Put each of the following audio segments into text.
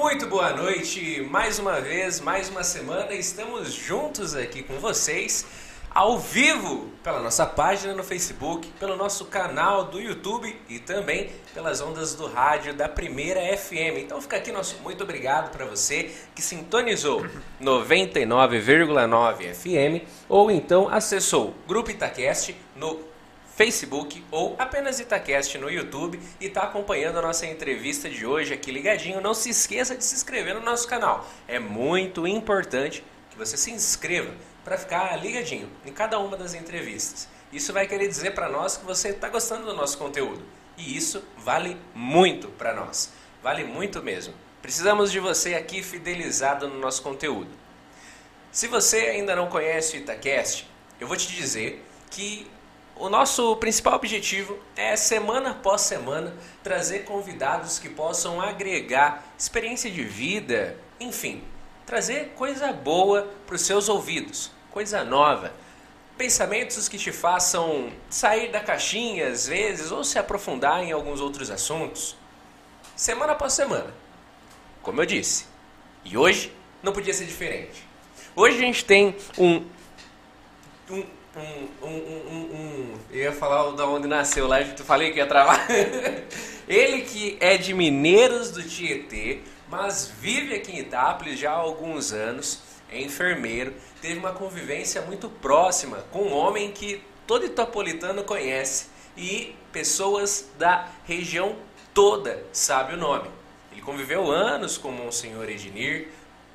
Muito boa noite, mais uma vez, mais uma semana, estamos juntos aqui com vocês, ao vivo, pela nossa página no Facebook, pelo nosso canal do YouTube e também pelas ondas do rádio da Primeira FM. Então fica aqui nosso muito obrigado para você que sintonizou 99,9 FM ou então acessou Grupo Itacast no Facebook ou apenas Itacast no YouTube e está acompanhando a nossa entrevista de hoje aqui ligadinho. Não se esqueça de se inscrever no nosso canal. É muito importante que você se inscreva para ficar ligadinho em cada uma das entrevistas. Isso vai querer dizer para nós que você está gostando do nosso conteúdo. E isso vale muito para nós. Vale muito mesmo. Precisamos de você aqui fidelizado no nosso conteúdo. Se você ainda não conhece o Itacast, eu vou te dizer que o nosso principal objetivo é, semana após semana, trazer convidados que possam agregar experiência de vida, enfim, trazer coisa boa para os seus ouvidos, coisa nova. Pensamentos que te façam sair da caixinha às vezes ou se aprofundar em alguns outros assuntos. Semana após semana, como eu disse. E hoje não podia ser diferente. Hoje a gente tem um, um um, um, um, um, Eu ia falar da onde nasceu lá, eu falei que ia travar. Ele que é de Mineiros do Tietê, mas vive aqui em Itápolis já há alguns anos, é enfermeiro, teve uma convivência muito próxima com um homem que todo itapolitano conhece e pessoas da região toda sabem o nome. Ele conviveu anos com Monsenhor Ednir,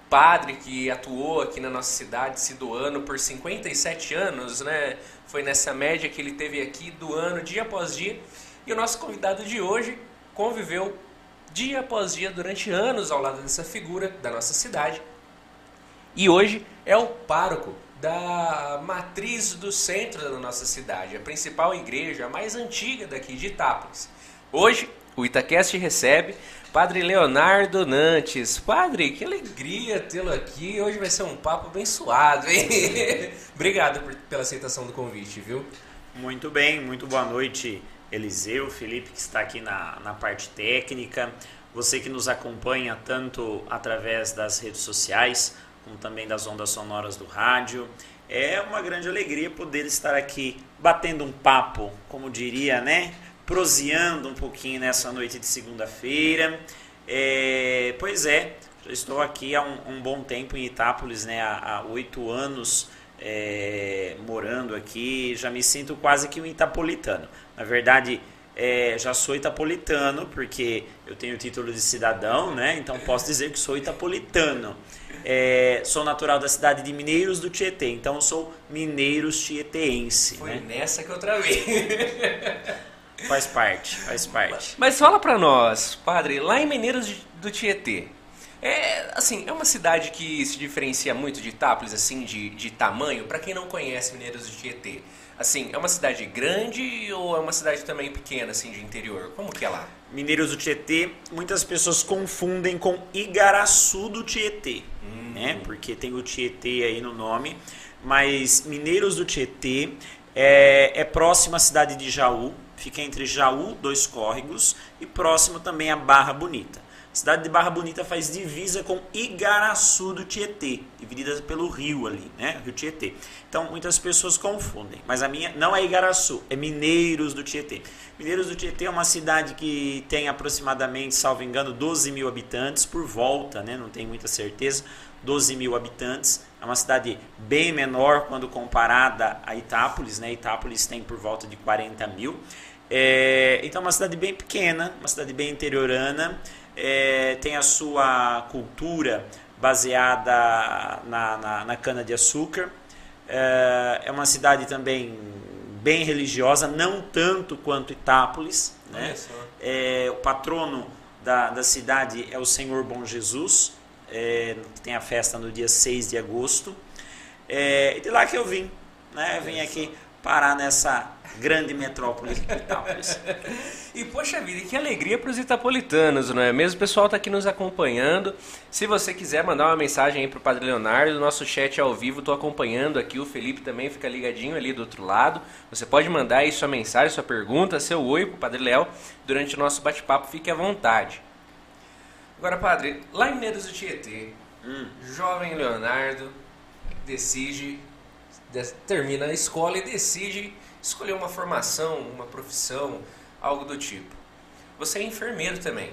padre que atuou aqui na nossa cidade, se doando por 57 anos, né? Foi nessa média que ele teve aqui doando dia após dia. E o nosso convidado de hoje conviveu dia após dia durante anos ao lado dessa figura da nossa cidade. E hoje é o pároco da matriz do centro da nossa cidade, a principal igreja, a mais antiga daqui de Itápolis. Hoje, o Itaquest recebe Padre Leonardo Nantes. Padre, que alegria tê-lo aqui. Hoje vai ser um papo abençoado, hein? Obrigado por, pela aceitação do convite, viu? Muito bem, muito boa noite, Eliseu, Felipe, que está aqui na, na parte técnica. Você que nos acompanha tanto através das redes sociais, como também das ondas sonoras do rádio. É uma grande alegria poder estar aqui batendo um papo, como diria, né? Proseando um pouquinho nessa noite de segunda-feira. É, pois é, já estou aqui há um, um, bom tempo em Itápolis, né, há oito anos é, morando aqui, já me sinto quase que um itapolitano. Na verdade, é, já sou itapolitano, porque eu tenho o título de cidadão, né, então posso dizer que sou itapolitano. É, sou natural da cidade de Mineiros do Tietê, então sou mineiros tieteense. Foi né? nessa que eu travei. Faz parte, faz parte. Mas fala para nós, padre, lá em Mineiros do Tietê, é, assim, é uma cidade que se diferencia muito de Itápolis, assim, de, de tamanho, para quem não conhece Mineiros do Tietê. Assim, é uma cidade grande ou é uma cidade também pequena, assim, de interior? Como que é lá? Mineiros do Tietê, muitas pessoas confundem com Igaraçu do Tietê, hum. né? Porque tem o Tietê aí no nome. Mas Mineiros do Tietê é, é próximo à cidade de Jaú, fica entre Jaú, dois córregos, e próximo também a Barra Bonita. A cidade de Barra Bonita faz divisa com Igaraçu do Tietê, dividida pelo rio ali, né? Rio Tietê. Então muitas pessoas confundem, mas a minha não é Igaraçu, é Mineiros do Tietê. Mineiros do Tietê é uma cidade que tem aproximadamente, salvo engano, 12 mil habitantes por volta, né? Não tenho muita certeza. 12 mil habitantes. É uma cidade bem menor quando comparada a Itápolis, né? Itápolis tem por volta de 40 mil. É, então, é uma cidade bem pequena, uma cidade bem interiorana, é, tem a sua cultura baseada na, na, na cana-de-açúcar. É, é, uma cidade também bem religiosa, não tanto quanto Itápolis. Né? É, o patrono da, da cidade é o Senhor Bom Jesus, é, que tem a festa no dia 6 de agosto. É, e de lá que eu vim, né? Vim aqui parar nessa grande metrópole Itápolis. e poxa vida, que alegria para os itapolitanos, não é mesmo? O pessoal está aqui nos acompanhando. Se você quiser mandar uma mensagem aí para o Padre Leonardo, nosso chat é ao vivo, estou acompanhando aqui. O Felipe também fica ligadinho ali do outro lado. Você pode mandar aí sua mensagem, sua pergunta, seu oi para o Padre Léo durante o nosso bate-papo. Fique à vontade. Agora, padre, lá em Mineiros do Tietê, Hum. jovem Leonardo decide, de- termina a escola e decide escolher uma formação, uma profissão, algo do tipo. Você é enfermeiro também.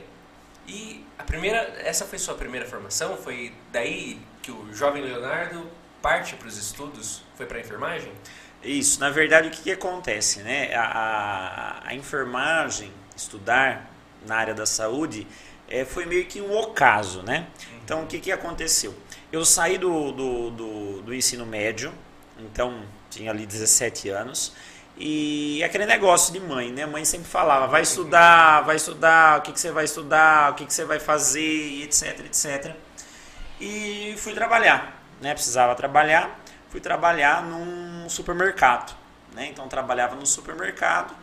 E a primeira, essa foi sua primeira formação? Foi daí que o jovem Leonardo parte para os estudos? Foi para a enfermagem? Isso, na verdade, o que, que acontece? Né? A, a, a enfermagem, estudar na área da saúde, é, foi meio que um ocaso. Né? Então, o que, que aconteceu? Eu saí do, do, do, do ensino médio, então tinha ali 17 anos, e aquele negócio de mãe, né? Mãe sempre falava, vai estudar, vai estudar, o que, que você vai estudar, o que, que você vai fazer, etc, etc. E fui trabalhar, né? Precisava trabalhar, fui trabalhar num supermercado, né? Então trabalhava no supermercado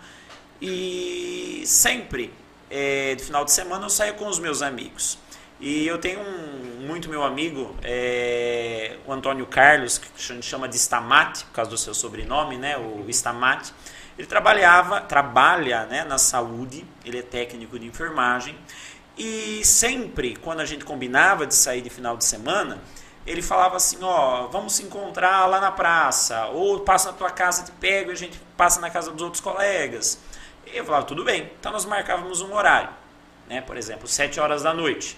e sempre, é, de final de semana, eu saía com os meus amigos. E eu tenho um, muito meu amigo, é, o Antônio Carlos, que a gente chama de Stamati, por causa do seu sobrenome, né? O Stamati. Ele trabalhava, trabalha né, na saúde, ele é técnico de enfermagem. E sempre, quando a gente combinava de sair de final de semana, ele falava assim, ó, vamos se encontrar lá na praça, ou passa na tua casa, te pego, e a gente passa na casa dos outros colegas. E eu falava, tudo bem. Então nós marcávamos um horário, né? Por exemplo, 7 horas da noite.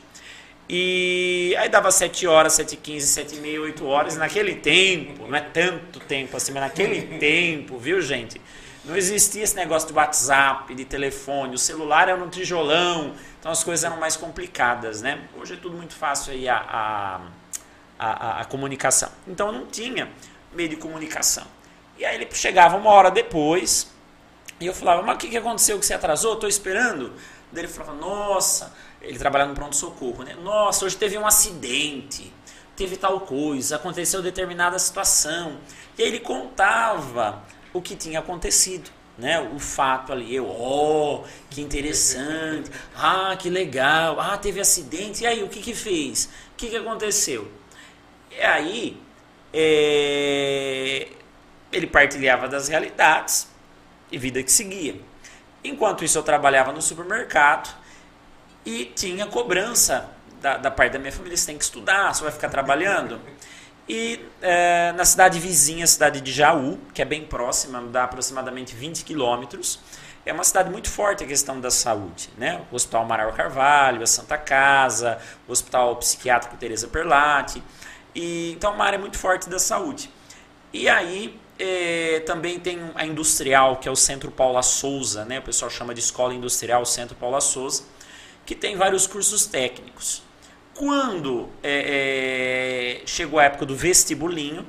E aí dava 7 horas, 7 15 7 e meia, 8 horas. Naquele tempo, não é tanto tempo assim, mas naquele tempo, viu gente? Não existia esse negócio de WhatsApp, de telefone. O celular era no tijolão, então as coisas eram mais complicadas, né? Hoje é tudo muito fácil aí a, a, a, a comunicação. Então não tinha meio de comunicação. E aí ele chegava uma hora depois e eu falava, mas o que, que aconteceu que você atrasou? Estou esperando. Daí ele falava, nossa, ele trabalhava no pronto-socorro, né? Nossa, hoje teve um acidente, teve tal coisa, aconteceu determinada situação. E aí ele contava o que tinha acontecido, né? O fato ali, eu, oh, que interessante, ah, que legal, ah, teve acidente, e aí, o que que fez? O que que aconteceu? E aí, é, ele partilhava das realidades e vida que seguia. Enquanto isso, eu trabalhava no supermercado e tinha cobrança da, da parte da minha família: você tem que estudar, você vai ficar trabalhando. E é, na cidade vizinha, cidade de Jaú, que é bem próxima, dá aproximadamente 20 quilômetros, é uma cidade muito forte a questão da saúde. Né? O Hospital Amaral Carvalho, a Santa Casa, o Hospital Psiquiátrico Teresa Perlatti. E, então, é uma área muito forte da saúde. E aí, é, também tem a Industrial, que é o Centro Paula Souza, né? o pessoal chama de Escola Industrial Centro Paula Souza, que tem vários cursos técnicos. Quando é, é, chegou a época do vestibulinho,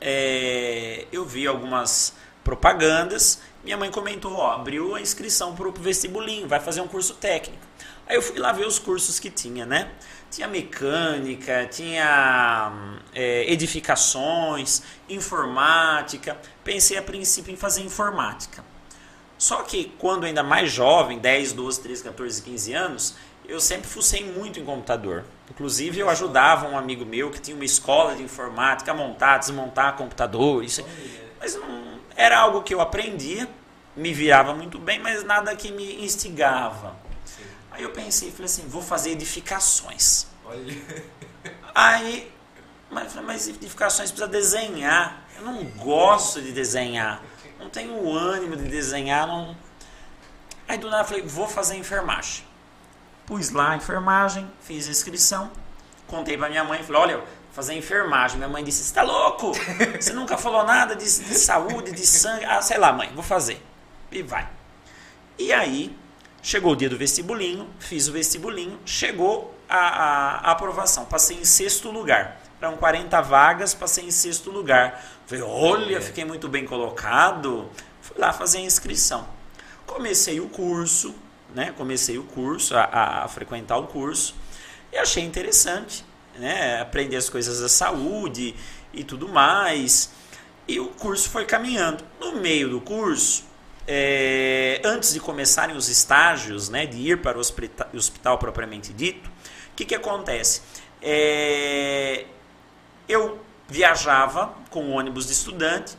é, eu vi algumas propagandas. Minha mãe comentou: ó, abriu a inscrição para o vestibulinho, vai fazer um curso técnico. Aí eu fui lá ver os cursos que tinha, né? Tinha mecânica, tinha é, edificações, informática. Pensei a princípio em fazer informática. Só que quando ainda mais jovem, 10, 12, 13, 14, 15 anos, eu sempre fucei muito em computador. Inclusive, eu ajudava um amigo meu que tinha uma escola de informática a montar, desmontar computador. Isso, mas não, era algo que eu aprendia, me virava muito bem, mas nada que me instigava. Sim. Aí eu pensei, falei assim, vou fazer edificações. Olha. Aí, mas, mas edificações precisa desenhar. Eu não gosto de desenhar. Não tenho o ânimo de desenhar. Não... Aí do nada eu falei, vou fazer enfermagem. Pus lá a enfermagem, fiz a inscrição, contei pra minha mãe, falei, olha, fazer enfermagem. Minha mãe disse, você tá louco? Você nunca falou nada de, de saúde, de sangue. Ah, sei lá, mãe, vou fazer. E vai. E aí, chegou o dia do vestibulinho, fiz o vestibulinho, chegou a, a, a aprovação. Passei em sexto lugar. Eram 40 vagas, passei em sexto lugar. Falei, olha, fiquei muito bem colocado. Fui lá fazer a inscrição. Comecei o curso, né? Comecei o curso, a, a, a frequentar o curso. E achei interessante, né? Aprender as coisas da saúde e tudo mais. E o curso foi caminhando. No meio do curso, é, antes de começarem os estágios, né, de ir para o hospital, hospital propriamente dito, o que, que acontece? É, eu viajava com o ônibus de estudante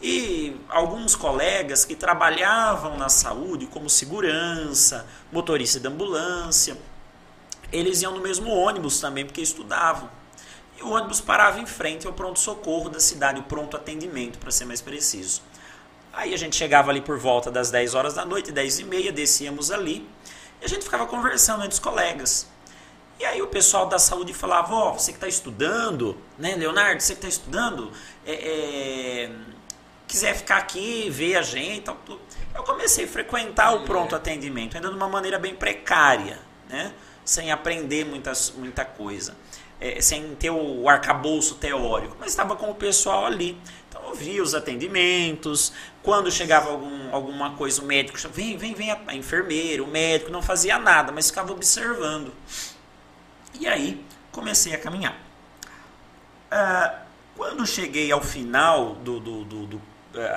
e alguns colegas que trabalhavam na saúde, como segurança, motorista de ambulância, eles iam no mesmo ônibus também, porque estudavam. E o ônibus parava em frente ao pronto-socorro da cidade, o pronto atendimento, para ser mais preciso. Aí a gente chegava ali por volta das 10 horas da noite, 10 e meia, descíamos ali, e a gente ficava conversando entre os colegas. E aí o pessoal da saúde falava, ó, oh, você que está estudando, né, Leonardo, você que está estudando, é, é, quiser ficar aqui, ver a gente, então, eu comecei a frequentar o pronto atendimento, ainda de uma maneira bem precária, né, sem aprender muitas, muita coisa é, sem ter o arcabouço teórico, mas estava com o pessoal ali. Então eu via os atendimentos, quando chegava algum, alguma coisa, o médico vem, vem, vem, a, a enfermeira, o médico, não fazia nada, mas ficava observando. E aí comecei a caminhar. Ah, quando cheguei ao final do, do, do, do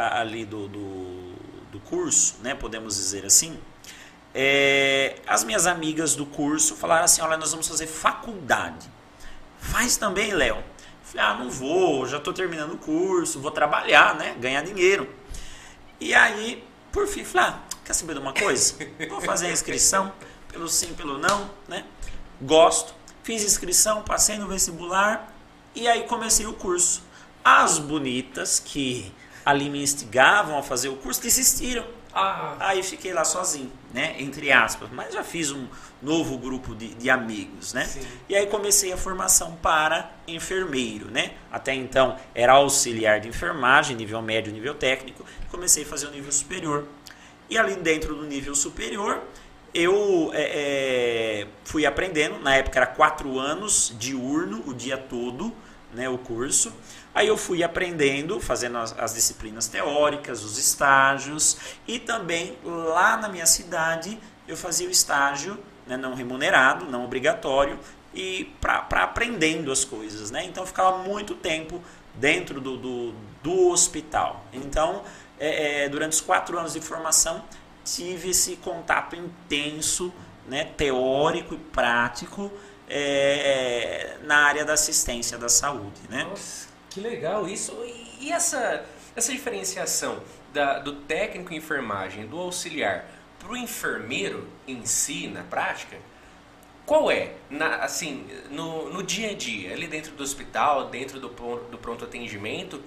ali do, do, do, curso, né, podemos dizer assim, é, as minhas amigas do curso falaram assim, olha, nós vamos fazer faculdade. Faz também, Léo. Falei, ah, não vou, já estou terminando o curso, vou trabalhar, né? Ganhar dinheiro. E aí, por fim, falei, ah, quer saber de uma coisa? Vou fazer a inscrição, pelo sim, pelo não, né? Gosto. Fiz inscrição, passei no vestibular e aí comecei o curso. As bonitas que ali me instigavam a fazer o curso desistiram. Ah. Aí fiquei lá sozinho, né? Entre aspas. Mas já fiz um novo grupo de, de amigos, né? Sim. E aí comecei a formação para enfermeiro, né? Até então era auxiliar de enfermagem, nível médio, nível técnico. Comecei a fazer o nível superior. E ali dentro do nível superior, eu é, é, fui aprendendo. Na época era quatro anos, diurno, o dia todo, né? O curso. Aí eu fui aprendendo, fazendo as, as, disciplinas teóricas, os estágios, e também lá na minha cidade eu fazia o estágio né, não remunerado, não obrigatório, e para aprendendo as coisas. Né? Então eu ficava muito tempo dentro do, do, do hospital. Então, é, é, durante os quatro anos de formação, tive esse contato intenso, né, teórico e prático é, na área da assistência da saúde. Né? Nossa que legal isso. E essa, essa diferenciação da, do técnico em enfermagem, do auxiliar, para o enfermeiro em si, na prática, qual é, na, assim, no, no dia a dia, ali dentro do hospital, dentro do, do pronto atendimento,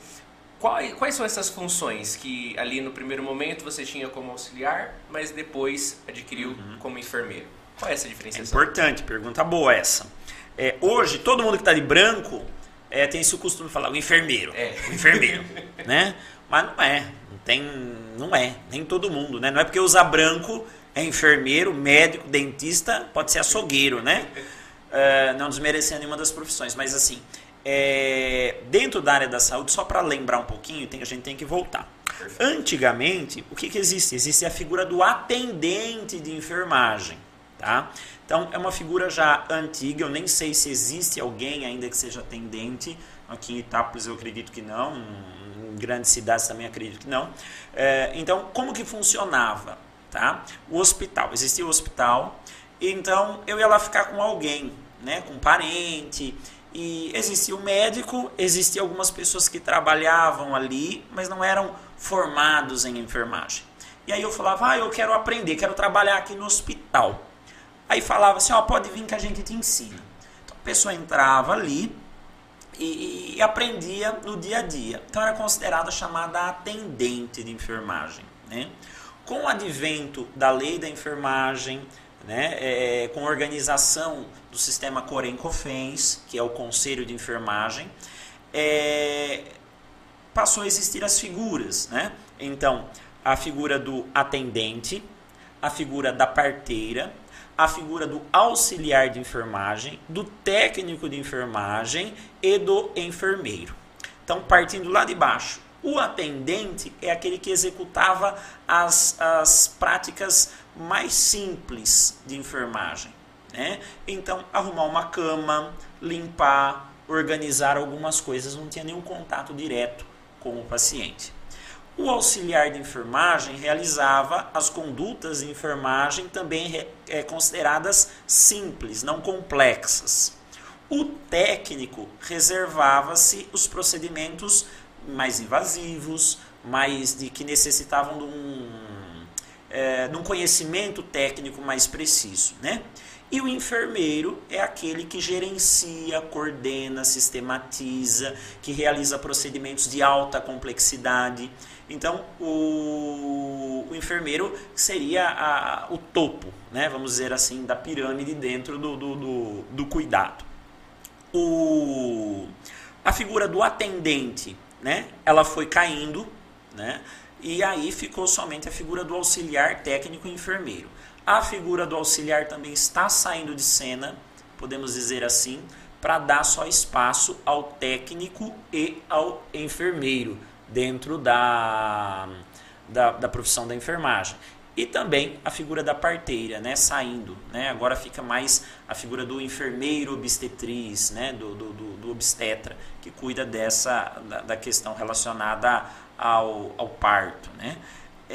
quais, quais são essas funções que ali no primeiro momento você tinha como auxiliar, mas depois adquiriu uhum. como enfermeiro? Qual é essa diferenciação? É importante, pergunta boa essa. É, hoje, todo mundo que está de branco é, tem esse costume de falar, o enfermeiro. É. O enfermeiro. né? Mas não é. Não, tem, não é. Nem todo mundo. Né? Não é porque usa branco é enfermeiro, médico, dentista, pode ser açougueiro, né? Uh, não desmerecendo nenhuma das profissões. Mas assim, é, dentro da área da saúde, só para lembrar um pouquinho, tem, a gente tem que voltar. Antigamente, o que, que existe? Existe a figura do atendente de enfermagem. Tá? Então é uma figura já antiga, eu nem sei se existe alguém ainda que seja atendente. Aqui em Itápolis eu acredito que não, em grandes cidades também acredito que não. É, então, como que funcionava? Tá? O hospital, existia o hospital, então eu ia lá ficar com alguém, né? com um parente, e existia o médico, existia algumas pessoas que trabalhavam ali, mas não eram formados em enfermagem. E aí eu falava, ah, eu quero aprender, quero trabalhar aqui no hospital. Aí falava assim, ó, pode vir que a gente te ensina. Então a pessoa entrava ali e, e aprendia no dia a dia. Então era considerada chamada atendente de enfermagem. Né? Com o advento da lei da enfermagem, né, é, com a organização do sistema Corem-Cofens, que é o Conselho de Enfermagem, é, passou a existir as figuras. Né? Então, a figura do atendente, a figura da parteira, a figura do auxiliar de enfermagem, do técnico de enfermagem e do enfermeiro. Então, partindo lá de baixo, o atendente é aquele que executava as, as práticas mais simples de enfermagem. Né? Então, arrumar uma cama, limpar, organizar algumas coisas, não tinha nenhum contato direto com o paciente. O auxiliar de enfermagem realizava as condutas de enfermagem também é, consideradas simples, não complexas. O técnico reservava-se os procedimentos mais invasivos, mais de que necessitavam de um, é, de um conhecimento técnico mais preciso, né? E o enfermeiro é aquele que gerencia, coordena, sistematiza, que realiza procedimentos de alta complexidade. Então, o, o enfermeiro seria a, o topo, né, vamos dizer assim, da pirâmide dentro do, do, do, do cuidado. O, a figura do atendente, né, ela foi caindo, né, e aí ficou somente a figura do auxiliar técnico enfermeiro. A figura do auxiliar também está saindo de cena, podemos dizer assim, para dar só espaço ao técnico e ao enfermeiro dentro da, da, da profissão da enfermagem. E também a figura da parteira, né, saindo. Né? Agora fica mais a figura do enfermeiro obstetriz, né, do, do, do, obstetra, que cuida dessa da, da questão relacionada ao, ao parto. Né?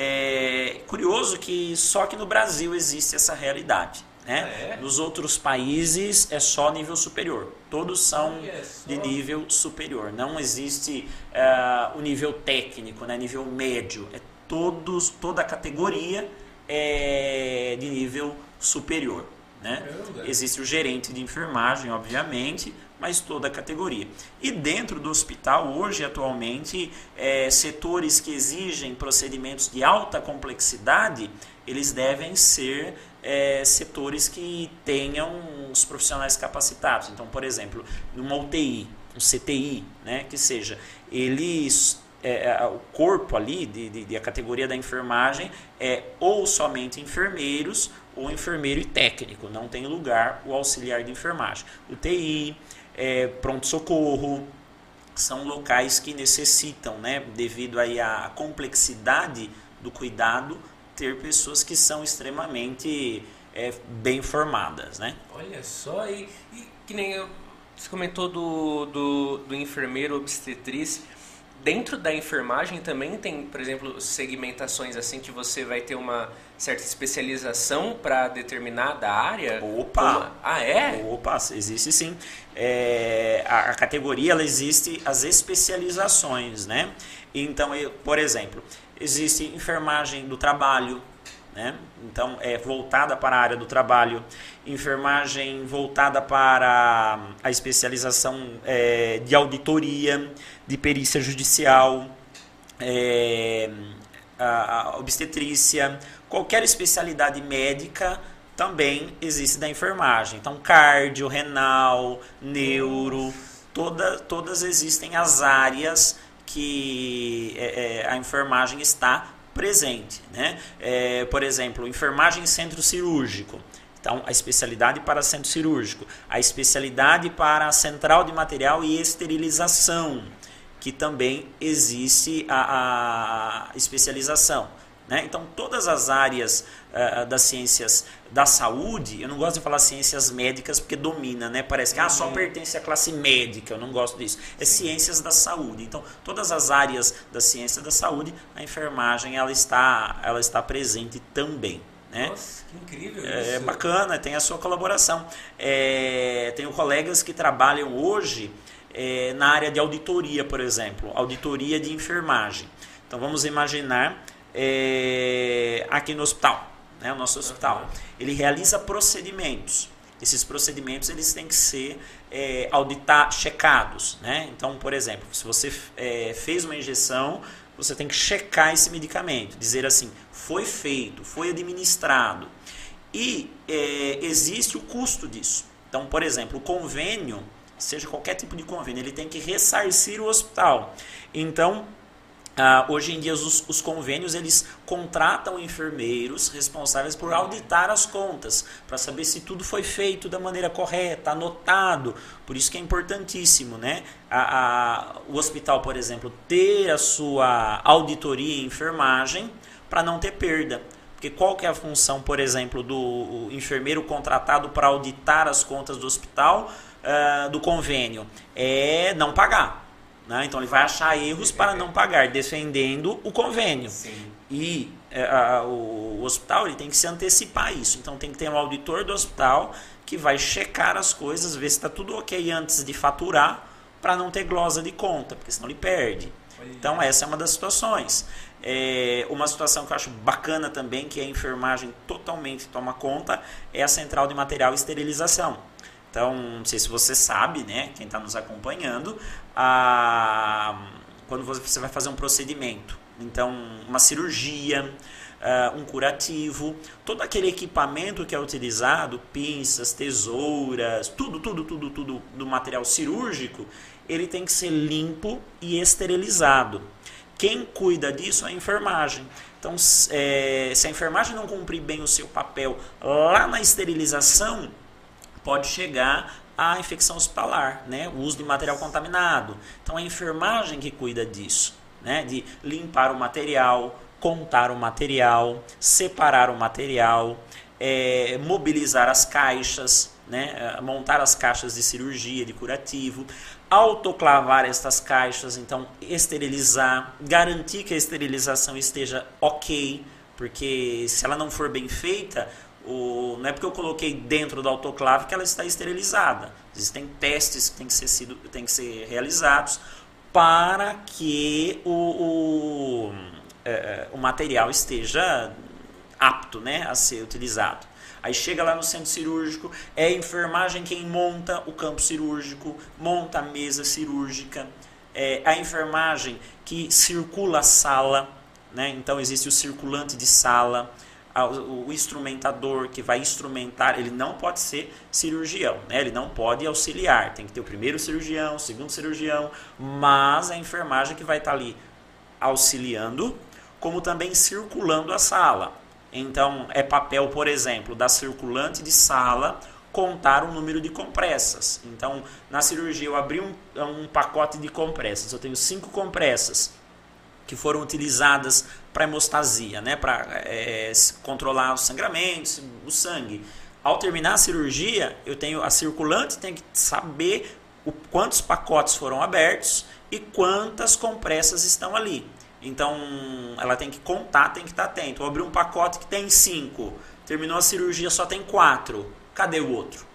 É curioso que só que no Brasil existe essa realidade. Né? Ah, é? Nos outros países é só nível superior. Todos são de nível superior. Não existe uh, o nível técnico, né? nível médio. É todos, toda a categoria é de nível superior. Né? Existe o gerente de enfermagem, obviamente, mas toda a categoria. E dentro do hospital, hoje, atualmente, é, setores que exigem procedimentos de alta complexidade, eles devem ser é, setores que tenham os profissionais capacitados. Então, por exemplo, numa UTI, um CTI, né, que seja, eles é, é, o corpo ali de, de, de, a categoria da enfermagem é ou somente enfermeiros ou enfermeiro e técnico, não tem lugar o auxiliar de enfermagem. UTI, é, pronto-socorro, são locais que necessitam, né, devido aí à complexidade do cuidado, ter pessoas que são extremamente é, bem formadas, né? Olha só, e, e que nem eu, você comentou do, do, do enfermeiro obstetriz, dentro da enfermagem também tem, por exemplo, segmentações assim que você vai ter uma certa especialização para determinada área? Opa! Uma... Ah, é? Opa, existe sim. É, a, a, categoria ela existe as especializações, né? Então, eu, por exemplo, existe enfermagem do trabalho, né? Então, é voltada para a área do trabalho, enfermagem voltada para a especialização é, de auditoria, de perícia judicial, é, a, a obstetrícia, qualquer especialidade médica também existe da enfermagem. Então, cardio, renal, neuro, toda, todas existem as áreas que é, é, a enfermagem está presente. Né? É, por exemplo, enfermagem centro cirúrgico. Então, a especialidade para centro cirúrgico, a especialidade para central de material e esterilização, que também existe a, a especialização. Né? Então, todas as áreas uh, das ciências da saúde, eu não gosto de falar ciências médicas porque domina, né? Parece que ah, só uhum. pertence à classe médica, eu não gosto disso. É ciências da saúde. Então, todas as áreas da ciência da saúde, a enfermagem ela está, ela está presente também. Né? Nossa, que incrível é, isso. bacana, tem a sua colaboração. É, tenho colegas que trabalham hoje é, na área de auditoria, por exemplo, auditoria de enfermagem. Então vamos imaginar é, aqui no hospital, né, o nosso hospital. Ele realiza procedimentos. Esses procedimentos eles têm que ser é, auditar, checados. Né? Então, por exemplo, se você é, fez uma injeção, você tem que checar esse medicamento, dizer assim, foi feito, foi administrado. E é, existe o custo disso. Então, por exemplo, o convênio, seja qualquer tipo de convênio, ele tem que ressarcir o hospital. Então, Uh, hoje em dia os, os, convênios eles contratam enfermeiros responsáveis por auditar as contas para saber se tudo foi feito da maneira correta, anotado. Por isso que é importantíssimo, né? A, a, o hospital, por exemplo, ter a sua auditoria em enfermagem para não ter perda. Porque qual que é a função, por exemplo, do enfermeiro contratado para auditar as contas do hospital, uh, do convênio? É não pagar. Né? Então ele vai achar erros para não pagar, defendendo o convênio. Sim. E é, a, o, o, hospital ele tem que se antecipar a isso. Então tem que ter um auditor do hospital que vai checar as coisas, ver se está tudo ok antes de faturar, para não ter glosa de conta, porque senão ele perde. Então essa é uma das situações. É, uma situação que eu acho bacana também, que a enfermagem totalmente toma conta, é a central de material e esterilização. Então, não sei se você sabe, né, quem está nos acompanhando, a, quando você vai fazer um procedimento, então uma cirurgia, uh, um curativo, todo aquele equipamento que é utilizado, pinças, tesouras, tudo, tudo, tudo, tudo do material cirúrgico, ele tem que ser limpo e esterilizado. Quem cuida disso é a enfermagem. Então, é, se a enfermagem não cumprir bem o seu papel lá na esterilização, pode chegar à infecção hospitalar, né? o uso de material contaminado. Então, é a enfermagem que cuida disso, né? de limpar o material, contar o material, separar o material, é, mobilizar as caixas, né? montar as caixas de cirurgia, de curativo, autoclavar estas caixas, então esterilizar, garantir que a esterilização esteja ok, porque se ela não for bem feita, o, não é porque eu coloquei dentro do autoclave que ela está esterilizada. Existem testes que têm que ser, sido, têm que ser realizados para que o, o, é, o material esteja apto né, a ser utilizado. Aí chega lá no centro cirúrgico, é a enfermagem quem monta o campo cirúrgico, monta a mesa cirúrgica, é a enfermagem que circula a sala, né? então existe o circulante de sala, o instrumentador que vai instrumentar, ele não pode ser cirurgião, né? ele não pode auxiliar, tem que ter o primeiro cirurgião, o segundo cirurgião, mas a enfermagem que vai estar ali auxiliando, como também circulando a sala. Então, é papel, por exemplo, da circulante de sala contar o número de compressas. Então, na cirurgia, eu abri um, um pacote de compressas. Eu tenho cinco compressas que foram utilizadas para hemostasia, né? para é, controlar os sangramentos, o sangue. Ao terminar a cirurgia, eu tenho a circulante tem que saber o, quantos pacotes foram abertos e quantas compressas estão ali. Então, ela tem que contar, tem que estar atento. Eu abri um pacote que tem cinco, terminou a cirurgia, só tem quatro. Cadê o outro?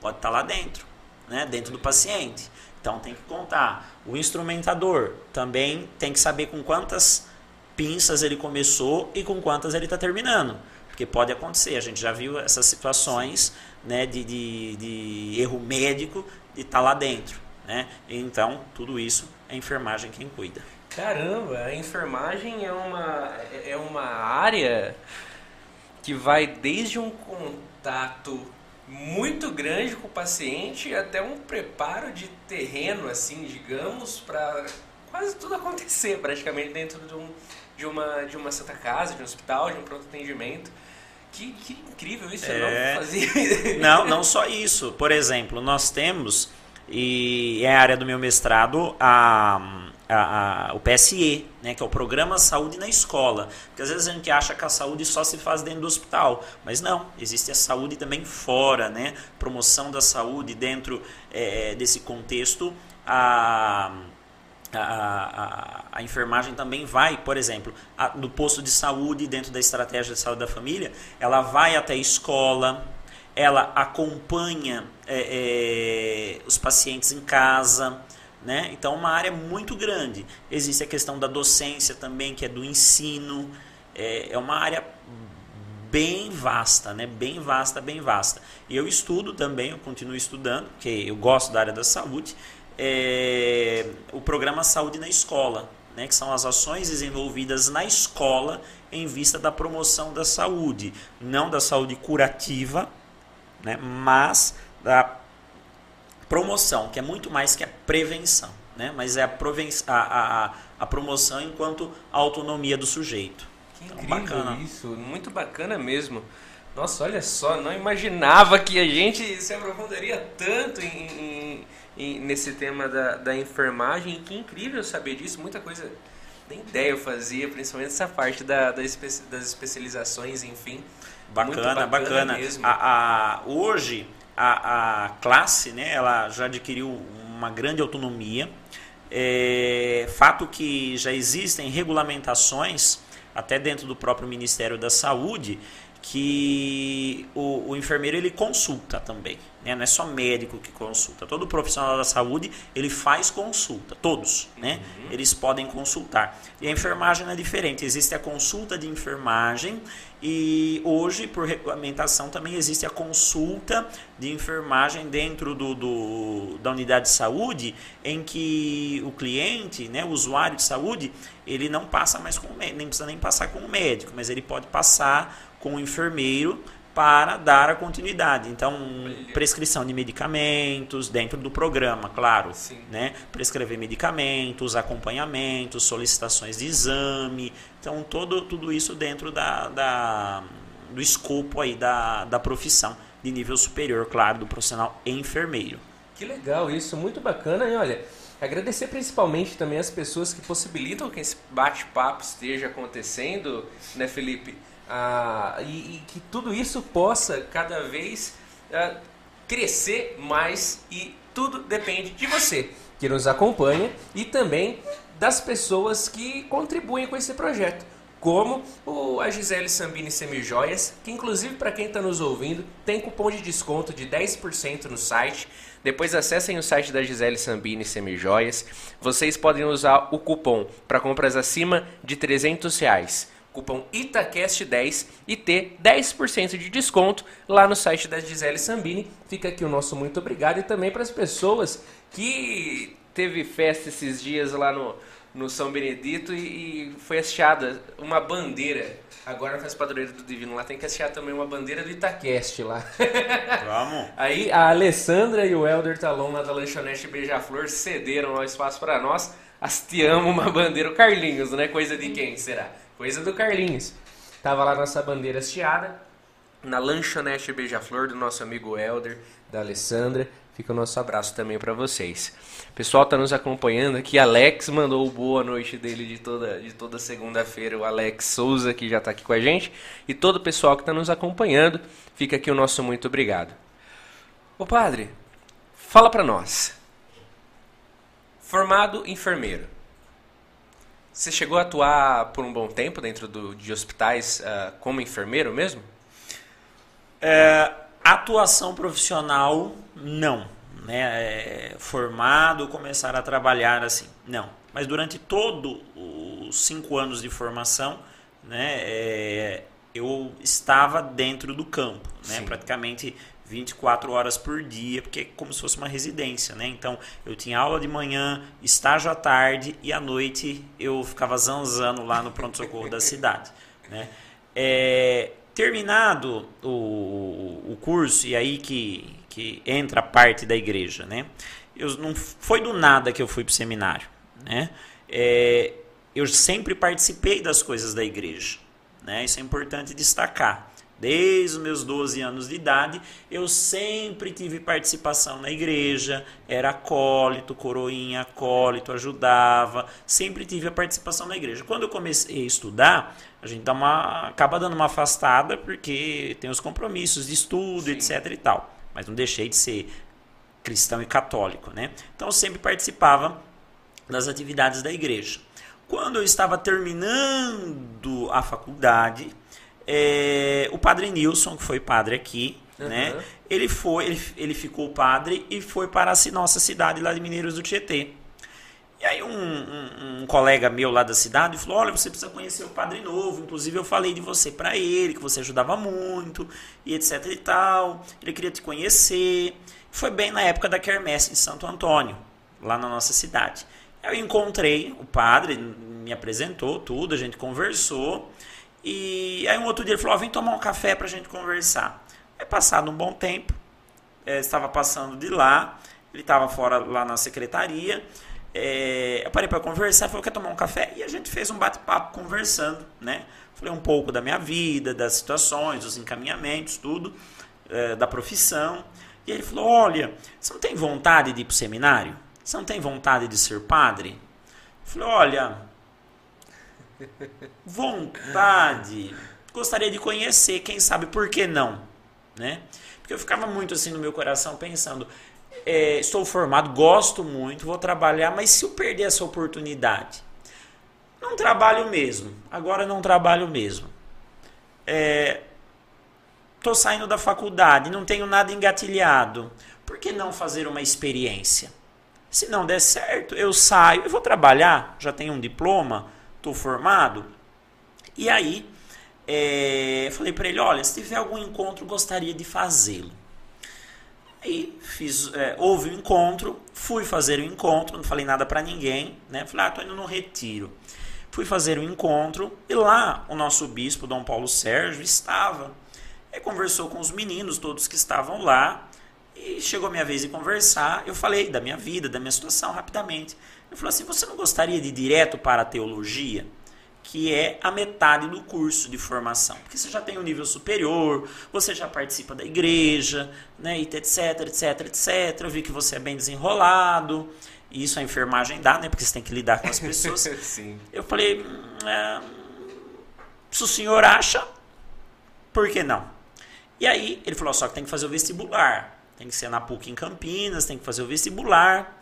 Pode estar lá dentro, né? dentro do paciente. Então, tem que contar. O instrumentador também tem que saber com quantas pinças ele começou e com quantas ele está terminando. Porque pode acontecer, a gente já viu essas situações né, de, de, de erro médico de estar tá lá dentro. Né? Então, tudo isso é a enfermagem quem cuida. Caramba, a enfermagem é uma, é uma área que vai desde um contato muito grande com o paciente até um preparo de terreno, assim, digamos, para quase tudo acontecer praticamente dentro de, um, de, uma, de uma santa casa, de um hospital, de um pronto atendimento. Que, que incrível isso, é... eu não é. fazia. Não, não só isso. Por exemplo, nós temos, e é a área do meu mestrado, a a, a, o PSE, né, que é o Programa Saúde na Escola. Porque às vezes a gente acha que a saúde só se faz dentro do hospital, mas não, existe a saúde também fora, né? promoção da saúde dentro é, desse contexto. A, a, a, a, enfermagem também vai, por exemplo, a, no posto de saúde, dentro da estratégia de saúde da família, ela vai até a escola, ela acompanha é, é, os pacientes em casa, né? Então, uma área muito grande. Existe a questão da docência também, que é do ensino. É, é uma área bem vasta, né? bem vasta, bem vasta. E eu estudo também, eu continuo estudando, porque eu gosto da área da saúde, é, o programa Saúde na Escola, né? que são as ações desenvolvidas na escola em vista da promoção da saúde. Não da saúde curativa, né? mas da promoção, que é muito mais que a prevenção, né? mas é a, a, a, a promoção enquanto autonomia do sujeito. Que então, incrível bacana. isso, muito bacana mesmo. Nossa, olha só, não imaginava que a gente se aprofundaria tanto em, em, nesse tema da, da enfermagem. Que incrível saber disso, muita coisa, nem ideia eu fazia, principalmente essa parte da, da espe das especializações, enfim. Bacana, bacana, bacana. Mesmo. A, a, hoje, a, a classe né, ela já adquiriu uma grande autonomia. É, fato que já existem regulamentações, até dentro do próprio Ministério da Saúde, que o, o enfermeiro ele consulta também. Né? Não é só médico que consulta. Todo profissional da saúde ele faz consulta, todos, né? Uhum. Eles podem consultar. E a enfermagem é diferente. Existe a consulta de enfermagem e hoje, por regulamentação, também existe a consulta de enfermagem dentro do, do, da unidade de saúde, em que o cliente, né, o usuário de saúde, ele não passa mais com o médico, nem precisa nem passar com o médico, mas ele pode passar com o enfermeiro para dar a continuidade. Então, prescrição de medicamentos dentro do programa, claro. Sim. Né? Prescrever medicamentos, acompanhamentos, solicitações de exame. Então, todo, tudo isso dentro da, da, do escopo aí da, da profissão, de nível superior, claro, do profissional enfermeiro. Que legal isso, muito bacana. E olha, agradecer principalmente também as pessoas que possibilitam que esse bate-papo esteja acontecendo, né, Felipe? Ah, e, e, que tudo isso possa cada vez ah, crescer mais e tudo depende de você que nos acompanha e também das pessoas que contribuem com esse projeto, como o, a Gisele Sambini Semijoias, que inclusive para quem está nos ouvindo tem cupom de desconto de 10% no site. Depois acessem o site da Gisele Sambini Semijoias. Vocês podem usar o cupom para compras acima de 300 reais cupom ITACAST10 e ter 10% de desconto lá no site da Gisele Sambini. Fica aqui o nosso muito obrigado e também para as pessoas que teve festa esses dias lá no, no São Benedito e, e foi hasteada uma bandeira. Agora faz padroeiro do Divino lá, tem que hastear também uma bandeira do Itaquest lá. Vamos! Aí a Alessandra e o Helder Talon lá da Lanchonete Beija-Flor cederam o espaço para nós. Hasteamos uma bandeira, o Carlinhos, né? Coisa de quem será? Coisa do Carlinhos. Tava lá nossa bandeira hasteada, na lanchonete Beija-Flor do nosso amigo Elder, da Alessandra. Fica o nosso abraço também para vocês. O pessoal tá nos acompanhando aqui. Alex mandou boa noite dele de toda, de toda segunda-feira. O Alex Souza, que já está aqui com a gente. E todo o pessoal que está nos acompanhando. Fica aqui o nosso muito obrigado. Ô padre, fala para nós. Formado enfermeiro. Você chegou a atuar por um bom tempo dentro do, de hospitais uh, como enfermeiro mesmo? É, atuação profissional, não. Né? É, formado, começar a trabalhar assim, não. Mas durante todos os cinco anos de formação, né, é, eu estava dentro do campo, né? praticamente 24 horas por dia, porque é como se fosse uma residência, né? Então, eu tinha aula de manhã, estágio à tarde e à noite eu ficava zanzando lá no pronto-socorro da cidade, né? É, terminado o, o curso, e aí que, que entra a parte da igreja, né? Eu, não foi do nada que eu fui para o seminário, né? É, eu sempre participei das coisas da igreja, né? Isso é importante destacar. Desde os meus 12 anos de idade, eu sempre tive participação na igreja, era acólito, coroinha, acólito, ajudava, sempre tive a participação na igreja. Quando eu comecei a estudar, a gente dá uma, acaba dando uma afastada porque tem os compromissos de estudo, Sim. etc e tal. Mas não deixei de ser cristão e católico, né? Então eu sempre participava das atividades da igreja. Quando eu estava terminando a faculdade, é, o padre Nilson, que foi padre aqui, uhum. né? Ele foi, ele, ele ficou padre e foi para a nossa cidade lá de Mineiros do Tietê. E aí um, um, um, colega meu lá da cidade falou, olha, você precisa conhecer o Padre Novo, inclusive eu falei de você para ele, que você ajudava muito, e etc e tal, ele queria te conhecer. Foi bem na época da quermesse de Santo Antônio, lá na nossa cidade. Eu encontrei o padre, me apresentou tudo, a gente conversou, e aí um outro dia ele falou: oh, vem tomar um café para a gente conversar. É passado um bom tempo, é, estava passando de lá, ele estava fora lá na secretaria. É, eu parei para conversar, falou: quer tomar um café? E a gente fez um bate-papo conversando, né? Falei um pouco da minha vida, das situações, dos encaminhamentos, tudo, é, da profissão. E ele falou: olha, você não tem vontade de ir para o seminário? Você não tem vontade de ser padre? Eu falei: olha, Vontade. Gostaria de conhecer, quem sabe por que não, né? Porque eu ficava muito assim no meu coração pensando, é, estou formado, gosto muito, vou trabalhar, mas se eu perder essa oportunidade, não trabalho mesmo. Agora não trabalho mesmo. É, tô saindo da faculdade, não tenho nada engatilhado. Por que não fazer uma experiência? Se não der certo, eu saio e vou trabalhar. Já tenho um diploma, estou formado. E aí, é, falei para ele: olha, se tiver algum encontro, gostaria de fazê-lo. Aí fiz, é, houve um encontro, fui fazer o encontro, não falei nada para ninguém, né? Falei, ah, tô indo no retiro. Fui fazer o encontro e lá o nosso bispo, Dom Paulo Sérgio, estava. Aí conversou com os meninos, todos que estavam lá, e chegou a minha vez de conversar. Eu falei da minha vida, da minha situação, rapidamente. Ele falou assim: Você não gostaria de ir direto para a teologia? que é a metade do curso de formação. Porque você já tem um nível superior, você já participa da igreja, né, etc, etc, etc. Eu vi que você é bem desenrolado, e isso a enfermagem dá, né, porque você tem que lidar com as pessoas. Eu falei, hum, é, se o senhor acha, por que não? E aí ele falou, só que tem que fazer o vestibular. Tem que ser na PUC em Campinas, tem que fazer o vestibular.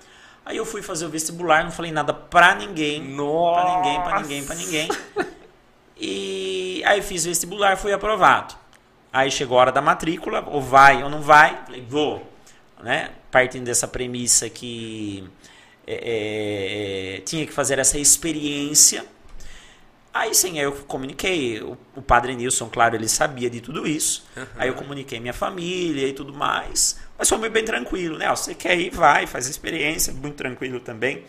Aí eu fui fazer o vestibular, não falei nada pra ninguém. Nossa. Pra ninguém, pra ninguém, pra ninguém. E aí fiz o vestibular, fui aprovado. Aí chegou a hora da matrícula, ou vai ou não vai. Falei, vou. Né? Partindo dessa premissa que é, é, tinha que fazer essa experiência. Aí sim, aí eu comuniquei. O, o, padre Nilson, claro, ele sabia de tudo isso. Uhum. Aí eu comuniquei minha família e tudo mais. Mas foi bem tranquilo, né? você quer ir, vai, faz a experiência, muito tranquilo também,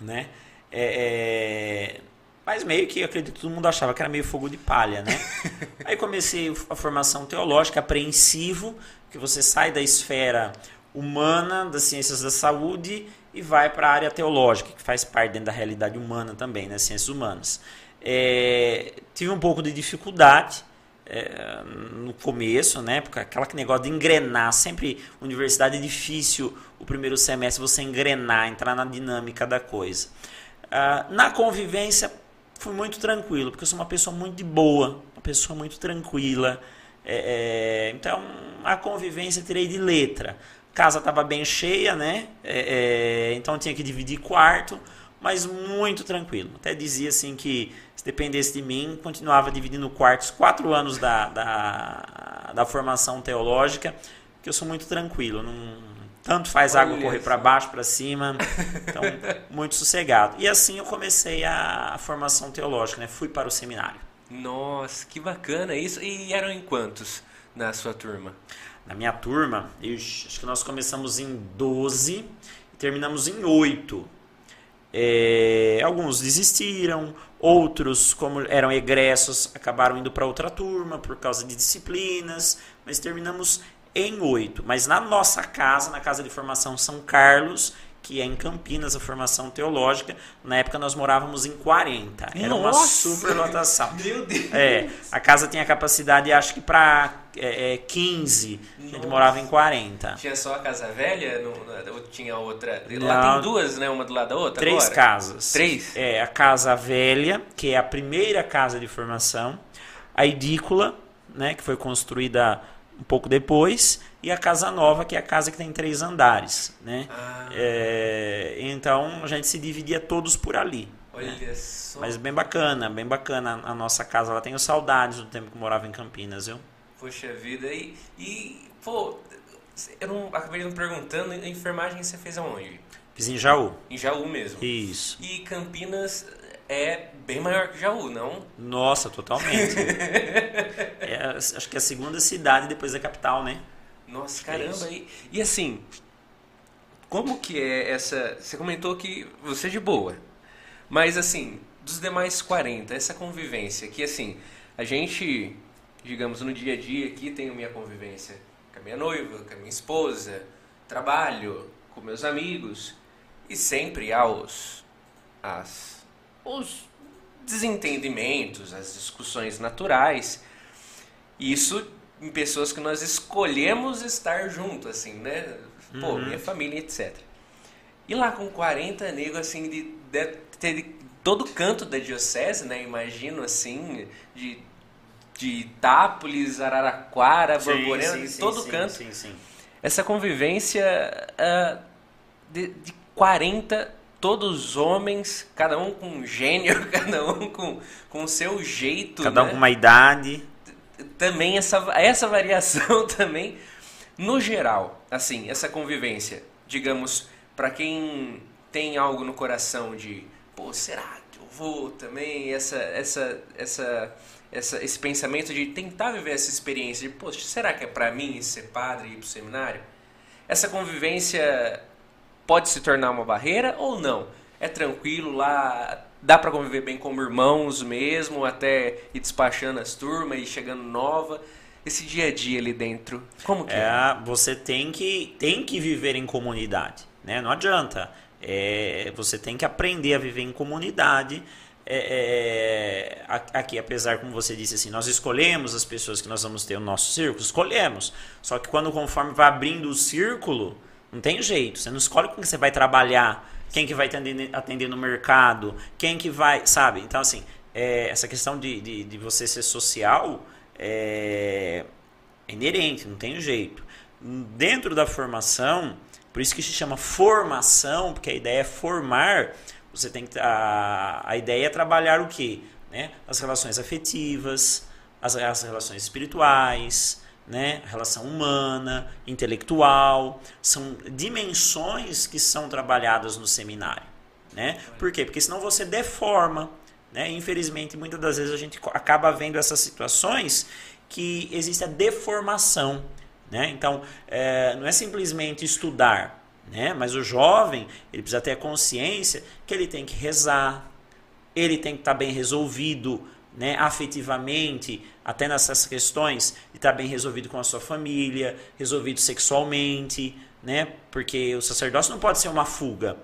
né? É, é... Mas meio que, acredito, todo mundo achava que era meio fogo de palha, né? Aí comecei a formação teológica, apreensivo, que você sai da esfera humana, das ciências da saúde, e vai para a área teológica, que faz parte dentro da realidade humana também, né? Ciências humanas. É... tive um pouco de dificuldade, é, no começo, né? Porque aquela negócio de engrenar, sempre universidade é difícil o primeiro semestre você engrenar, entrar na dinâmica da coisa. Ah, na convivência fui muito tranquilo, porque eu sou uma pessoa muito de boa, uma pessoa muito tranquila. É, é, então a convivência tirei de letra. Casa estava bem cheia, né? É, é, então tinha que dividir quarto, mas muito tranquilo. Até dizia assim que se dependesse de mim, continuava dividindo quartos quatro anos da, da, da formação teológica, que eu sou muito tranquilo, não, tanto faz Olha água correr para baixo, para cima, então muito sossegado. E assim eu comecei a, a formação teológica, né? fui para o seminário. Nossa, que bacana isso. E eram em quantos na sua turma? Na minha turma, eu, acho que nós começamos em 12 e terminamos em 8. É, alguns desistiram, outros, como eram egressos, acabaram indo para outra turma por causa de disciplinas, mas terminamos em oito. Mas na nossa casa, na Casa de Formação São Carlos, que é em Campinas, a formação teológica. Na época nós morávamos em 40. Era Nossa! uma superlotação. Meu Deus! É, a casa tinha capacidade, acho que para é, é, 15. Nossa. A gente morava em 40. Tinha só a casa velha? ou tinha outra? Lá tem duas, né? Uma do lado da outra? Três agora? casas. Três? É, a casa velha, que é a primeira casa de formação. A edícula, né? Que foi construída um pouco depois e a casa nova, que é a casa que tem três andares. Né? Ah. É, então a gente se dividia todos por ali. Olha né? só. Mas bem bacana, bem bacana a nossa casa. Ela tenho saudades do tempo que morava em Campinas, viu? Poxa vida, e, e pô, eu não, acabei não perguntando, a enfermagem você fez aonde? Fiz em Jaú. Em Jaú mesmo? Isso. E Campinas é bem maior que Jaú, não? Nossa, totalmente. é, acho que é a segunda cidade depois da capital, né? Nossa, caramba. É e, e assim, como que é essa... Você comentou que você é de boa. Mas assim, dos demais 40, essa convivência, que assim, a gente, digamos, no dia a dia aqui tenho minha convivência com a minha noiva, com a minha esposa, trabalho, com meus amigos, e sempre há os, as, os desentendimentos, as discussões naturais. Isso em pessoas que nós escolhemos estar junto, assim, né? Pô, uhum. minha família, etc. E lá com 40 negros, assim, de, de, de, de todo canto da diocese, né? Imagino, assim, de, de Itápolis, Araraquara, Borborema, de todo sim, canto. Sim, sim. Essa convivência uh, de, de 40 todos homens, cada um com um gênio, cada um com o seu jeito. Cada né? um com uma idade também essa, essa variação também, no geral, assim, essa convivência, digamos, para quem tem algo no coração de, pô, será que eu vou também, essa, essa, essa, essa, esse pensamento de tentar viver essa experiência de, poxa, será que é para mim ser padre e ir pro seminário? Essa convivência pode se tornar uma barreira ou não? É tranquilo lá, dá para conviver bem como irmãos mesmo, até ir despachando as turmas e chegando nova. Esse dia a dia ali dentro, como que é? é? Você tem que, tem que viver em comunidade, né? Não adianta. É, você tem que aprender a viver em comunidade. É, é, aqui, apesar, como você disse assim, nós escolhemos as pessoas que nós vamos ter no nosso círculo, escolhemos. Só que quando conforme vai abrindo o círculo, não tem jeito. Você não escolhe com quem você vai trabalhar, quem que vai atender, atender no mercado, quem que vai, sabe? Então, assim, é, essa questão de, de, de, você ser social é, é inerente, não tem jeito. Dentro da formação, por isso que se chama formação, porque a ideia é formar. Você tem que a, a ideia é trabalhar o quê? Né? As relações afetivas, as, as relações espirituais, né? relação humana, intelectual, são dimensões que são trabalhadas no seminário. Né? Por quê? Porque senão você deforma. Né? Infelizmente, muitas das vezes a gente acaba vendo essas situações que existe a deformação. Né? Então, é, não é simplesmente estudar, né? mas o jovem ele precisa ter a consciência que ele tem que rezar, ele tem que estar bem resolvido né, afetivamente, até nessas questões, de estar bem resolvido com a sua família, resolvido sexualmente, né? porque o sacerdócio não pode ser uma fuga.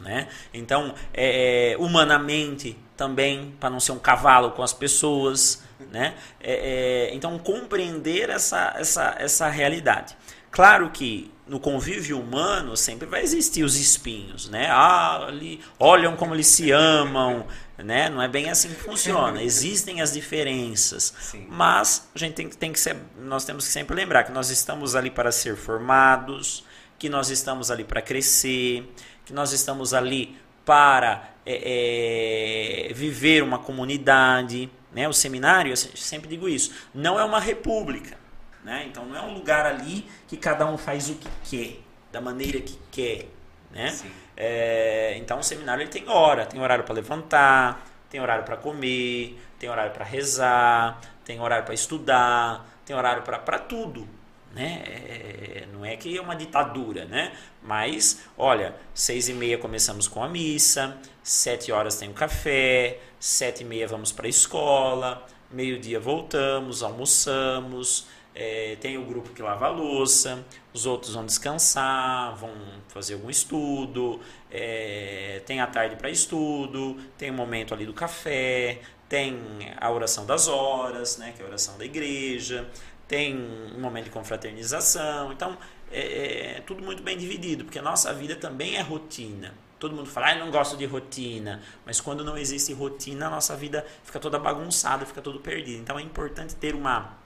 Né? Então, é, humanamente também, para não ser um cavalo com as pessoas. Né? É, é, então, compreender essa, essa, essa realidade. Claro que no convívio humano sempre vai existir os espinhos, né? Ah, ali, olham como eles se amam, né? Não é bem assim que funciona. Existem as diferenças, Sim. mas a gente tem, tem que ser, nós temos que sempre lembrar que nós estamos ali para ser formados, que nós estamos ali para crescer, que nós estamos ali para é, é, viver uma comunidade. Né? O seminário, eu sempre digo isso, não é uma república. Né? Então não é um lugar ali que cada um faz o que quer, da maneira que quer. Né? É, então o seminário ele tem hora, tem horário para levantar, tem horário para comer, tem horário para rezar, tem horário para estudar, tem horário para tudo né? É, não é que é uma ditadura, né? Mas, olha, seis e meia começamos com a missa, sete horas tem o café, sete e meia vamos para a escola, meio dia voltamos, almoçamos, é, tem o grupo que lava a louça, os outros vão descansar, vão fazer algum estudo, é, tem a tarde para estudo, tem o momento ali do café, tem a oração das horas, né, que é a oração da igreja, tem um momento de confraternização. Então, é, é, tudo muito bem dividido, porque a nossa vida também é rotina. Todo mundo fala, ah, não gosto de rotina. Mas quando não existe rotina, a nossa vida fica toda bagunçada, fica todo perdido. Então é importante ter uma,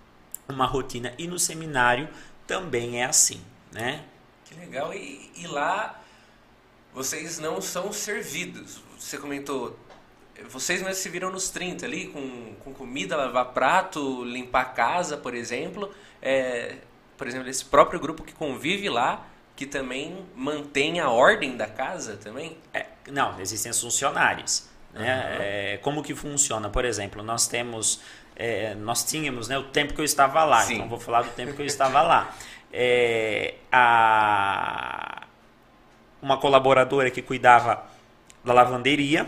uma rotina. E no seminário também é assim, né? Que legal. E, e lá vocês não são servidos. Você comentou, vocês mesmos se viram nos 30 ali, com, com comida, lavar prato, limpar a casa, por exemplo. É, por exemplo, esse próprio grupo que convive lá, que também mantém a ordem da casa também? É, não, existem as funcionárias. Né? Uhum. É, como que funciona? Por exemplo, nós temos, é, nós tínhamos né, o tempo que eu estava lá, Sim. então vou falar do tempo que eu estava lá. É, a, uma colaboradora que cuidava da lavanderia,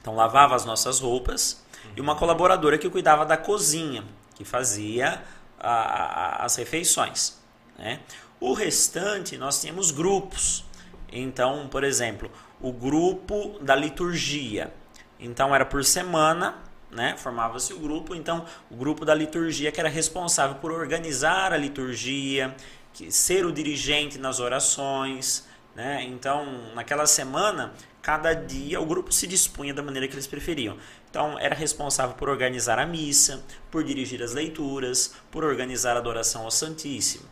então lavava as nossas roupas uhum. e uma colaboradora que cuidava da cozinha, que fazia a, a, as refeições. Né? O restante nós tínhamos grupos. Então, por exemplo, o grupo da liturgia. Então era por semana, né? Formava-se o grupo. Então, o grupo da liturgia que era responsável por organizar a liturgia, que, ser o dirigente nas orações, né? Então, naquela semana, cada dia o grupo se dispunha da maneira que eles preferiam. Então, era responsável por organizar a missa, por dirigir as leituras, por organizar a adoração ao Santíssimo.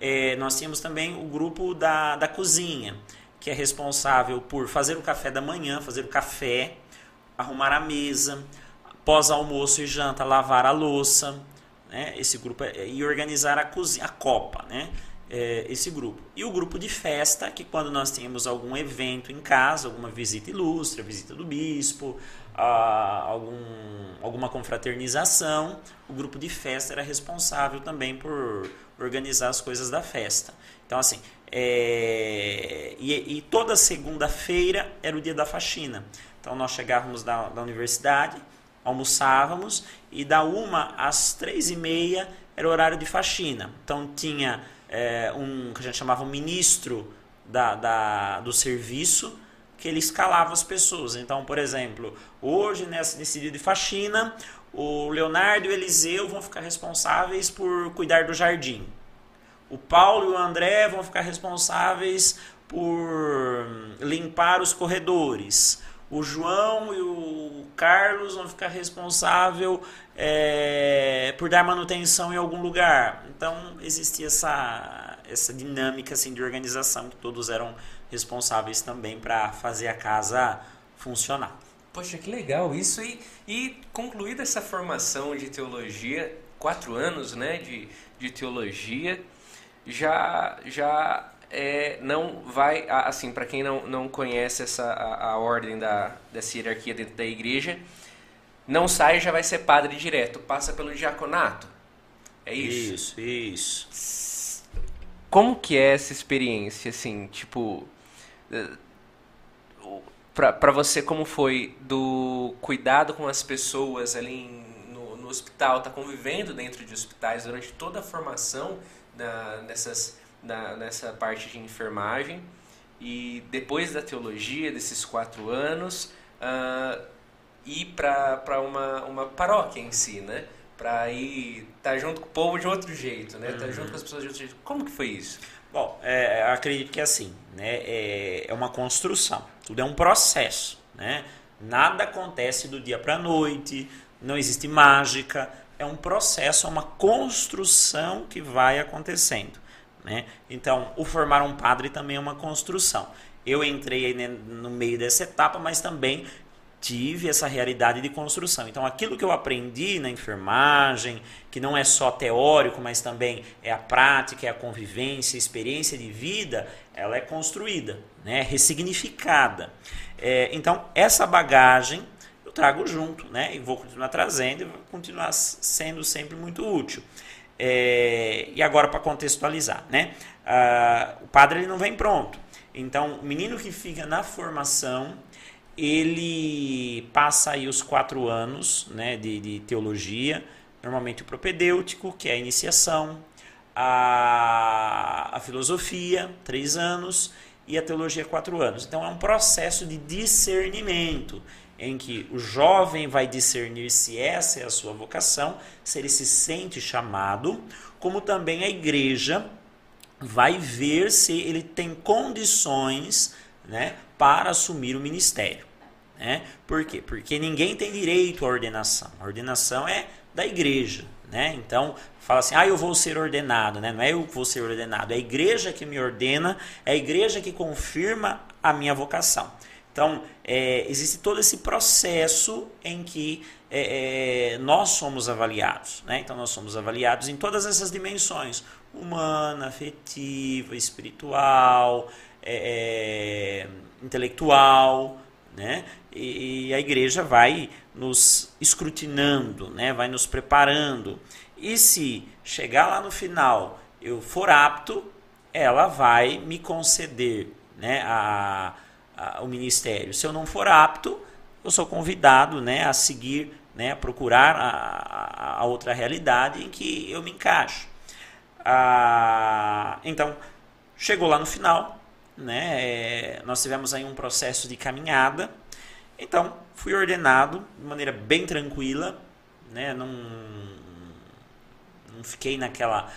É, nós tínhamos também o grupo da, da cozinha, que é responsável por fazer o café da manhã, fazer o café, arrumar a mesa, pós-almoço e janta, lavar a louça, né? Esse grupo é, e organizar a cozinha, a copa, né? É, esse grupo. E o grupo de festa, que quando nós tínhamos algum evento em casa, alguma visita ilustre, visita do bispo, a, algum, alguma confraternização, o grupo de festa era responsável também por organizar as coisas da festa. Então, assim, é, e, e, toda segunda-feira era o dia da faxina. Então, nós chegávamos da, da universidade, almoçávamos, e da uma às três e meia era o horário de faxina. Então, tinha é, um que a gente chamava um ministro da, da, do serviço, que ele escalava as pessoas. Então, por exemplo, hoje, nesse, nesse dia de faxina, o Leonardo e o Eliseu vão ficar responsáveis por cuidar do jardim. O Paulo e o André vão ficar responsáveis por limpar os corredores. O João e o Carlos vão ficar responsável é, por dar manutenção em algum lugar. Então existia essa, essa dinâmica assim, de organização que todos eram responsáveis também para fazer a casa funcionar. Poxa, que legal isso. E, e concluída essa formação de teologia, quatro anos né, de, de teologia, já já é, não vai assim para quem não, não conhece essa a, a, ordem da dessa hierarquia dentro da igreja não sai já vai ser padre direto passa pelo diaconato. É isso? Isso isso. Como que é essa experiência assim tipo eh, para você como foi do cuidado com as pessoas ali em, no, no hospital tá convivendo dentro de hospitais durante toda a formação na, nessas, nessa parte de enfermagem. E depois da teologia, desses quatro anos, uh, ir para uma, uma paróquia em si, né? Para ir estar tá junto com o povo de outro jeito, né? Estar tá junto com as pessoas de outro jeito. Como que foi isso? Bom, é, acredito que é assim, né? É, é uma construção. Tudo é um processo, né? Nada acontece do dia para a noite, não existe mágica é um processo, é uma construção que vai acontecendo. Né? Então, o formar um padre também é uma construção. Eu entrei né, no meio dessa etapa, mas também tive essa realidade de construção. Então, aquilo que eu aprendi na enfermagem, que não é só teórico, mas também é a prática, é a convivência, a experiência de vida, ela é construída, né? ressignificada. É, então, essa bagagem trago junto, né? E vou continuar trazendo e vou continuar sendo sempre muito útil. É, e agora para contextualizar, né? Ah, o padre ele não vem pronto. Então, o menino que fica na formação, ele passa aí os quatro anos né, de, de teologia, normalmente o propedêutico, que é a iniciação, a, a filosofia, três anos, e a teologia, quatro anos. Então, é um processo de discernimento em que o jovem vai discernir se essa é a sua vocação, se ele se sente chamado, como também a igreja vai ver se ele tem condições né, para assumir o ministério. Né? Por quê? Porque ninguém tem direito à ordenação. A ordenação é da igreja. Né? Então, fala assim, ah, eu vou ser ordenado. Né? Não é eu que vou ser ordenado, é a igreja que me ordena, é a igreja que confirma a minha vocação. Então, é, existe todo esse processo em que é, é, nós somos avaliados. Né? Então, nós somos avaliados em todas essas dimensões: humana, afetiva, espiritual, é, é, intelectual. Né? E, e, a igreja vai nos escrutinando, né? vai nos preparando. E se chegar lá no final eu for apto, ela vai me conceder né, a o ministério. Se eu não for apto, eu sou convidado né, a seguir, né, a procurar a, a outra realidade em que eu me encaixo. Ah, então, chegou lá no final, né, é, nós tivemos aí um processo de caminhada. Então, fui ordenado de maneira bem tranquila, né, não, não fiquei naquela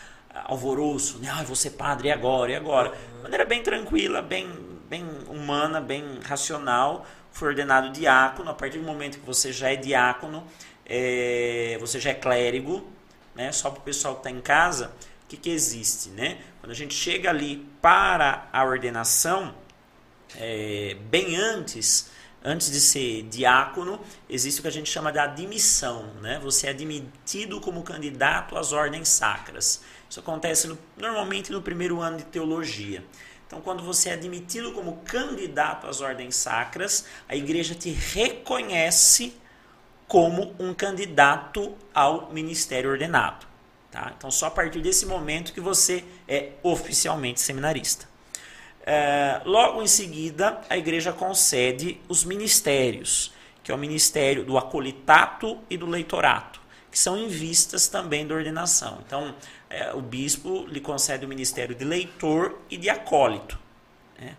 alvoroço, né, ah, vou ser padre, e agora, e agora? De maneira bem tranquila, bem bem humana, bem racional, foi ordenado diácono. A partir do momento que você já é diácono, é, você já é clérigo, né? Só para o pessoal que está em casa, o que, que existe, né? Quando a gente chega ali para a ordenação, é, bem antes antes de ser diácono, existe o que a gente chama de admissão. Né? Você é admitido como candidato às ordens sacras. Isso acontece no, normalmente no primeiro ano de teologia. Então, quando você é admitido como candidato às ordens sacras, a igreja te reconhece como um candidato ao ministério ordenado. Tá? Então, só a partir desse momento que você é oficialmente seminarista. É, logo em seguida, a igreja concede os ministérios, que é o ministério do acolitato e do leitorato, que são em vistas também da ordenação. Então, é, o bispo lhe concede o ministério de leitor e de acólito. Né?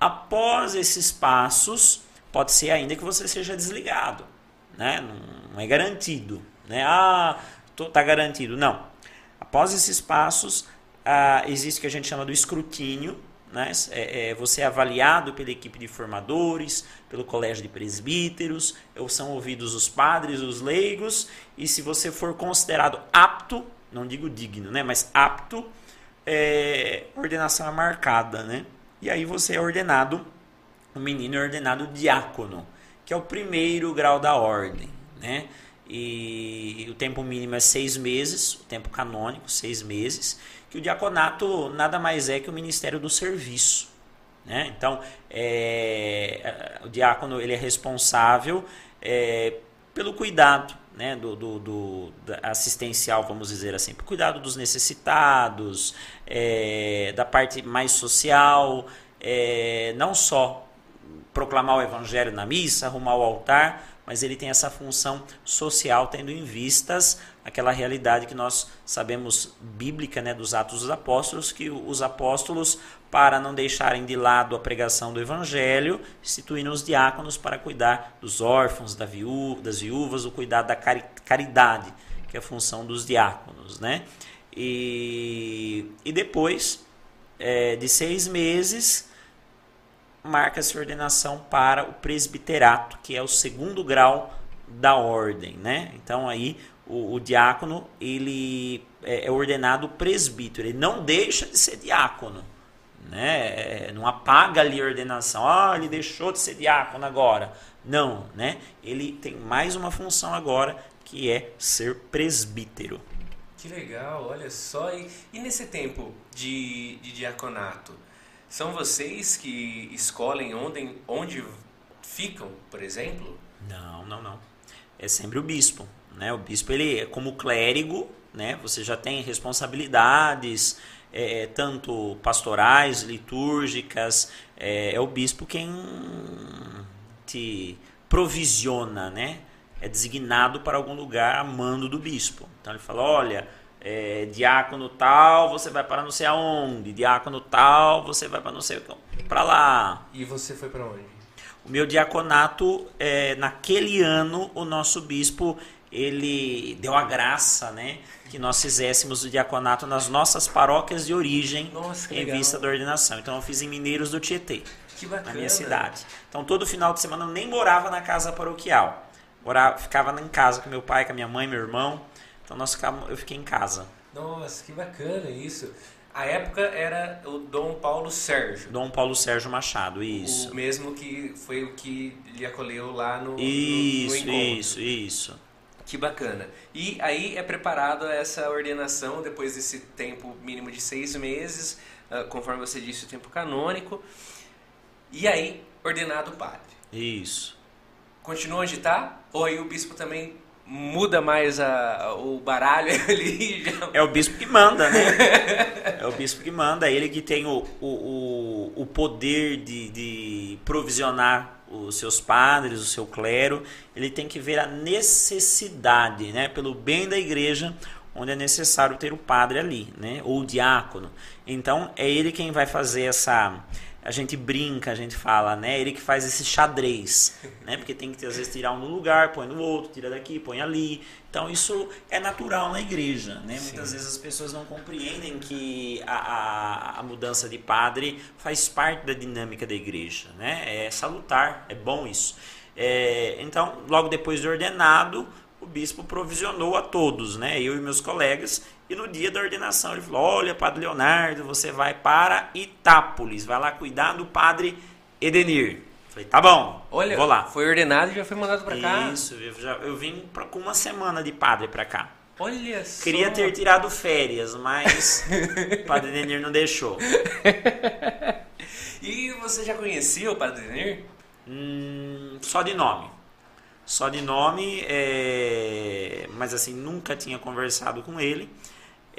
Após esses passos, pode ser ainda que você seja desligado. Né? Não, não é garantido. Né? Ah, está garantido. Não. Após esses passos, ah, existe o que a gente chama do escrutínio, né? É, é, você é avaliado pela equipe de formadores, pelo colégio de presbíteros, ou são ouvidos os padres, os leigos, e se você for considerado apto, não digo digno, né? mas apto, é, ordenação é marcada. Né? E aí você é ordenado, o menino é ordenado diácono, que é o primeiro grau da ordem. Né? E o tempo mínimo é seis meses, o tempo canônico, seis meses que o diaconato nada mais é que o ministério do serviço. Né? Então, é, o diácono ele é responsável é, pelo cuidado né, do, do, do, assistencial, vamos dizer assim, pelo cuidado dos necessitados, é, da parte mais social, é, não só proclamar o evangelho na missa, arrumar o altar, mas ele tem essa função social, tendo em vistas aquela realidade que nós sabemos bíblica né, dos Atos dos Apóstolos, que os apóstolos, para não deixarem de lado a pregação do Evangelho, instituíram os diáconos para cuidar dos órfãos, da viú das viúvas, o cuidado da caridade, que é a função dos diáconos. Né? E, e depois é, de seis meses, marca-se ordenação para o presbiterato, que é o segundo grau da ordem, né? Então aí o, o diácono ele é, é, ordenado presbítero, ele não deixa de ser diácono, né? É, não apaga ali a ordenação, ah, ele deixou de ser diácono agora. Não, né? Ele tem mais uma função agora que é ser presbítero. Que legal, olha só. E, e nesse tempo de, de diaconato, são vocês que escolhem onde, onde ficam, por exemplo? Não, não, não. É sempre o bispo. Né? O bispo, ele, como clérigo, né? você já tem responsabilidades, é, tanto pastorais, litúrgicas. É, é o bispo quem te provisiona, né? É designado para algum lugar a mando do bispo. Então ele fala: olha é, diácono tal, você vai para não sei aonde, diácono tal, você vai para não sei para lá. E você foi para onde? O meu diaconato, é, naquele ano, o nosso bispo ele deu a graça, né, que nós fizéssemos o diaconato nas nossas paróquias de origem Nossa, em legal. vista da ordenação. Então eu fiz em Mineiros do Tietê, na minha cidade. Então todo final de semana eu nem morava na casa paroquial. Morava, ficava em casa com meu pai, com a minha mãe, meu irmão. Então nós ficamos, eu fiquei em casa. Nossa, que bacana isso. A época era o Dom Paulo Sérgio. Dom Paulo Sérgio Machado, isso. O mesmo que foi o que lhe acolheu lá no, isso, no, no Isso, isso. Que bacana. E aí é preparado essa ordenação depois desse tempo mínimo de seis meses, ah, conforme você disse, o tempo canônico. E aí, ordenado padre. Isso. Continua onde está? Ou aí o bispo também muda mais a, o baralho ali. Já... É o bispo que manda, né? é o bispo que manda, é ele que tem o, o, o poder de, de provisionar os seus padres, o seu clero, ele tem que ver a necessidade, né, pelo bem da igreja, onde é necessário ter o padre ali, né, ou o diácono. Então é ele quem vai fazer essa a gente brinca, a gente fala, né? Ele que faz esse xadrez, né? Porque tem que às vezes tirar um no lugar, põe no outro, tira daqui, põe ali. Então isso é natural na igreja, né? Sim. Muitas vezes as pessoas não compreendem que a, a, a, mudança de padre faz parte da dinâmica da igreja, né? É salutar, é bom isso. É, então, logo depois de ordenado, o bispo provisionou a todos, né? Eu e meus colegas, e no dia da ordenação ele falou: Olha, Padre Leonardo, você vai para Itápolis, vai lá cuidar do Padre Edenir. Falei, tá bom, Olha, vou lá. foi ordenado e já foi mandado pra cá. Isso, eu, já, eu vim pra, com uma semana de padre pra cá. Olha só. Queria ter tirado férias, mas o padre Denir não deixou. E você já conhecia o Padre Denir? Hum, só de nome. Só de nome, é, mas assim, nunca tinha conversado com ele.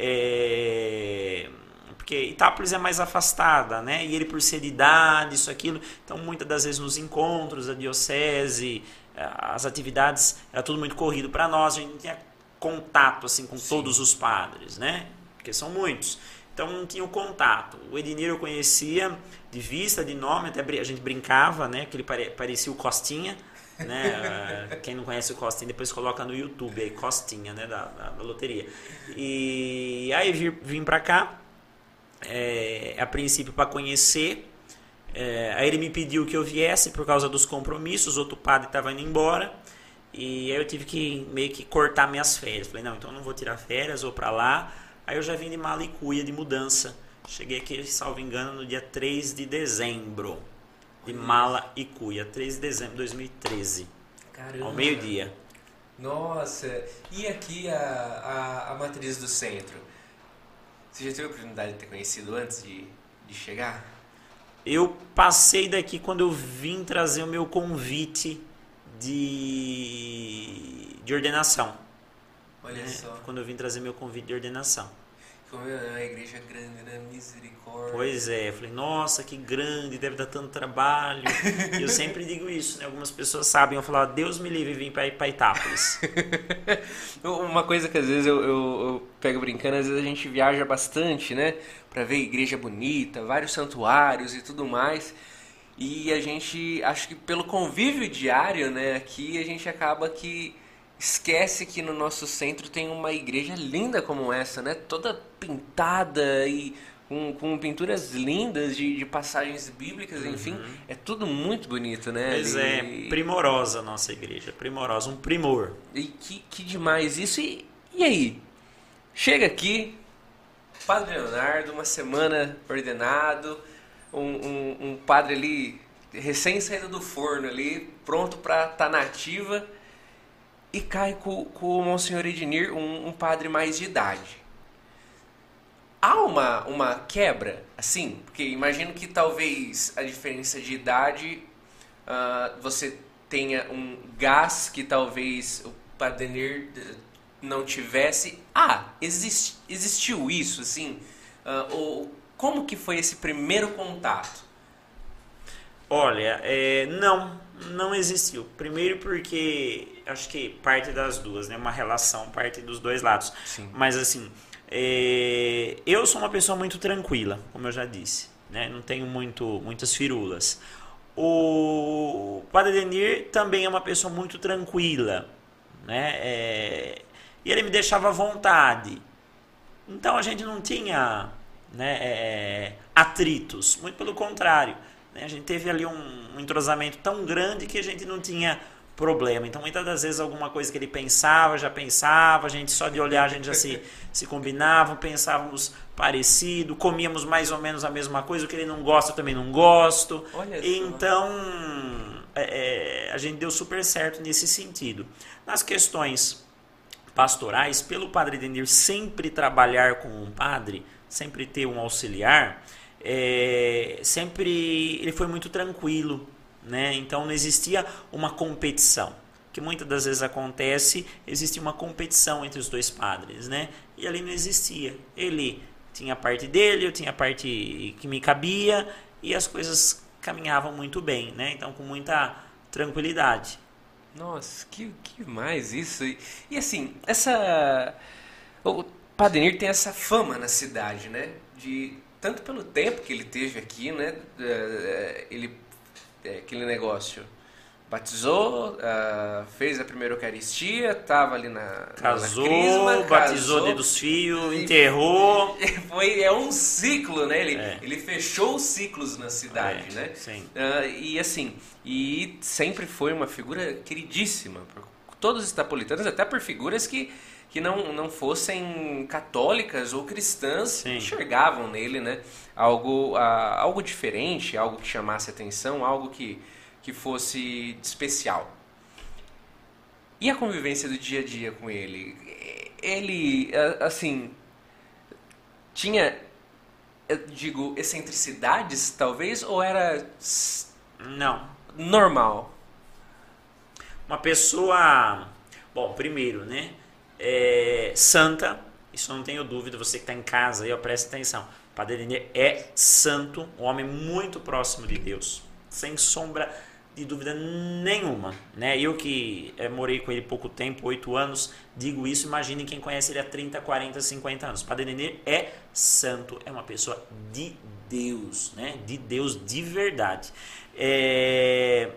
É, porque Itápolis é mais afastada, né? E ele por ser de idade, isso, aquilo. Então, muitas das vezes nos encontros da diocese, as atividades, era tudo muito corrido para nós. A gente não tinha contato assim com Sim. todos os padres, né? Porque são muitos. Então não tinha o contato. O Ednir eu conhecia de vista, de nome, até a gente brincava, né? Que ele pare- parecia o Costinha, né? Ah, Quem não conhece o Costinha, depois coloca no YouTube aí, Costinha, né? Da, da, da loteria. E aí vim, vim pra cá, é, a princípio para conhecer. É, aí ele me pediu que eu viesse por causa dos compromissos, outro padre estava indo embora. E aí eu tive que meio que cortar minhas férias. Falei, não, então não vou tirar férias, vou para lá. Aí eu já vim de mala e cuia de mudança. Cheguei aqui, salvo engano, no dia 3 de dezembro. De mala e cuia, 3 de dezembro de 2013, Caramba. ao meio-dia. Nossa. E aqui a, a, a matriz do centro? Você já teve a oportunidade de ter conhecido antes de, de chegar? Eu passei daqui quando eu vim trazer o meu convite de, de ordenação. Olha né? só. Quando eu vim trazer meu convite de ordenação. Como é uma igreja grande, né? Misericórdia. Pois é, eu falei, nossa, que grande, deve dar tanto trabalho. E eu sempre digo isso, né? Algumas pessoas sabem, eu falo, Deus me livre vir para Itápolis. Uma coisa que às vezes eu, eu, eu pego brincando, às vezes a gente viaja bastante, né? Pra ver igreja bonita, vários santuários e tudo mais. E a gente, acho que pelo convívio diário, né, aqui a gente acaba que esquece que no nosso centro tem uma igreja linda como essa, né? Toda pintada e com, com pinturas lindas de, de passagens bíblicas, enfim. É tudo muito bonito, né? Pois é, primorosa a nossa igreja, primorosa, um primor. e que, que demais isso. E, e aí? Chega aqui, Padre Leonardo, uma semana ordenado, um, um, um padre ali recém saído do forno ali, pronto para estar na ativa, e cai com, com o Monsenhor Ednir, um, um padre mais de idade. Há uma, uma quebra, assim? Porque imagino que talvez a diferença de idade ah, você tenha um gás que talvez o Padenir eh, não tivesse. Ah, exist, existiu isso, assim? Ah, ou como que foi esse primeiro contato? Olha, é, não, não existiu. Primeiro porque acho que parte das duas, né? Uma relação parte dos dois lados. Sim. Mas assim, é, eu sou uma pessoa muito tranquila, como eu já disse, né? Não tenho muito, muitas firulas. O Padre Denir também é uma pessoa muito tranquila, né? É, e ele me deixava à vontade. Então a gente não tinha né, é, atritos, muito pelo contrário. né? A gente teve ali um, um entrosamento tão grande que a gente não tinha problema. Então muitas das vezes alguma coisa que ele pensava, já pensava, a gente só de olhar a gente já se, se combinava, pensávamos parecido, comíamos mais ou menos a mesma coisa, o que ele não gosta eu também não gosto. Olha. Então é, é, a gente deu super certo nesse sentido. Nas questões pastorais, pelo padre Denir sempre trabalhar com um padre, sempre ter um auxiliar, é, sempre ele foi muito tranquilo, né? Então não existia uma competição, que muitas das vezes acontece, existe uma competição entre os dois padres, né? E ali não existia. Ele tinha a parte dele, eu tinha a parte que me cabia e as coisas caminhavam muito bem, né? Então com muita tranquilidade. Nossa, que, que mais isso? E, e assim, essa. O Padenir tem essa fama na cidade, né? De tanto pelo tempo que ele teve aqui, né? eh, Ele. Eh, Aquele negócio. Batizou, ah, fez a primeira Eucaristia, tava ali na. Casou, na crisma, batizou casou, dedos fios, enterrou. Foi, é um ciclo, né? Ele, É. ele fechou os ciclos na cidade, É, né? sim. Ah, e assim, e sempre foi uma figura queridíssima por todos os itapolitanos, até por figuras que, que não, não fossem católicas ou cristãs, Sim. enxergavam nele, né? Algo, ah, algo diferente, algo que chamasse atenção, algo que, que fosse especial. E a convivência do dia a dia com ele? Ele, assim, tinha, eu digo, excentricidades, talvez, ou era. Não. Normal? Uma pessoa. Bom, primeiro, né? É, santa, isso não tenho dúvida, você que está em casa aí, ó, preste atenção. Padre Denê é santo, um homem muito próximo de Deus, sem sombra de dúvida nenhuma. Né? Eu que é, morei com ele pouco tempo, oito anos, digo isso, imaginem quem conhece ele há 30, 40, 50 anos. Padre Nenê é santo, é uma pessoa de Deus, né? de Deus de verdade. É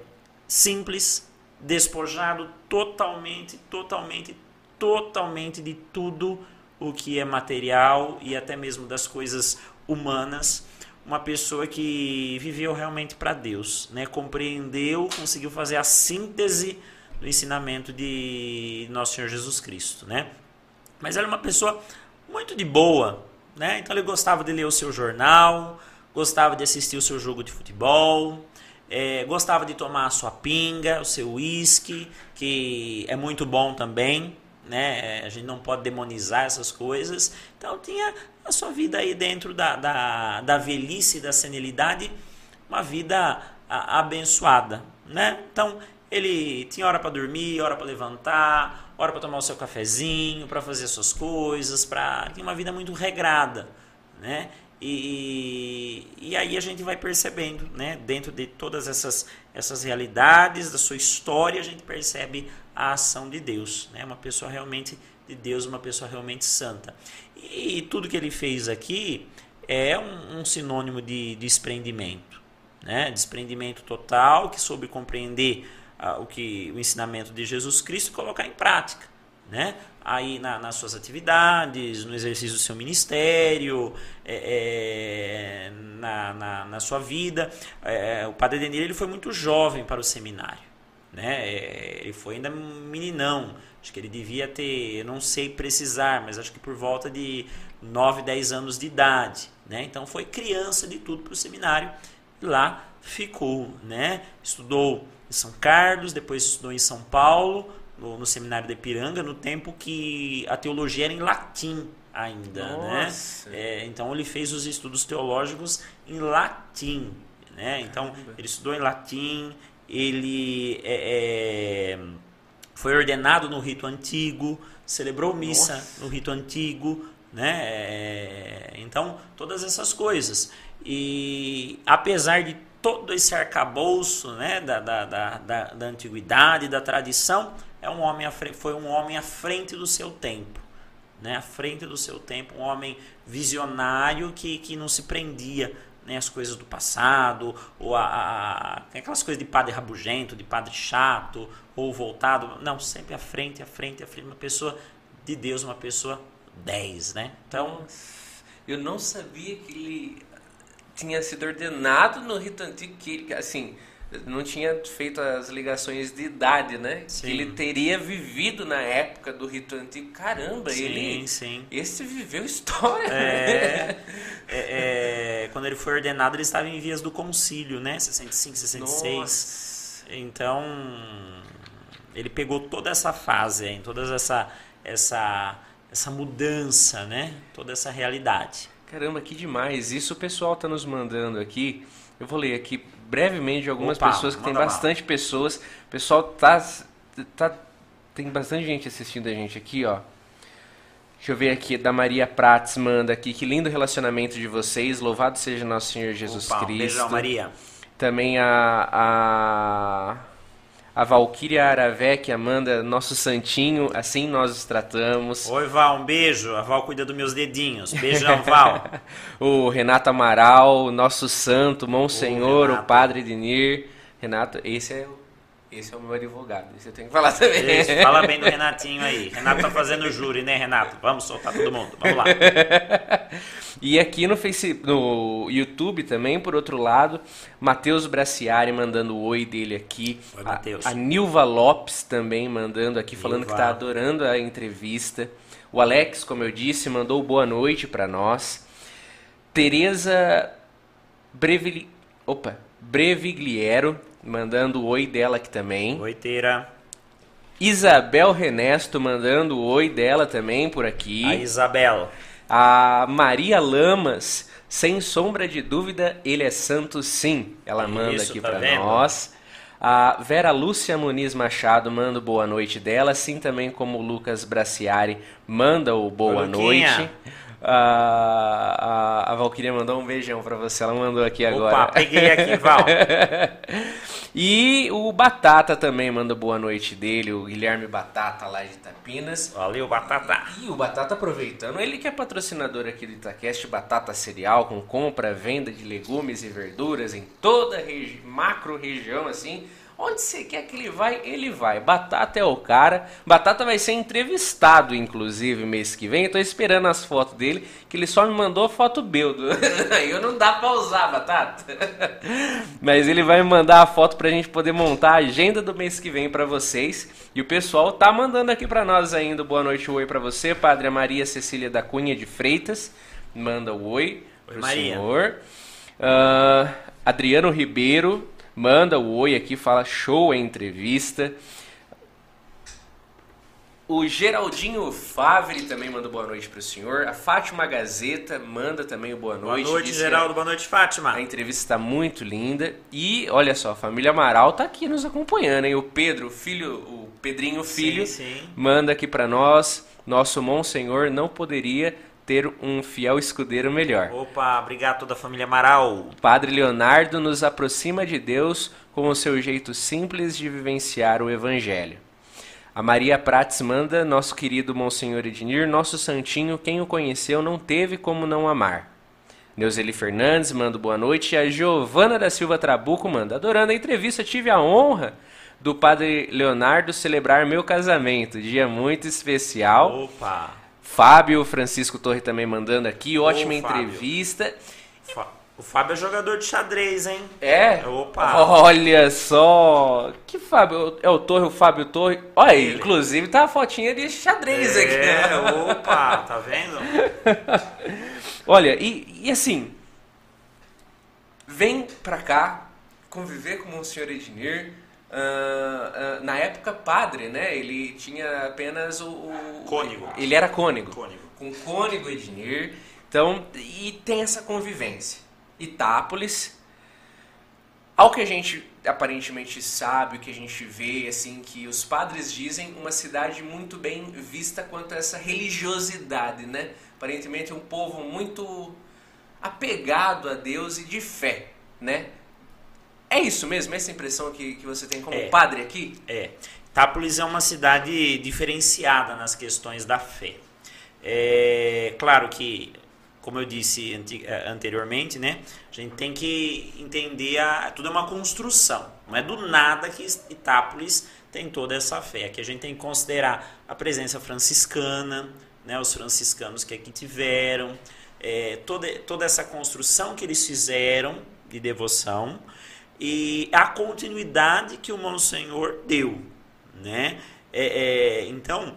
simples, despojado totalmente, totalmente, totalmente de tudo o que é material e até mesmo das coisas humanas uma pessoa que viveu realmente para Deus, né? compreendeu, conseguiu fazer a síntese do ensinamento de Nosso Senhor Jesus Cristo. Né? Mas era uma pessoa muito de boa, né? então ele gostava de ler o seu jornal, gostava de assistir o seu jogo de futebol, é, gostava de tomar a sua pinga, o seu uísque, que é muito bom também, né? A gente não pode demonizar essas coisas. Então tinha a sua vida aí dentro da, da, da velhice, da senilidade, uma vida abençoada, né? Então ele tinha hora para dormir, hora para levantar, hora para tomar o seu cafezinho, para fazer suas coisas, para tinha uma vida muito regrada, né? E, e aí a gente vai percebendo, né? Dentro de todas essas, essas realidades da sua história, a gente percebe a ação de Deus, né? Uma pessoa realmente de Deus, uma pessoa realmente santa. E tudo que ele fez aqui é um, um sinônimo de, desprendimento, né? Desprendimento total, que soube compreender ah, o que o ensinamento de Jesus Cristo e colocar em prática, né? Aí na, nas suas atividades, no exercício do seu ministério, é, é, na, na, na, sua vida. É, o Padre Denir ele foi muito jovem para o seminário, né? É, ele foi ainda meninão Acho que ele devia ter, não sei precisar, mas acho que por volta de 9, 10 anos de idade. Né? Então foi criança de tudo para o seminário e lá ficou. Né? Estudou em São Carlos, depois estudou em São Paulo, no, no seminário de Ipiranga, no tempo que a teologia era em latim ainda. Né? É, então ele fez os estudos teológicos em latim. Né? Então ele estudou em latim, ele. É, é, foi ordenado no rito antigo, celebrou missa Nossa. no rito antigo, né? É, então, todas essas coisas. E apesar de todo esse arcabouço né, da, da, da, da, da antiguidade, da tradição, é um homem foi um homem à frente do seu tempo. Né, à frente do seu tempo, um homem visionário que, que não se prendia né, as coisas do passado, ou a, a, aquelas coisas de padre rabugento, de padre chato, ou voltado. Não, sempre à frente, à frente, à frente. Uma pessoa de Deus, uma pessoa 10, né? Então. Eu não sabia que ele tinha sido ordenado no rito antigo, que assim, não tinha feito as ligações de idade, né? Sim. Que ele teria vivido na época do rito antigo. Caramba, sim, ele. Sim. Esse viveu história. É, né? é, é, quando ele foi ordenado, ele estava em vias do concílio, né? 65, 66. Nossa. Então, ele pegou toda essa fase, hein? toda essa, essa, essa mudança, né? Toda essa realidade. Caramba, que demais. Isso o pessoal está nos mandando aqui. Eu vou ler aqui brevemente de algumas Opa, pessoas, que tem bastante lá. pessoas. O pessoal tá, tá. Tem bastante gente assistindo a gente aqui, ó. Deixa eu ver aqui, da Maria Prats manda aqui, que lindo relacionamento de vocês, louvado seja nosso Senhor Jesus Opa, Cristo. Um beijão, Maria. Também a, a a Valquíria Aravec, Amanda, nosso santinho, assim nós os tratamos. Oi, Val, um beijo. A Val cuida dos meus dedinhos. Beijão, Val. o Renato Amaral, nosso santo, Monsenhor, o, o Padre Dinir. Renato, esse é o esse é o meu advogado. Isso eu tenho que falar também. Isso, fala bem do Renatinho aí. Renato tá fazendo júri, né, Renato? Vamos soltar todo mundo. Vamos lá. e aqui no Facebook, no YouTube também, por outro lado, Matheus Braciari mandando o oi dele aqui. Oi, Matheus. A, a Nilva Lopes também mandando aqui, Nilva. falando que está adorando a entrevista. O Alex, como eu disse, mandou boa noite para nós. Tereza Brevili... Opa, Brevigliero mandando o oi dela aqui também. Oi, Teira. Isabel Renesto mandando o oi dela também por aqui. A Isabel. A Maria Lamas, sem sombra de dúvida, ele é santo sim. Ela manda Isso, aqui tá para nós. A Vera Lúcia Muniz Machado manda boa noite dela, assim também como o Lucas Braciari manda o boa Luquinha. noite. A, a, a Valquíria mandou um beijão pra você, ela mandou aqui agora. Opa, peguei aqui, Val. E o Batata também manda boa noite dele, o Guilherme Batata lá de Itapinas. Valeu, Batata. E o Batata aproveitando, ele que é patrocinador aqui do Itacast, Batata Cereal, com compra, venda de legumes e verduras em toda a regi macro região, assim. Onde você quer que ele vai, ele vai. Batata é o cara. Batata vai ser entrevistado, inclusive, mês que vem. Eu tô esperando as fotos dele, que ele só me mandou foto beldo. Aí eu não dá pra usar, Batata. Mas ele vai me mandar a foto pra gente poder montar a agenda do mês que vem pra vocês. E o pessoal tá mandando aqui pra nós ainda. Boa noite, oi pra você, Padre Maria Cecília da Cunha de Freitas. Manda o oi pro Maria. senhor. Ah, Adriano Ribeiro manda o oi aqui, fala show a entrevista. O Geraldinho Favre também manda boa noite pro senhor. A Fátima Gazeta manda também o boa Boa noite. noite, Diz que Geraldo. Boa noite, Fátima. a entrevista está muito linda. E olha só, a família Amaral tá aqui nos acompanhando, hein? O Pedro, filho, o Pedrinho Filho, Sim, sim. manda aqui para nós. Nosso Monsenhor não poderia ter um fiel escudeiro melhor. Opa, obrigado a toda a família Amaral. O Padre Leonardo nos aproxima de Deus com o seu jeito simples de vivenciar o Evangelho. A Maria Prates manda, nosso querido Monsenhor Ednir, nosso santinho, quem o conheceu não teve como não amar. Neuzeli Fernandes manda boa noite. E a Giovana da Silva Trabuco manda, adorando a entrevista, tive a honra do Padre Leonardo celebrar meu casamento. Dia muito especial. Opa. Fábio Francisco Torre também mandando aqui, ótima Fábio. entrevista. O Fábio é jogador de xadrez, hein? É? Opa. Olha só! Que Fábio? É o Torre, o Fábio Torre. Olha aí, Ele. inclusive tá a fotinha de xadrez aqui. É, opa, tá vendo? Olha, e, e assim, vem pra cá conviver com o senhor Ednir. Ah, na época, padre, né? Ele tinha apenas o. o- Cônego. Ele era cônego. Cônego. Com cônego Ednir. Então, e tem essa convivência. Itápolis, ao que a gente aparentemente sabe, o que a gente vê, assim, que os padres dizem, uma cidade muito bem vista quanto a essa religiosidade, né? Aparentemente um povo muito apegado a Deus e de fé, né? É isso mesmo? Essa impressão que, que você tem como É. padre aqui? É. Itápolis é uma cidade diferenciada nas questões da fé. É claro que, como eu disse eh, anteriormente, né, a gente tem que entender a tudo é uma construção. Não é do nada que Itápolis tem toda essa fé. Aqui a gente tem que considerar a presença franciscana, né, os franciscanos que aqui tiveram, é, toda, toda essa construção que eles fizeram de devoção e a continuidade que o Monsenhor deu, né? É, é, então,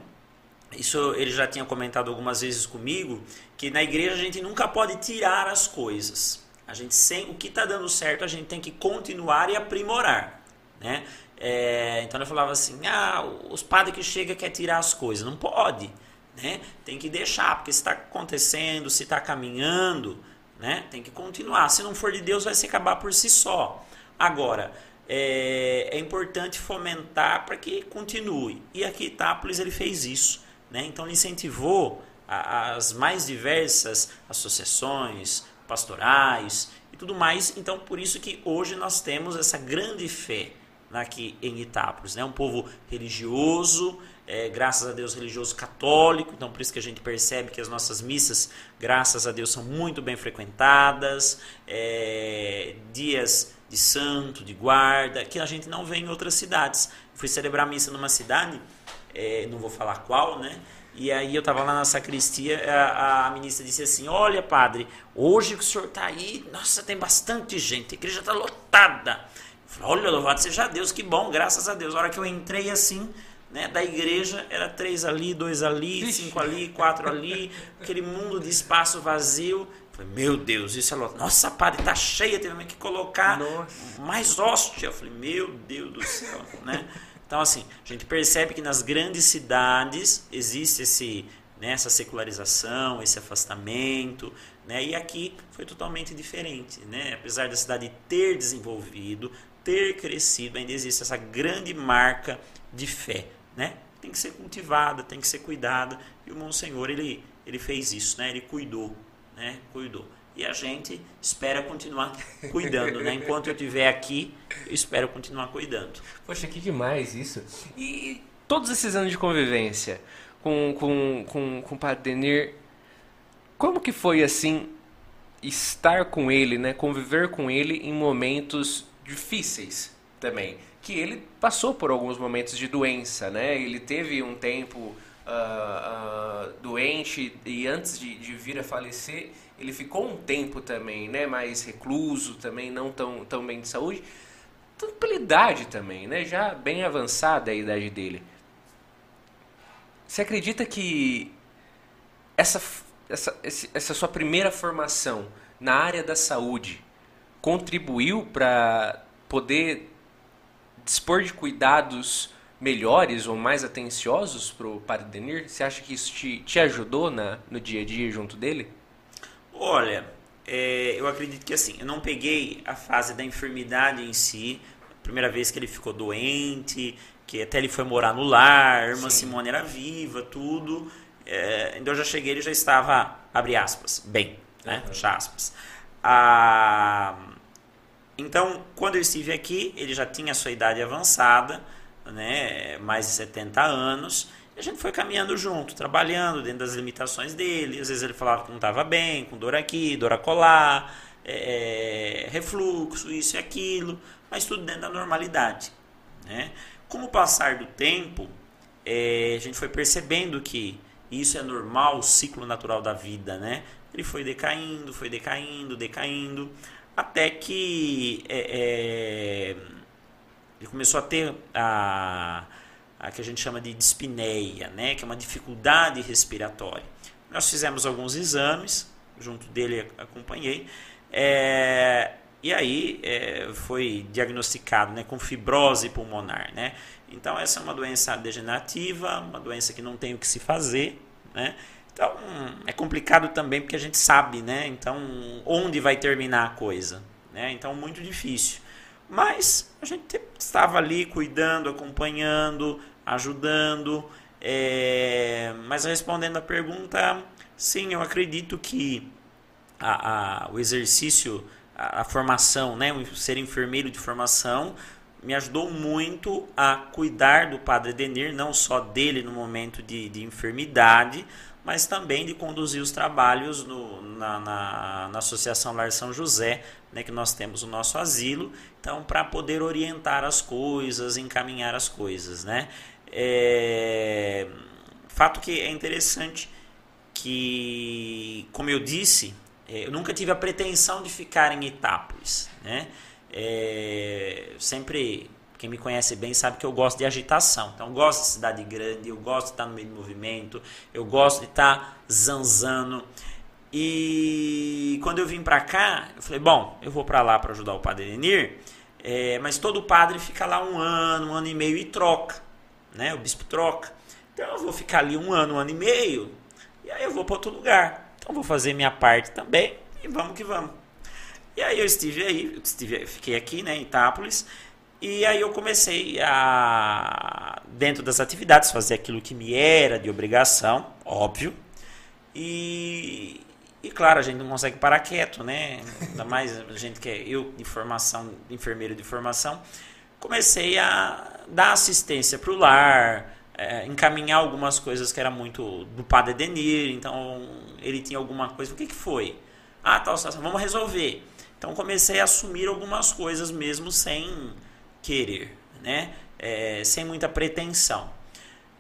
isso ele já tinha comentado algumas vezes comigo, que na igreja a gente nunca pode tirar as coisas. A gente sem, o que está dando certo a gente tem que continuar e aprimorar, né? É, então eu falava assim, ah, os padres que chegam quer tirar as coisas, não pode, né? Tem que deixar, porque se está acontecendo, se está caminhando, né? Tem que continuar. Se não for de Deus, vai se acabar por si só. Agora, é, é importante fomentar para que continue. E aqui Itápolis ele fez isso. Né? Então ele incentivou a- as mais diversas associações, pastorais e tudo mais. Então por isso que hoje nós temos essa grande fé aqui em Itápolis. Né? Um povo religioso, é, graças a Deus religioso católico, então por isso que a gente percebe que as nossas missas, graças a Deus, são muito bem frequentadas, é, dias de santo, de guarda, que a gente não vê em outras cidades. Fui celebrar missa numa cidade, é, não vou falar qual, né? E aí eu estava lá na sacristia, a, a ministra disse assim, olha padre, hoje que o senhor está aí, nossa, tem bastante gente, a igreja está lotada. Eu falei, olha, louvado seja Deus, que bom, graças a Deus. A hora que eu entrei assim, né, da igreja, era três ali, dois ali, cinco ali, quatro ali, aquele mundo de espaço vazio. Falei, meu Deus, isso é lotado. Nossa, padre, tá cheia, teve que colocar Nossa. mais hóstia. Eu falei, meu Deus do céu, né? Então, assim, a gente percebe que nas grandes cidades existe esse, né, essa secularização, esse afastamento, né? E aqui foi totalmente diferente, né? Apesar da cidade ter desenvolvido, ter crescido, ainda existe essa grande marca de fé, né? Tem que ser cultivada, tem que ser cuidada. E o Monsenhor, ele, ele fez isso, né? Ele cuidou, né? Cuidou. E a gente espera continuar cuidando, né? Enquanto eu estiver aqui, eu espero continuar cuidando. Poxa, que demais isso. E todos esses anos de convivência com, com, com, com o Padre Denir, como que foi assim estar com ele, né? Conviver com ele em momentos difíceis também. Que ele passou por alguns momentos de doença, né? Ele teve um tempo uh, uh, doente e antes de, de vir a falecer, ele ficou um tempo também, né? Mais recluso também, não tão, tão bem de saúde. Tanto pela idade também, né? Já bem avançada a idade dele. Você acredita que essa, essa, essa sua primeira formação na área da saúde contribuiu para poder dispor de cuidados melhores ou mais atenciosos para o Padre Denir? Você acha que isso te, te ajudou na, no dia a dia junto dele? Olha, é, eu acredito que assim, eu não peguei a fase da enfermidade em si, primeira vez que ele ficou doente, que até ele foi morar no lar, a irmã Sim. Simone era viva, tudo. É, então eu já cheguei, ele já estava, abre aspas, bem, né? Uhum. Fecha aspas. Ah, então, quando eu estive aqui, ele já tinha a sua idade avançada, né? mais de 70 anos, e a gente foi caminhando junto, trabalhando dentro das limitações dele. Às vezes ele falava que não estava bem, com dor aqui, dor acolá, é, refluxo, isso e aquilo, mas tudo dentro da normalidade. Né? Com o passar do tempo, é, a gente foi percebendo que isso é normal, o ciclo natural da vida, né? Ele foi decaindo, foi decaindo, decaindo, até que é, é, ele começou a ter a, a que a gente chama de dispneia, né? Que é uma dificuldade respiratória. Nós fizemos alguns exames, junto dele acompanhei, é, e aí é, foi diagnosticado né, com fibrose pulmonar. Né? Então, essa é uma doença degenerativa, uma doença que não tem o que se fazer. Né? Então, é complicado também porque a gente sabe, né? Então, onde vai terminar a coisa? Né? Então, muito difícil. Mas a gente estava ali cuidando, acompanhando, ajudando. É... Mas respondendo a pergunta, sim, eu acredito que a, a, o exercício a, a formação, né, o ser enfermeiro de formação, me ajudou muito a cuidar do Padre Denir, não só dele no momento de, de enfermidade, mas também de conduzir os trabalhos no, na, na, na, Associação Lar São José, né, que nós temos o nosso asilo, então para poder orientar as coisas, encaminhar as coisas. Né? É, fato que é interessante que, como eu disse, é, eu nunca tive a pretensão de ficar em Itápolis, né? É, sempre quem me conhece bem sabe que eu gosto de agitação. Então, eu gosto de cidade grande, eu gosto de estar no meio do movimento, eu gosto de estar zanzando. E quando eu vim para cá, eu falei: bom, eu vou para lá para ajudar o padre Enir, é, mas todo padre fica lá um ano, um ano e meio e troca, né? O bispo troca. Então, eu vou ficar ali um ano, um ano e meio, e aí eu vou para outro lugar. Então vou fazer minha parte também e vamos que vamos. E aí eu estive aí, estive, fiquei aqui né, em Itápolis, e aí eu comecei a, dentro das atividades, fazer aquilo que me era de obrigação, óbvio. E, e claro, a gente não consegue parar quieto, né? Ainda mais a gente que é eu de formação, enfermeiro de formação, comecei a dar assistência para o lar, é, encaminhar algumas coisas que era muito do padre Denir, então ele tinha alguma coisa, o que, que foi? Ah, tal, tá, vamos resolver. Então comecei a assumir algumas coisas mesmo sem querer, né? É, sem muita pretensão.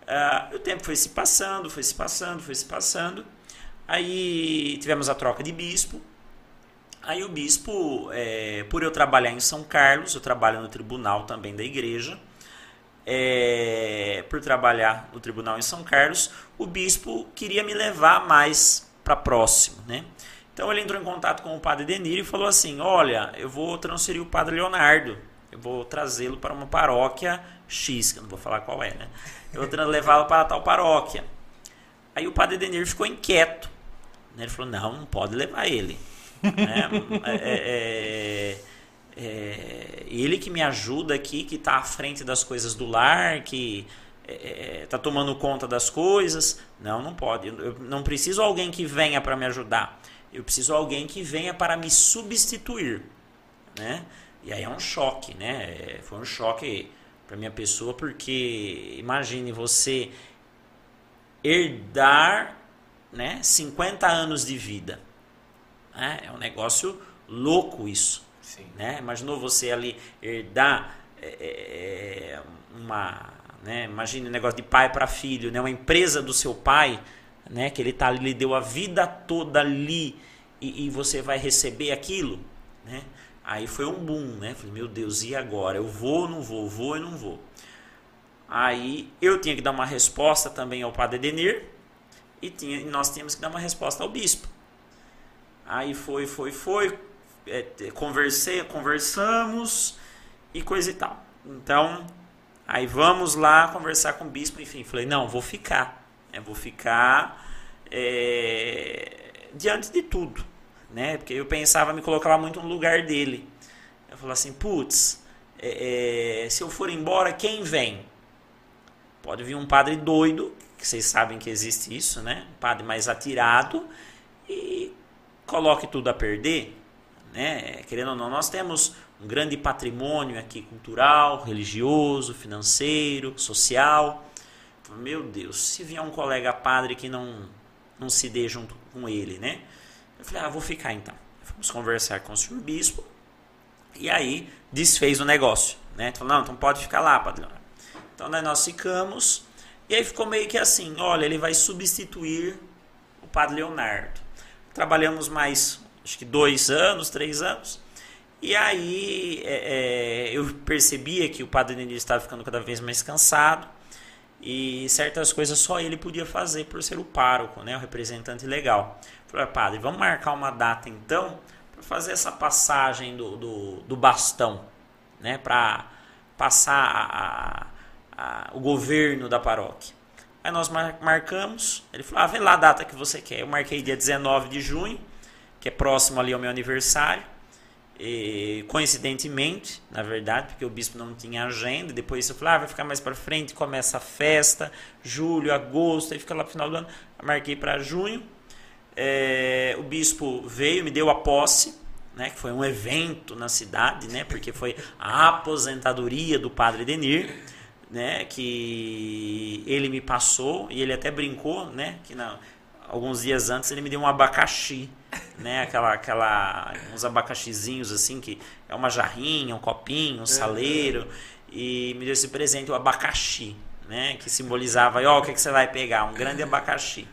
Uh, o tempo foi se passando, foi se passando, foi se passando. Aí tivemos a troca de bispo. Aí o bispo, é, por eu trabalhar em São Carlos, eu trabalho no tribunal também da igreja é, por trabalhar no tribunal em São Carlos, o bispo queria me levar mais para próximo, né? Então ele entrou em contato com o padre Denir e falou assim: Olha, eu vou transferir o padre Leonardo, eu vou trazê-lo para uma paróquia X, que eu não vou falar qual é, né? Eu vou levá-lo para tal paróquia. Aí o padre Denir ficou inquieto. Né? Ele falou: Não, não pode levar ele. né? é, é, é, é ele que me ajuda aqui, que está à frente das coisas do lar, que está é, é, tomando conta das coisas. Não, não pode. Eu não preciso alguém que venha para me ajudar. Eu preciso alguém que venha para me substituir, né? E aí é um choque, né? É, foi um choque para minha pessoa porque imagine você herdar, né, 50 anos de vida. Né? É um negócio louco isso. Sim. Né? Imaginou você ali herdar é, uma né? Imagine um negócio de pai para filho, né? uma empresa do seu pai, né? que ele tá, lhe deu a vida toda ali e, e você vai receber aquilo. Né? Aí foi um boom, né? Falei, meu Deus, e agora? Eu vou ou não vou? Vou ou não vou? Aí eu tinha que dar uma resposta também ao padre Denir e, tinha, e nós tínhamos que dar uma resposta ao bispo. Aí foi, foi, foi, é, conversei, conversamos e coisa e tal. Então, Aí vamos lá conversar com o bispo, enfim. Falei, não, vou ficar. Eu vou ficar é, diante de tudo. Né? Porque eu pensava me colocar muito no lugar dele. Eu falei assim, putz, é, é, se eu for embora, quem vem? Pode vir um padre doido, que vocês sabem que existe isso, né? Um padre mais atirado e coloque tudo a perder. Né? Querendo ou não, nós temos um grande patrimônio aqui cultural, religioso, financeiro, social. Meu Deus, se vier um colega padre que não, não se dê junto com ele, né? Eu falei, ah, vou ficar então. Vamos conversar com o senhor bispo. E aí desfez o negócio, né? Falou, não, então pode ficar lá, padre. Então nós ficamos. E aí ficou meio que assim, olha, ele vai substituir o padre Leonardo. Trabalhamos mais, acho que dois anos, três anos. E aí é, é, eu percebia que o padre Denis estava ficando cada vez mais cansado e certas coisas só ele podia fazer por ser o pároco, né, o representante legal. Falei, padre, vamos marcar uma data então para fazer essa passagem do, do, do bastão, né, para passar a, a, o governo da paróquia. Aí nós marcamos, ele falou, ah, vê lá a data que você quer. Eu marquei dia 19 de junho, que é próximo ali ao meu aniversário. E, coincidentemente, na verdade, porque o bispo não tinha agenda, depois eu falei, ah, vai ficar mais para frente, começa a festa, julho, agosto, aí fica lá no final do ano. marquei para junho. É, o bispo veio, me deu a posse, né, que foi um evento na cidade, né, porque foi a aposentadoria do padre Denir, né, que ele me passou e ele até brincou, né, que na, alguns dias antes ele me deu um abacaxi né? Aquela, aquela, uns abacaxizinhos assim, que é uma jarrinha, um copinho, um saleiro. E me deu esse presente, o abacaxi, né? Que simbolizava, ó, oh, o que, que você vai pegar? Um grande abacaxi.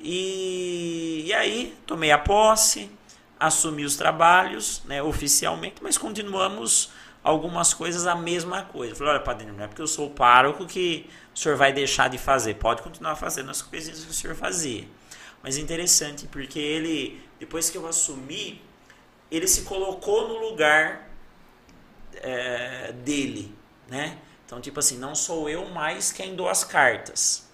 E, e aí, tomei a posse, assumi os trabalhos, né, oficialmente, mas continuamos algumas coisas a mesma coisa. falei, olha, padre, não é porque eu sou o pároco que o senhor vai deixar de fazer. Pode continuar fazendo as coisinhas que o senhor fazia. Mas é interessante porque ele, depois que eu assumi, ele se colocou no lugar é, dele, né? Então, tipo assim, não sou eu mais quem dou as cartas.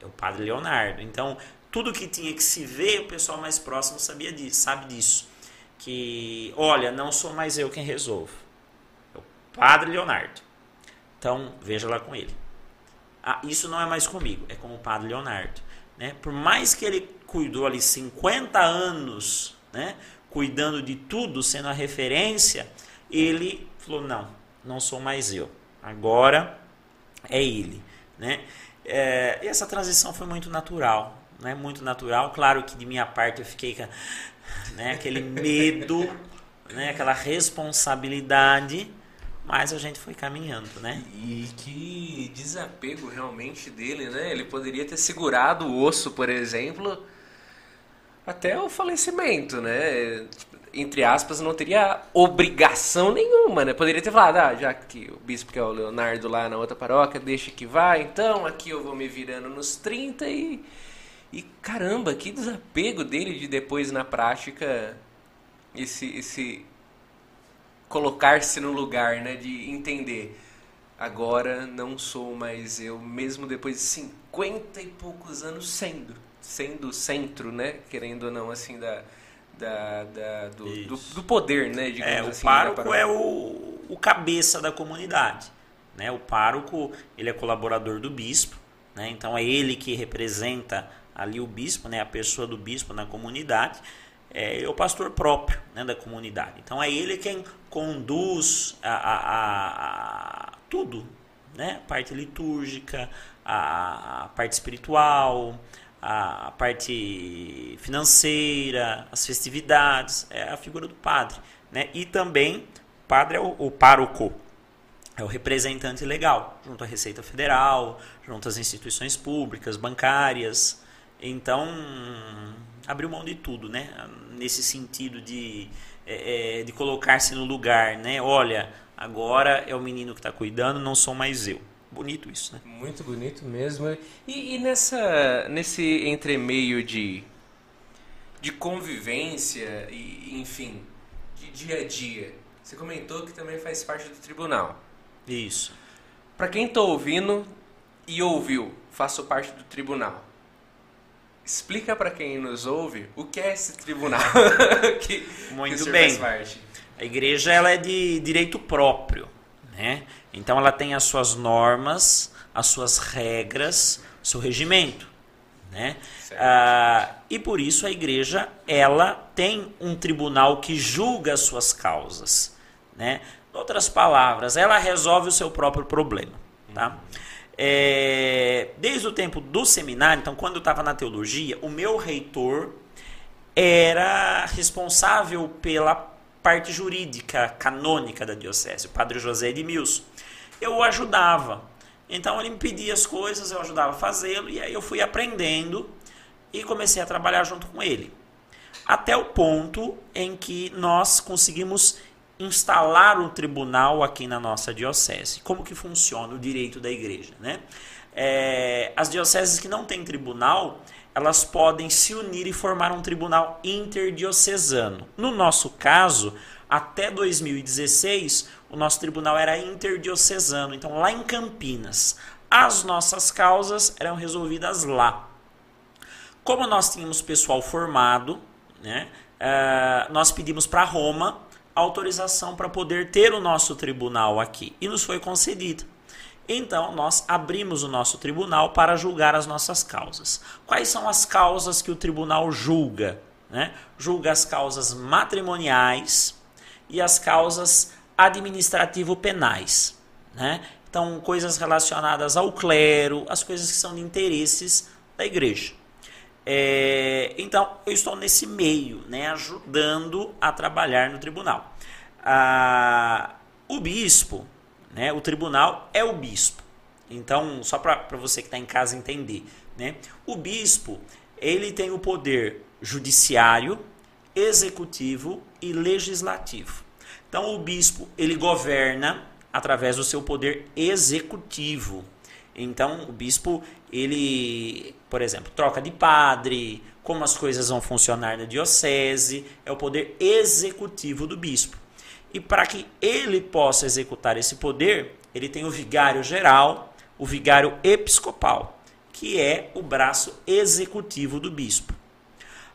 É o padre Leonardo. Então, tudo que tinha que se ver, o pessoal mais próximo sabia disso, sabe disso. Que, olha, não sou mais eu quem resolvo. Padre Leonardo. Então, veja lá com ele. Ah, isso não é mais comigo, é com o padre Leonardo. Né? Por mais que ele cuidou ali 50 anos, né, cuidando de tudo, sendo a referência, ele falou: não, não sou mais eu. Agora é ele. Né? É, e essa transição foi muito natural. Né? Muito natural. Claro que de minha parte eu fiquei com né, aquele medo, né, aquela responsabilidade. Mas a gente foi caminhando, né? E que desapego realmente dele, né? Ele poderia ter segurado o osso, por exemplo, até o falecimento, né? Entre aspas, não teria obrigação nenhuma, né? Poderia ter falado, ah, já que o bispo que é o Leonardo lá na outra paróquia, deixa que vai, então aqui eu vou me virando nos 30 e, E caramba, que desapego dele de depois na prática esse esse colocar-se no lugar, né, de entender agora não sou mais eu, mesmo depois de 50 e poucos anos sendo, sendo o centro, né, querendo ou não, assim, da, da, da do, do, do, poder, né, digamos é, o assim. O pároco é o, o cabeça da comunidade, né, o pároco, ele é colaborador do bispo, né, então é ele que representa ali o bispo, né, a pessoa do bispo na comunidade, é, o pastor próprio né, da comunidade. Então é ele quem conduz a, a, a, a tudo, né? A parte litúrgica, a, parte espiritual, a parte financeira, as festividades, é a figura do padre, né? E também padre é o, o pároco, é o representante legal, junto à Receita Federal, junto às instituições públicas, bancárias. Então, abriu mão de tudo, né? Nesse sentido de, é de colocar-se no lugar, né? Olha, agora é o menino que está cuidando, não sou mais eu. Bonito isso, né? Muito bonito mesmo. E, e nessa, nesse entremeio de, de convivência e, enfim, de dia a dia, você comentou que também faz parte do tribunal. Isso. Para quem está ouvindo e ouviu, faço parte do tribunal. Explica para quem nos ouve o que é esse tribunal que, Muito que bem. A igreja ela é de direito próprio, né? Então ela tem as suas normas, as suas regras, seu regimento, né? Ah, e por isso a igreja ela tem um tribunal que julga as suas causas, né? Em outras palavras, ela resolve o seu próprio problema, tá? Uhum. É, desde o tempo do seminário, então quando eu estava na teologia, o meu reitor era responsável pela parte jurídica canônica da diocese, o padre José Edmilson. Eu o ajudava. Então ele me pedia as coisas, eu ajudava a fazê-lo, e aí eu fui aprendendo e comecei a trabalhar junto com ele. Até o ponto em que nós conseguimos instalar um tribunal aqui na nossa diocese. Como que funciona o direito da igreja, né? É, as dioceses que não têm tribunal, elas podem se unir e formar um tribunal interdiocesano. No nosso caso, até 2016, o nosso tribunal era interdiocesano, então lá em Campinas. As nossas causas eram resolvidas lá. Como nós tínhamos pessoal formado, né, uh, nós pedimos para Roma autorização para poder ter o nosso tribunal aqui e nos foi concedido. Então, nós abrimos o nosso tribunal para julgar as nossas causas. Quais são as causas que o tribunal julga? Né? Julga as causas matrimoniais e as causas administrativo-penais. Né? Então, coisas relacionadas ao clero, as coisas que são de interesses da igreja. É, então, eu estou nesse meio, né, ajudando a trabalhar no tribunal. Ah, o bispo, né, o tribunal é o bispo. Então, só para você que está em casa entender, né, o bispo ele tem o poder judiciário, executivo e legislativo. Então, o bispo ele governa através do seu poder executivo. Então, o bispo ele, por exemplo, troca de padre, como as coisas vão funcionar na diocese, é o poder executivo do bispo. E para que ele possa executar esse poder, ele tem o vigário geral, o vigário episcopal, que é o braço executivo do bispo.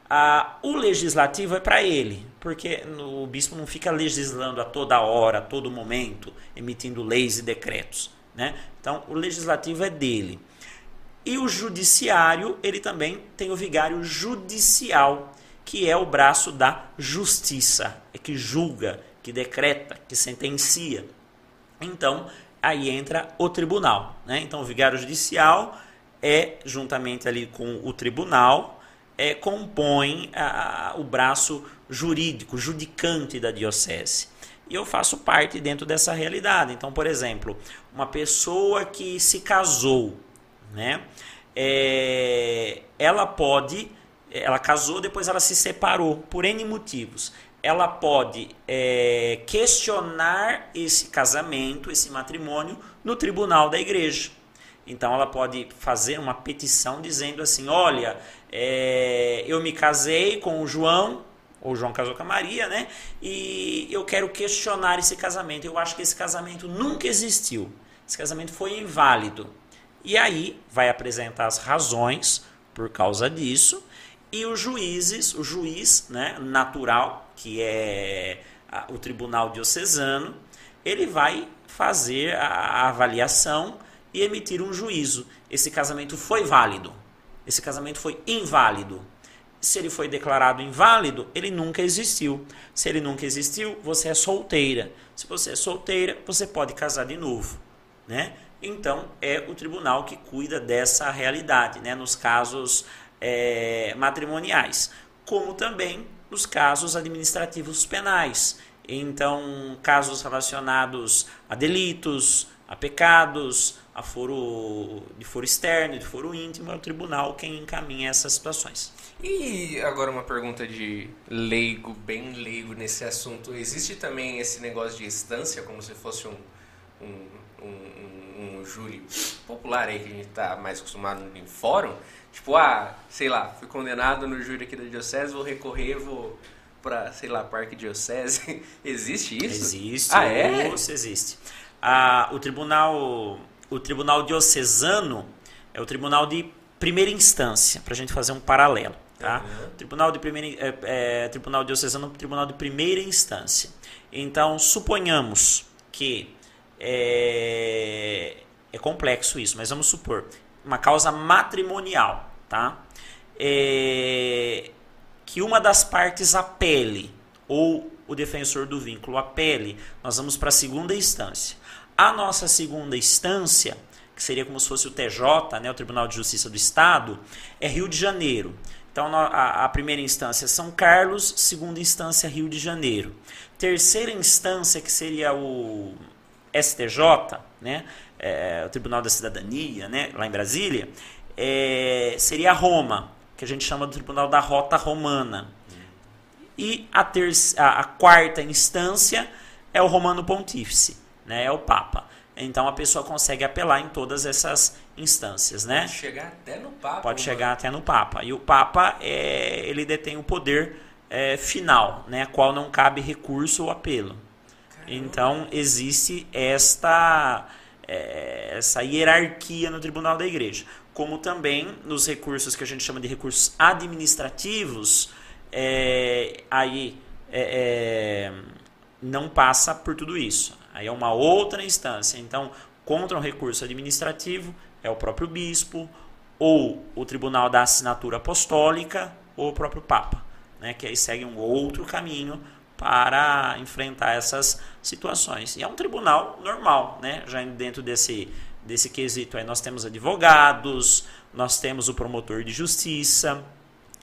Ah, o legislativo é para ele, porque o bispo não fica legislando a toda hora, a todo momento, emitindo leis e decretos. Né? Então, o legislativo é dele. E o judiciário, ele também tem o vigário judicial, que é o braço da justiça, é que julga, que decreta, que sentencia. Então, aí entra o tribunal. Né? Então, o vigário judicial é, juntamente ali com o tribunal, é, compõe a, o braço jurídico, judicante da diocese. E eu faço parte dentro dessa realidade. Então, por exemplo, uma pessoa que se casou né? É, ela pode, ela casou, depois ela se separou por N motivos. Ela pode é, questionar esse casamento, esse matrimônio, no tribunal da igreja. Então ela pode fazer uma petição dizendo assim: olha, é, eu me casei com o João, ou João casou com a Maria, né? E eu quero questionar esse casamento. Eu acho que esse casamento nunca existiu. Esse casamento foi inválido. E aí vai apresentar as razões por causa disso. E os juízes, o juiz né, natural, que é o tribunal diocesano, ele vai fazer a avaliação e emitir um juízo. Esse casamento foi válido. Esse casamento foi inválido. Se ele foi declarado inválido, ele nunca existiu. Se ele nunca existiu, você é solteira. Se você é solteira, você pode casar de novo, né? Então é o tribunal que cuida dessa realidade, né? Nos casos é, matrimoniais, como também nos casos administrativos penais. Então, casos relacionados a delitos, a pecados, a foro de foro externo, de foro íntimo, é o tribunal quem encaminha essas situações. E agora uma pergunta de leigo, bem leigo nesse assunto. Existe também esse negócio de instância, como se fosse um, um, um, um júri popular aí que a gente está mais acostumado em fórum? Tipo, ah, sei lá, fui condenado no júri aqui da diocese, vou recorrer, vou para, sei lá, parque diocese. existe isso? Existe. Ah, é? Isso existe. Ah, o tribunal, o tribunal diocesano é o tribunal de primeira instância, para a gente fazer um paralelo. Tá? Uhum. Tribunal de primeira, é, é, tribunal diocesano, tribunal de primeira instância. Então, suponhamos que é, é complexo isso, mas vamos supor uma causa matrimonial, tá? É, que uma das partes apele ou o defensor do vínculo apele, nós vamos para a segunda instância. A nossa segunda instância, que seria como se fosse o TJ, né, o Tribunal de Justiça do Estado, é Rio de Janeiro. Então, a, a primeira instância é São Carlos, segunda instância Rio de Janeiro. Terceira instância, que seria o STJ, né, é, o Tribunal da Cidadania, né, lá em Brasília, é, seria Roma, que a gente chama do Tribunal da Rota Romana. E a, terça, a, a quarta instância é o Romano Pontífice, né, é o Papa. Então a pessoa consegue apelar em todas essas instâncias, né? Pode chegar até no Papa. Pode chegar até no Papa. E o Papa é, ele detém o poder é, final, né, a qual não cabe recurso ou apelo. Então existe esta é, essa hierarquia no tribunal da igreja. Como também nos recursos que a gente chama de recursos administrativos, é, aí é, é, não passa por tudo isso. Aí é uma outra instância. Então, contra um recurso administrativo, é o próprio bispo, ou o tribunal da assinatura apostólica, ou o próprio Papa, né, que aí segue um outro caminho para enfrentar essas situações. E é um tribunal normal, né? Já dentro desse, desse quesito aí nós temos advogados, nós temos o promotor de justiça,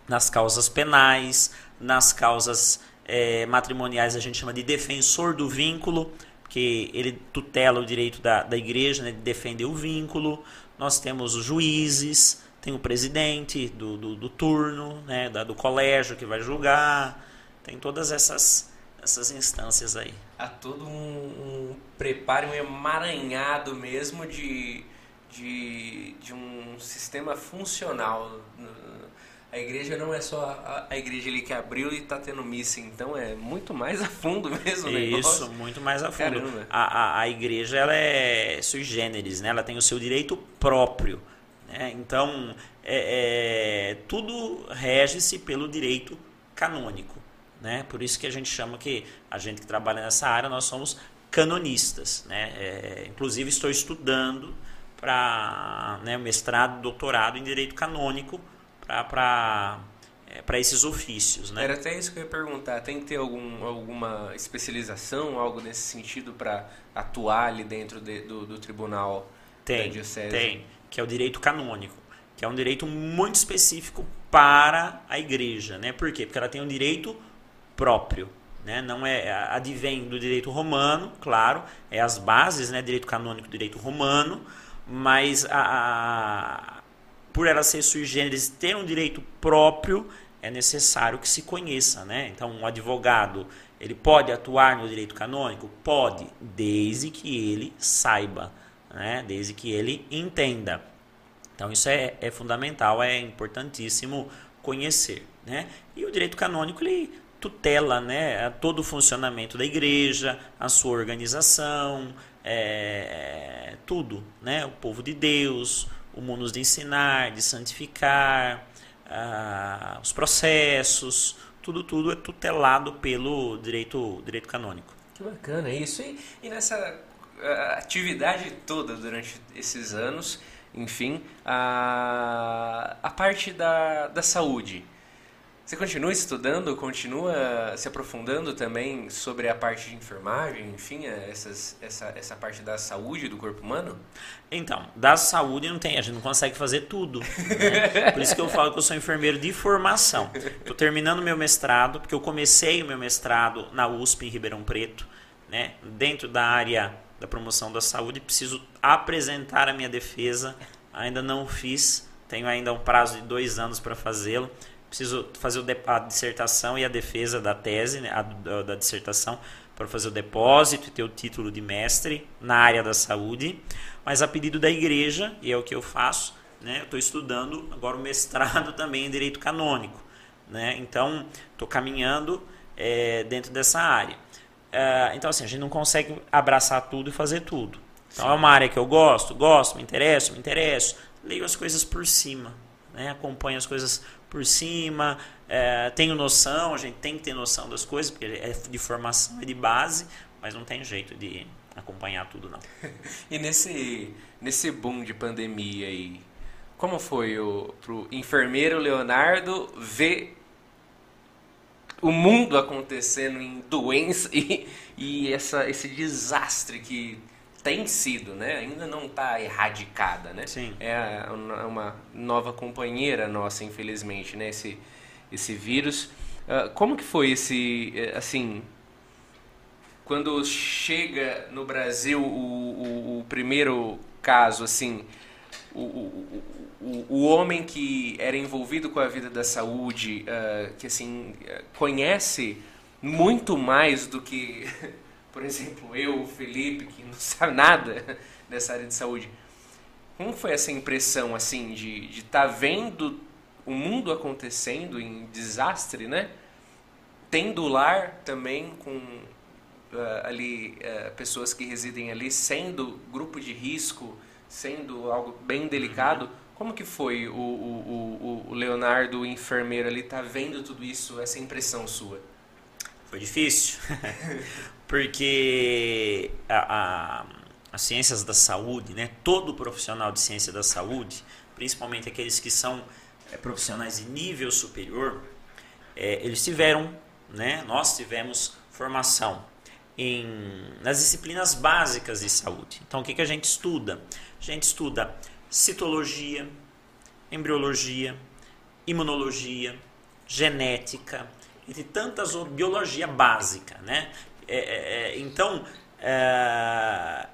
nas causas penais, nas causas é, matrimoniais a gente chama de defensor do vínculo, que ele tutela o direito da, da igreja né, de defender o vínculo. Nós temos os juízes, tem o presidente do, do, do turno, né, da, do colégio que vai julgar tem todas essas, essas instâncias aí. Há todo um, um preparo, um emaranhado mesmo de, de, de um sistema funcional. A igreja não é só a, a igreja ali que abriu e está tendo missa, então é muito mais a fundo mesmo o. Isso, muito mais a fundo. A, a, a, igreja ela é sui generis, né? ela tem o seu direito próprio. Né? Então, é, é, tudo rege-se pelo direito canônico. Né? Por isso que a gente chama que a gente que trabalha nessa área, nós somos canonistas. Né? É, inclusive estou estudando para né, mestrado, doutorado em Direito Canônico para é, para esses ofícios. Né? Era até isso que eu ia perguntar. Tem que ter algum, alguma especialização, algo nesse sentido para atuar ali dentro de, do, do tribunal tem, da diocese? Tem, que é o direito canônico, que é um direito muito específico para a igreja. Né? Por quê? Porque ela tem um direito próprio. Né? Não é advém do direito romano, claro, é as bases, né, direito canônico, direito romano, mas a, a, por ela ser sui generis, ter um direito próprio, é necessário que se conheça, né? Então, um advogado, ele pode atuar no direito canônico? Pode, desde que ele saiba né? desde que ele entenda. Então isso é, é fundamental, é importantíssimo conhecer. Né? E o direito canônico ele tutela né, todo o funcionamento da igreja, a sua organização, é, tudo, né? o povo de Deus, o munus de ensinar, de santificar, os processos, tudo, tudo é tutelado pelo direito, direito canônico. Que bacana isso. E, e nessa atividade toda durante esses anos, enfim, a, a parte da, da saúde. Você continua estudando, continua se aprofundando também sobre a parte de enfermagem, enfim, essas, essa, essa parte da saúde do corpo humano? Então, da saúde não tem, a gente não consegue fazer tudo. Né? Por isso que eu falo que eu sou enfermeiro de formação. Estou terminando meu mestrado, porque eu comecei o meu mestrado na USP em Ribeirão Preto, né? dentro da área da promoção da saúde, preciso apresentar a minha defesa, ainda não fiz, tenho ainda um prazo de dois anos para fazê-lo preciso fazer a dissertação e a defesa da tese, né, a, da dissertação, para fazer o depósito e ter o título de mestre na área da saúde, mas a pedido da igreja, e é o que eu faço, né, eu estou estudando agora o mestrado também em direito canônico. Né, então, estou caminhando é, dentro dessa área. É, então, assim, a gente não consegue abraçar tudo e fazer tudo. Então, Sim. é uma área que eu gosto, gosto, me interesso, me interesso, leio as coisas por cima, né, acompanho as coisas por cima, é, tenho noção, a gente tem que ter noção das coisas, porque é de formação, é de base, mas não tem jeito de acompanhar tudo não. e nesse, nesse boom de pandemia aí, como foi o pro enfermeiro Leonardo ver o mundo acontecendo em doença e, e essa, esse desastre que tem sido, né? Ainda não está erradicada, né? Sim. É uma nova companheira nossa, infelizmente, né? Esse, esse vírus. Uh, como que foi esse, eh, assim, quando chega no Brasil o, o, o primeiro caso, assim, o, o, o, homem que era envolvido com a vida da saúde, uh, que assim conhece muito mais do que por exemplo, eu, o Felipe, que não sabe nada dessa área de saúde, como foi essa impressão assim de estar tá vendo o mundo acontecendo em desastre, né? Tendo lar também com uh, ali uh, pessoas que residem ali sendo grupo de risco, sendo algo bem delicado. Uhum. Como que foi o, o, o, Leonardo, o enfermeiro ali, tá vendo tudo isso, essa impressão sua? Foi difícil. porque a, a, as ciências da saúde, né, todo profissional de ciência da saúde, principalmente aqueles que são é, profissionais de nível superior, é, eles tiveram, né, nós tivemos formação em, nas disciplinas básicas de saúde. Então, o que, que a gente estuda? A gente estuda citologia, embriologia, imunologia, genética, entre tantas biologia básica, né? É, é, é, então, é,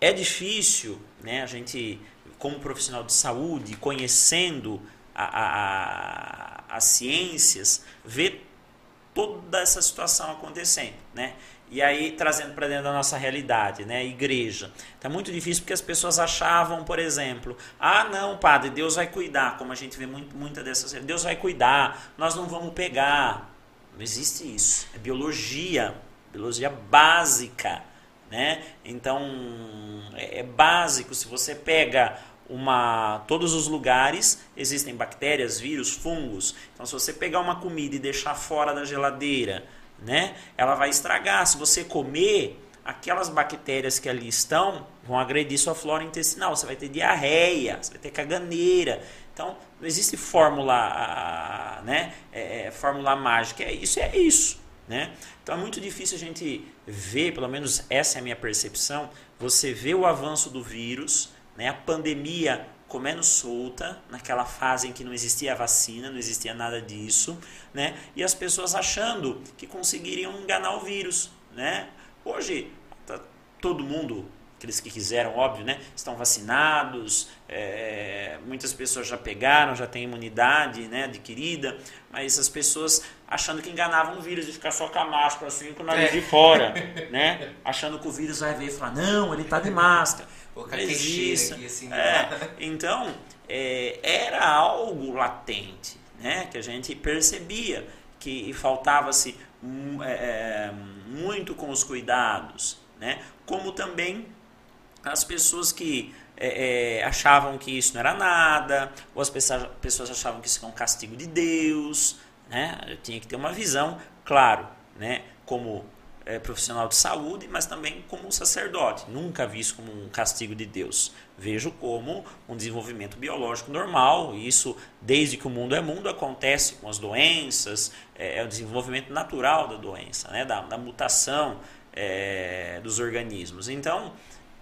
é, difícil né, a gente, como profissional de saúde, conhecendo a, a, as ciências, ver toda essa situação acontecendo. Né? E aí, trazendo para dentro da nossa realidade, né? Igreja. Está muito difícil porque as pessoas achavam, por exemplo, ah, não, padre, Deus vai cuidar, como a gente vê muito, muita dessas. Deus vai cuidar, nós não vamos pegar. Não existe isso. É biologia biologia básica, né? Então é, é básico. Se você pega uma, todos os lugares existem bactérias, vírus, fungos. Então, se você pegar uma comida e deixar fora da geladeira, né, ela vai estragar. Se você comer, aquelas bactérias que ali estão vão agredir sua flora intestinal. Você vai ter diarreia, você vai ter caganeira. Então, não existe fórmula, né, é, é, fórmula mágica. É isso, é isso. Né? Então é muito difícil a gente ver, pelo menos essa é a minha percepção, você vê o avanço do vírus, né? a pandemia comendo solta, naquela fase em que não existia vacina, não existia nada disso, né? e as pessoas achando que conseguiriam enganar o vírus. Né? Hoje, tá todo mundo aqueles que quiseram, óbvio, né? Estão vacinados, é, muitas pessoas já pegaram, já têm imunidade né, adquirida, mas as pessoas achando que enganava um vírus de ficar só com a máscara assim, com o nariz é. de fora, né? Achando que o vírus vai ver e falar, não, ele tá de máscara. Colocar isso. aqui assim. É, então, é, era algo latente, né? Que a gente percebia que faltava-se é, é, muito com os cuidados, né? Como também as pessoas que é, é, achavam que isso não era nada, ou as pessoas, pessoas achavam que isso era um castigo de Deus, né? Eu tinha que ter uma visão, claro, né? Como é, profissional de saúde, mas também como um sacerdote. Nunca vi isso como um castigo de Deus. Vejo como um desenvolvimento biológico normal. E isso, desde que o mundo é mundo, acontece com as doenças. É, é o desenvolvimento natural da doença, né? da, da mutação é, dos organismos. Então,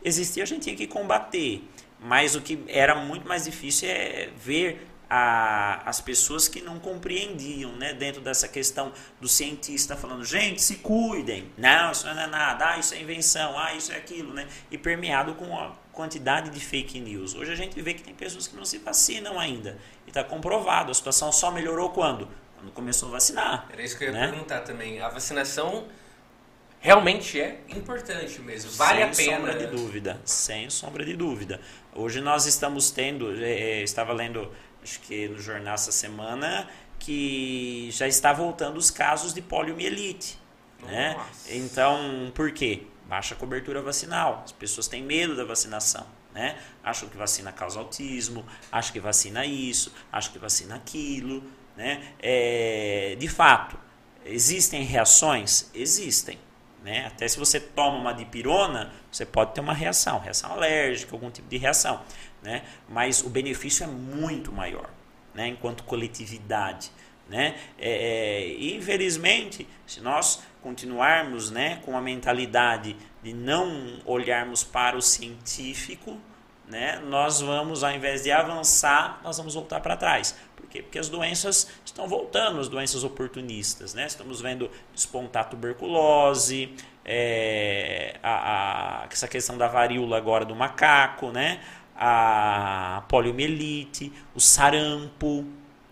existia, a gente tinha que combater. Mas o que era muito mais difícil é ver a, as pessoas que não compreendiam, né, dentro dessa questão do cientista falando, gente, se cuidem, não, isso não é nada, ah, isso é invenção, ah, isso é aquilo, né, e permeado com a quantidade de fake news. Hoje a gente vê que tem pessoas que não se vacinam ainda, e está comprovado, a situação só melhorou quando? Quando começou a vacinar. Era isso que eu ia né? perguntar também, a vacinação realmente é importante mesmo, vale sem a pena. Sem sombra de dúvida, sem sombra de dúvida. Hoje nós estamos tendo, é, estava lendo acho que no jornal essa semana, que já está voltando os casos de poliomielite. Né? Então, por quê? Baixa cobertura vacinal. As pessoas têm medo da vacinação. Né? Acham que vacina causa autismo, acham que vacina isso, acham que vacina aquilo. Né? É, de fato, existem reações? Existem. Né? Até se você toma uma dipirona, você pode ter uma reação, reação alérgica, algum tipo de reação né? mas o benefício é muito maior né? enquanto coletividade. Né? É, é, infelizmente, se nós continuarmos né, com a mentalidade de não olharmos para o científico, né, nós vamos, ao invés de avançar, nós vamos voltar para trás. Por quê? Porque as doenças estão voltando, as doenças oportunistas. Né? Estamos vendo despontar tuberculose, é, a, a, essa questão da varíola agora do macaco, né? A poliomielite, o sarampo,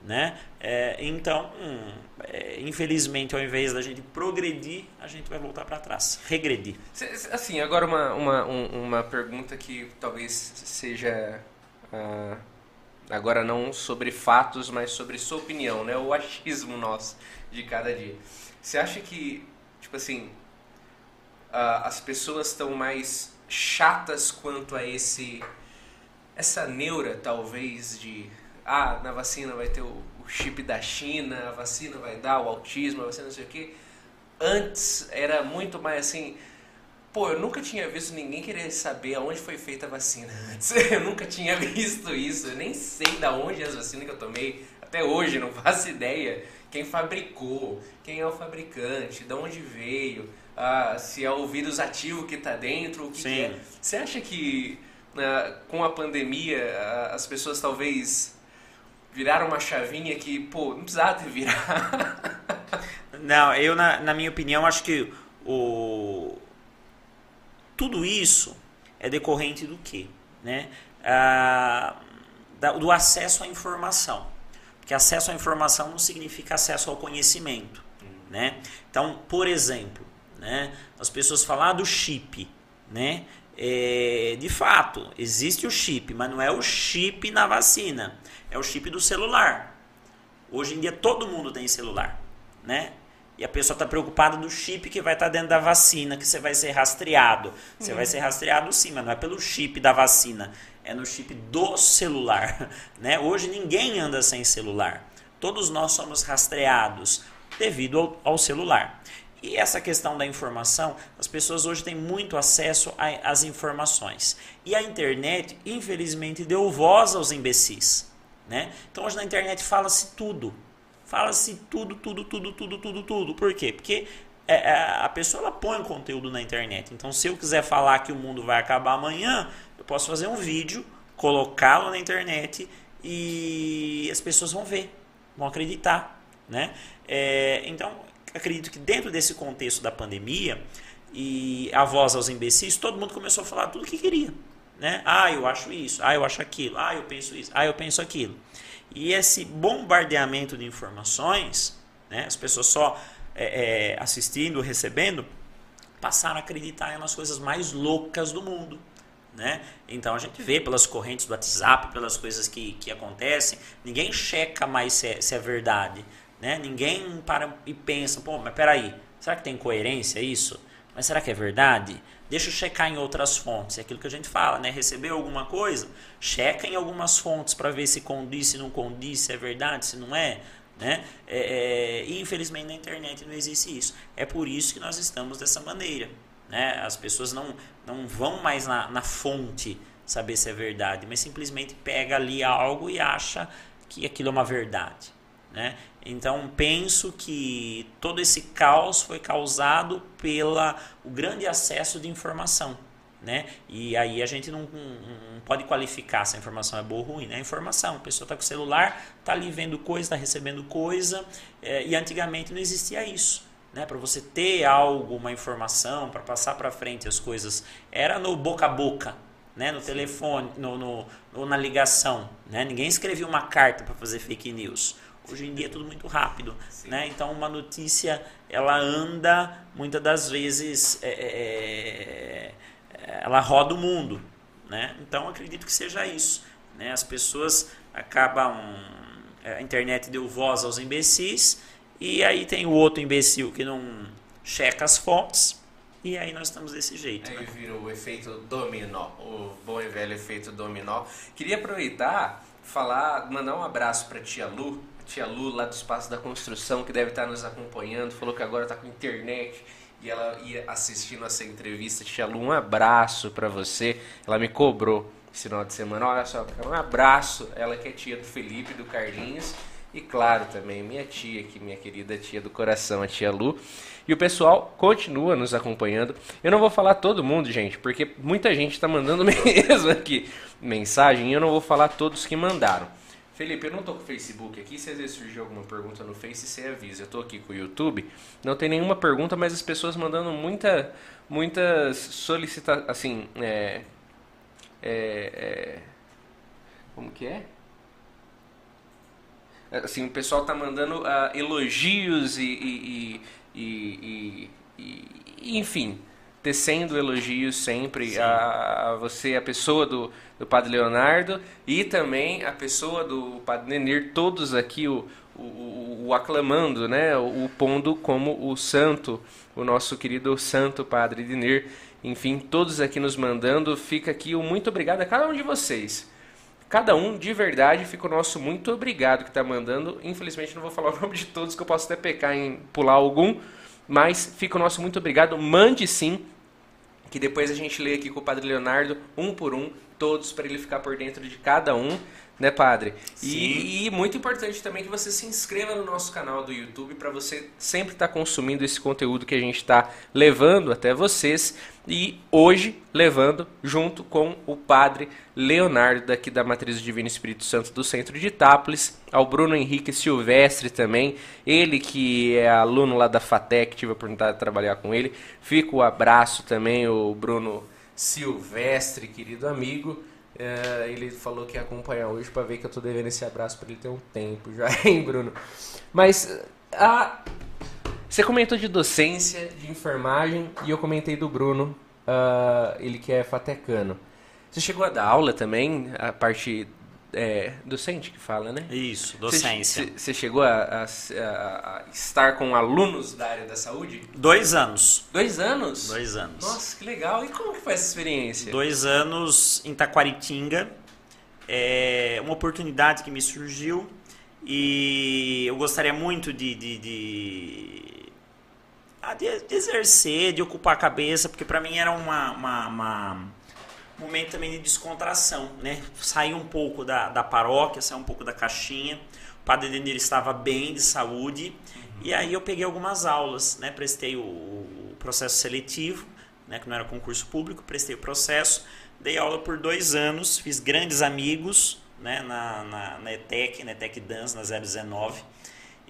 né? É, então, hum, é, infelizmente, ao invés da gente progredir, a gente vai voltar para trás, regredir. Assim, agora uma, uma, uma pergunta que talvez seja uh, agora não sobre fatos, mas sobre sua opinião, né? O achismo nosso de cada dia. Você acha que, tipo assim, uh, as pessoas estão mais chatas quanto a esse essa neura, talvez, de ah, na vacina vai ter o, o, chip da China, a vacina vai dar o autismo, a vacina não sei o quê. Antes era muito mais assim. Pô, eu nunca tinha visto ninguém querer saber aonde foi feita a vacina antes. Eu nunca tinha visto isso. Eu nem sei da onde as vacinas que eu tomei. Até hoje, não faço ideia. Quem fabricou, quem é o fabricante, de onde veio, ah, se é o vírus ativo que está dentro, o que, que é. Você acha que com a pandemia, as pessoas talvez viraram uma chavinha que, pô, não precisava ter virado. não, eu, na, na minha opinião, acho que o... tudo isso é decorrente do quê? Né? Ah, do acesso à informação. Porque acesso à informação não significa acesso ao conhecimento. Né? Então, por exemplo, né, as pessoas falam ah, do chip. Né? É, de fato, existe o chip, mas não é o chip na vacina, é o chip do celular. Hoje em dia todo mundo tem celular, né? E a pessoa está preocupada do chip que vai estar tá dentro da vacina, que você vai ser rastreado. Você vai ser rastreado sim, mas não é pelo chip da vacina, é no chip do celular. Né? Hoje ninguém anda sem celular. Todos nós somos rastreados devido ao, ao celular. E essa questão da informação, as pessoas hoje têm muito acesso às informações. E a internet, infelizmente, deu voz aos imbecis. Né? Então hoje na internet fala-se tudo. Fala-se tudo, tudo, tudo, tudo, tudo, tudo. Por quê? Porque é, é, a pessoa ela põe conteúdo na internet. Então se eu quiser falar que o mundo vai acabar amanhã, eu posso fazer um vídeo, colocá-lo na internet e as pessoas vão ver, vão acreditar. Né? É, então acredito que dentro desse contexto da pandemia e a voz aos imbecis, todo mundo começou a falar tudo o que queria. Né? Ah, eu acho isso, ah, eu acho aquilo, ah, eu penso isso, ah, eu penso aquilo. E esse bombardeamento de informações né? as pessoas só é, é, assistindo, recebendo, passaram a acreditar nas coisas mais loucas do mundo. Né? Então a gente vê pelas correntes do WhatsApp, pelas coisas que, que acontecem, ninguém checa mais se é, se é verdade. Né? Ninguém para e pensa, pô, mas peraí, será que tem coerência isso? Mas será que é verdade? Deixa eu checar em outras fontes. É aquilo que a gente fala, né? Recebeu alguma coisa? Checa em algumas fontes para ver se condiz, se não condiz, se é verdade, se não é. Né? É, é, e infelizmente na internet não existe isso. É por isso que nós estamos dessa maneira. Né? As pessoas não, não vão mais na, na fonte saber se é verdade, mas simplesmente pega ali algo e acha que aquilo é uma verdade. Né? Então penso que todo esse caos foi causado pela o grande acesso de informação. Né? E aí a gente não, não, pode qualificar se a informação é boa ou ruim, né? A informação, a pessoa está com o celular, está ali vendo coisa, está recebendo coisa, é, e antigamente não existia isso. Né? Para você ter algo, uma informação, para passar para frente as coisas, era no boca a boca, né? no telefone, no, no, na ligação. Né? Ninguém escrevia uma carta para fazer fake news. Hoje em dia é tudo muito rápido, né? Então uma notícia ela anda muitas das vezes é, é, é, ela roda o mundo, né? Então acredito que seja isso, né? As pessoas acabam é, a internet deu voz aos imbecis e aí tem o outro imbecil que não checa as fontes e aí nós estamos desse jeito. Aí né? vira o efeito dominó, o bom e velho efeito dominó. Queria aproveitar falar, mandar um abraço para tia Lu, tia Lu lá do Espaço da Construção, que deve estar nos acompanhando, falou que agora está com internet e ela ia assistindo essa entrevista. Tia Lu, um abraço para você. Ela me cobrou esse final de semana. Olha só, um abraço. Ela que é tia do Felipe, do Carlinhos. E claro também, minha tia, que minha querida tia do coração, a tia Lu. E o pessoal continua nos acompanhando. Eu não vou falar todo mundo, gente, porque muita gente está mandando mesmo aqui mensagem e eu não vou falar todos que mandaram. Felipe, eu não tô com o Facebook aqui. Se às vezes surgir alguma pergunta no Face, você avisa. Eu tô aqui com o YouTube. Não tem nenhuma pergunta, mas as pessoas mandando muita, muitas solicitações. Assim, é, é, é, Como que é? Assim, o pessoal tá mandando uh, elogios e, e, e, e, enfim, tecendo elogios sempre a, a, você, a pessoa do, do Padre Leonardo e também a pessoa do Padre Nenir, todos aqui o, o, o, aclamando, né, o pondo como o santo, o nosso querido santo Padre Nenir. Enfim, todos aqui nos mandando, fica aqui o muito obrigado a cada um de vocês. Cada um, de verdade, fica o nosso muito obrigado que está mandando. Infelizmente não vou falar o nome de todos, que eu posso até pecar em pular algum. Mas fica o nosso muito obrigado. Mande sim que depois a gente lê aqui com o Padre Leonardo, um por um, todos, para ele ficar por dentro de cada um, né, Padre? E, e, muito importante também que você se inscreva no nosso canal do YouTube para você sempre estar tá consumindo esse conteúdo que a gente está levando até vocês e hoje levando junto com o Padre Leonardo daqui da Matriz Divino Espírito Santo do Centro de Itápolis, ao Bruno Henrique Silvestre também, ele que é aluno lá da FATEC, tive a oportunidade de trabalhar com ele. Fica o abraço também, o Bruno Silvestre, querido amigo. É, ele falou que ia acompanhar hoje para ver que eu tô devendo esse abraço para ele ter um tempo já, hein, Bruno? Mas a você comentou de docência, de enfermagem e eu comentei do Bruno, uh, ele que é fatecano. Você chegou a dar aula também, a parte é, docente que fala, né? Isso, docência. Você chegou a, a, a, estar com alunos da área da saúde? Dois anos. Dois anos? Dois anos. Nossa, que legal. E como que foi essa experiência? Dois anos em Taquaritinga. É uma oportunidade que me surgiu e eu gostaria muito de, de, de ah, de, exercer, de ocupar a cabeça, porque para mim era uma, uma, uma, um momento também de descontração, né? Sair um pouco da, da paróquia, sair um pouco da caixinha. O padre Denir estava bem de saúde uhum. e aí eu peguei algumas aulas, né? Prestei o, o, processo seletivo, né? Que não era concurso público, prestei o processo, dei aula por dois anos, fiz grandes amigos, né? Na, na, na ETEC, na ETEC Dance, na 019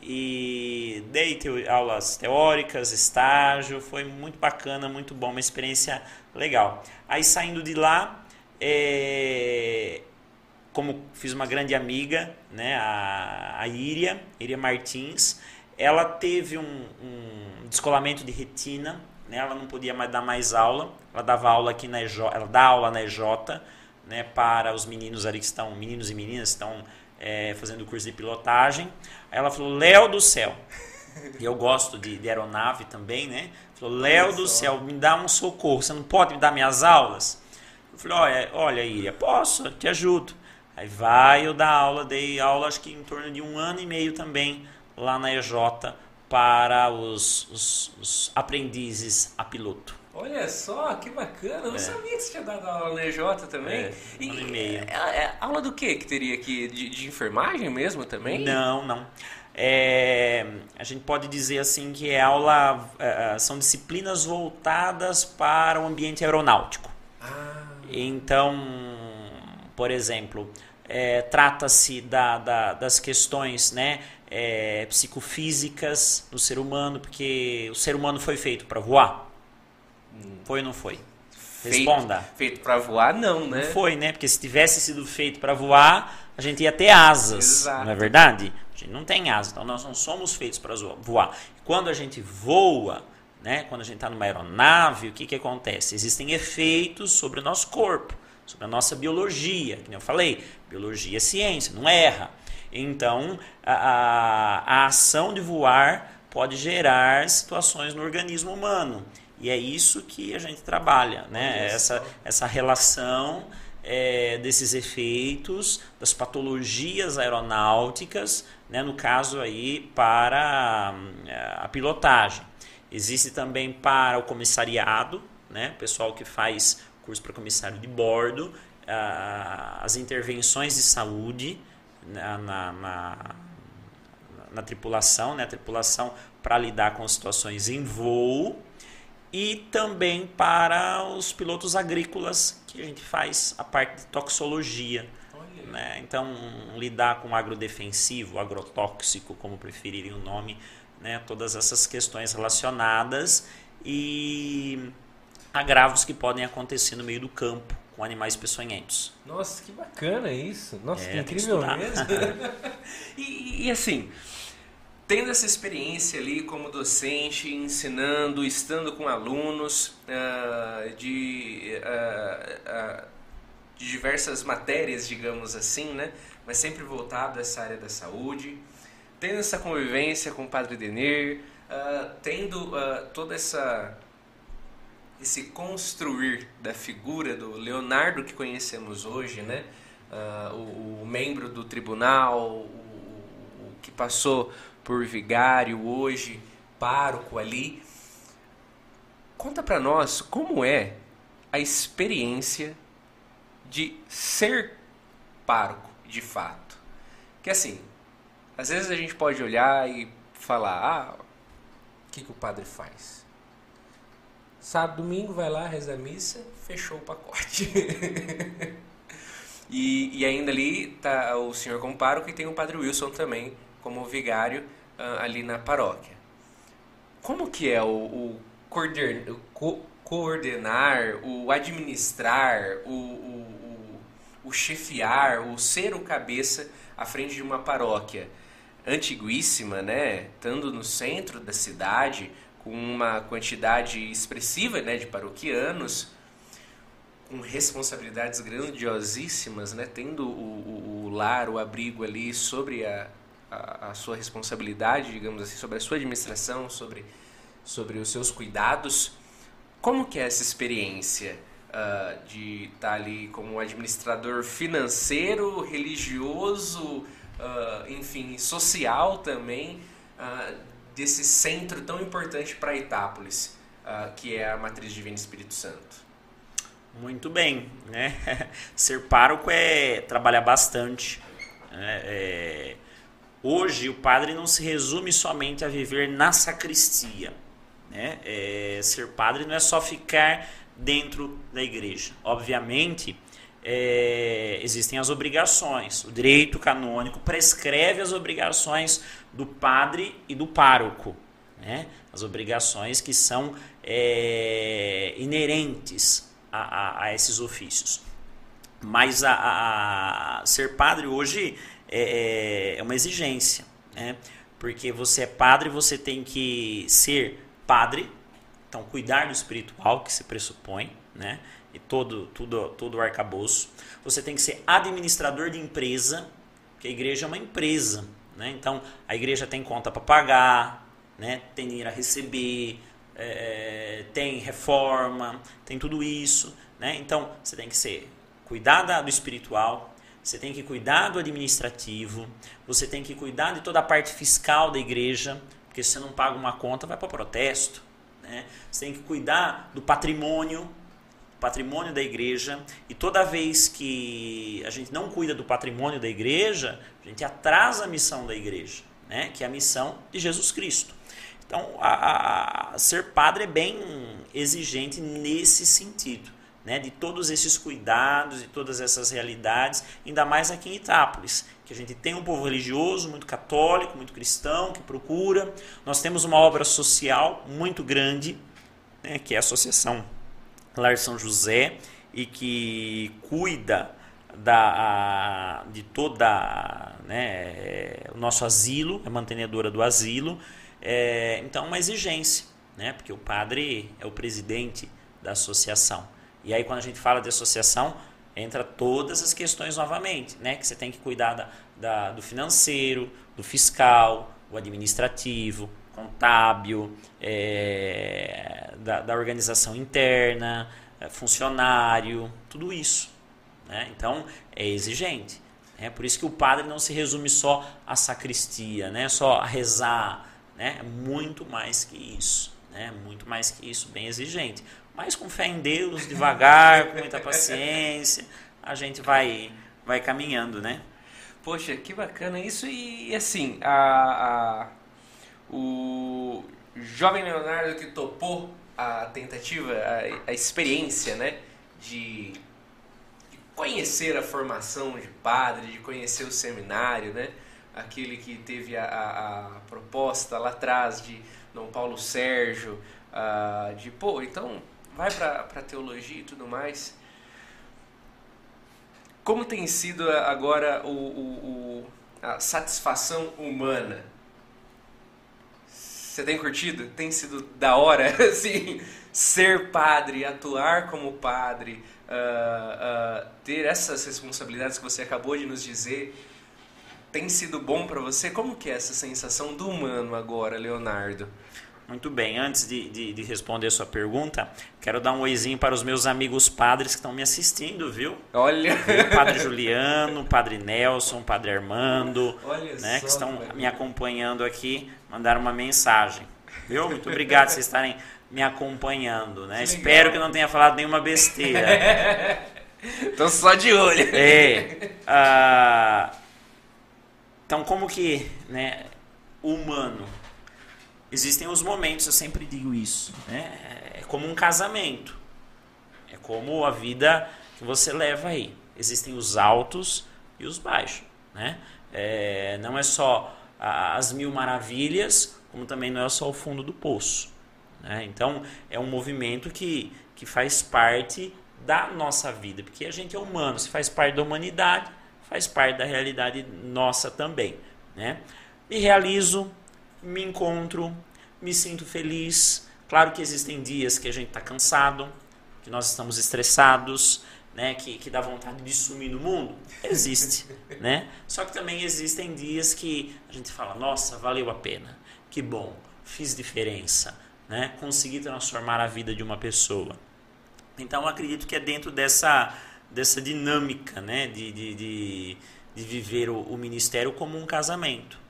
e dei aulas teóricas, estágio, foi muito bacana, muito bom, uma experiência legal. Aí saindo de lá, é, como fiz uma grande amiga, né, a, a Iria, Iria Martins, ela teve um, um descolamento de retina, né? ela não podia mais dar mais aula, ela dava aula aqui na EJ, ela dá aula na EJ, né, para os meninos ali que estão, meninos e meninas que estão é, fazendo o curso de pilotagem. Aí ela falou, Léo do céu, e eu gosto de, de aeronave também, né? Falou, Léo do céu, me dá um socorro, você não pode me dar minhas aulas? Eu falei, olha, olha Iria, posso, te ajudo. Aí vai eu dar aula, dei aula acho que em torno de um ano e meio também lá na EJ para os, os, os aprendizes a piloto. Olha só, que bacana. Eu não é. sabia que você tinha dado aula na EJ também. É, e, ano e meio. É, é, aula do que que teria aqui? De, de, enfermagem mesmo também? Não, não. É, a gente pode dizer assim que é aula, é, é, são disciplinas voltadas para o ambiente aeronáutico. Ah. Então, por exemplo, é, trata-se da, da, das questões né, é, psicofísicas do ser humano, porque o ser humano foi feito para voar. Hum. Foi ou não foi? Responda. Feito, feito para voar, não, né? Não foi, né? Porque se tivesse sido feito para voar, a gente ia ter asas, Exato. não é verdade? Gente não tem asas, então nós não somos feitos para voar. Quando a gente voa, né? Quando a gente está numa aeronave, o que, que acontece? Existem efeitos sobre o nosso corpo sobre a nossa biologia, que eu falei, biologia é ciência, não erra. Então, a, a, a ação de voar pode gerar situações no organismo humano. E é isso que a gente trabalha, né? Essa, essa relação é, desses efeitos, das patologias aeronáuticas, né? no caso aí para a pilotagem. Existe também para o comissariado, né? pessoal que faz curso para comissário de bordo, as intervenções de saúde na, na, na, na tripulação, né? a tripulação para lidar com situações em voo e também para os pilotos agrícolas que a gente faz a parte de toxologia. Né? Então, lidar com agrodefensivo, agrotóxico, como preferirem o nome, né? todas essas questões relacionadas e agravos que podem acontecer no meio do campo com animais peçonhentos. Nossa, que bacana isso. Nossa, é, que incrível mesmo. e, e, assim, tendo essa experiência ali como docente, ensinando, estando com alunos uh, de, uh, uh, de diversas matérias, digamos assim, né? mas sempre voltado a essa área da saúde, tendo essa convivência com o Padre Denir, tendo toda essa esse construir da figura do Leonardo que conhecemos hoje, né? Uh, o, o, membro do tribunal, o, o, que passou por vigário hoje, pároco ali. Conta para nós como é a experiência de ser pároco, de fato. Que assim, às vezes a gente pode olhar e falar, ah, o que, que o padre faz? Sábado, domingo, vai lá, reza a missa, fechou o pacote. e, e ainda ali tá o senhor como pároco e tem o padre Wilson também como vigário uh, ali na paróquia. Como que é o, o, coordenar, o co coordenar, o administrar, o, o, o chefiar, o ser o cabeça à frente de uma paróquia antiguíssima, né? Estando no centro da cidade, com uma quantidade expressiva né, de paroquianos, com responsabilidades grandiosíssimas, né, tendo o, o, o lar, o abrigo ali sobre a, a, a, sua responsabilidade, digamos assim, sobre a sua administração, sobre, sobre os seus cuidados. Como que é essa experiência uh, de estar tá ali como administrador financeiro, religioso, uh, enfim, social também, uh, desse centro tão importante para Itápolis, que é a Matriz Divina Espírito Santo? Muito bem, né? Ser pároco é trabalhar bastante. Né? É... Hoje o padre não se resume somente a viver na sacristia. Né? É... Ser padre não é só ficar dentro da igreja. Obviamente, é, existem as obrigações. O direito canônico prescreve as obrigações do padre e do pároco. Né? As obrigações que são é, inerentes a, a, a, esses ofícios. Mas a, a ser padre hoje é, é, é uma exigência. Né? porque você é padre, você tem que ser padre, então cuidar do espiritual que se pressupõe, né? E todo, tudo, todo o arcabouço. Você tem que ser administrador de empresa, porque a igreja é uma empresa, né? Então a igreja tem conta para pagar, né? Tem dinheiro a receber, é, tem reforma, tem tudo isso, né? Então você tem que ser cuidar do espiritual, você tem que cuidar do administrativo, você tem que cuidar de toda a parte fiscal da igreja, porque se você não paga uma conta, vai para protesto. Né? Você tem que cuidar do patrimônio, patrimônio da igreja, e toda vez que a gente não cuida do patrimônio da igreja, a gente atrasa a missão da igreja, né? que é a missão de Jesus Cristo. Então, a, a, ser padre é bem exigente nesse sentido né, de todos esses cuidados e todas essas realidades, ainda mais aqui em Itápolis, que a gente tem um povo religioso, muito católico, muito cristão, que procura. Nós temos uma obra social muito grande, né, que é a Associação Lar São José, e que cuida da, de toda né, o nosso asilo, é mantenedora do asilo. É, então, uma exigência, né, porque o padre é o presidente da associação. E aí, quando a gente fala de associação, entra todas as questões novamente, né? Que você tem que cuidar da, da, do financeiro, do fiscal, o administrativo, contábil, é, da, da, organização interna, é, funcionário, tudo isso. Né? Então, é exigente. É por isso que o padre não se resume só à sacristia, né? só a rezar. Né? É muito mais que isso. Né? Muito mais que isso, bem exigente. Mas com fé em Deus, devagar, com muita paciência, a gente vai, vai caminhando, né? Poxa, que bacana isso. E assim, a, a, o jovem Leonardo que topou a tentativa, a, a experiência, né? De, de conhecer a formação de padre, de conhecer o seminário, né? Aquele que teve a, a, a proposta lá atrás de Dom Paulo Sérgio, uh, de, pô, então vai para teologia e tudo mais. Como tem sido agora o, o, o, a satisfação humana? Você tem curtido? Tem sido da hora, assim, ser padre, atuar como padre, uh, uh, ter essas responsabilidades que você acabou de nos dizer, tem sido bom para você? Como que é essa sensação do humano agora, Leonardo? Muito bem, antes de, de, de, responder a sua pergunta, quero dar um oizinho para os meus amigos padres que estão me assistindo, viu? Olha! Padre Juliano, padre Nelson, padre Armando, Olha né, que estão me acompanhando aqui, mandaram uma mensagem. Viu? Muito obrigado por vocês estarem me acompanhando, né? Que Espero que não tenha falado nenhuma besteira. Estou só de olho. É. Ah, então, como que, né, humano existem os momentos, eu sempre digo isso, né? É como um casamento. É como a vida que você leva aí. Existem os altos e os baixos, né? É, não é só as mil maravilhas, como também não é só o fundo do poço. Né? Então, é um movimento que, que faz parte da nossa vida, porque a gente é humano, se faz parte da humanidade, faz parte da realidade nossa também. Né? Me realizo me encontro, me sinto feliz. Claro que existem dias que a gente está cansado, que nós estamos estressados, né, que, que dá vontade de sumir no mundo. Existe, né? Só que também existem dias que a gente fala, nossa, valeu a pena, que bom, fiz diferença, né? Consegui transformar a vida de uma pessoa. Então, acredito que é dentro dessa, dessa dinâmica, né, de, de, de, de viver o, o ministério como um casamento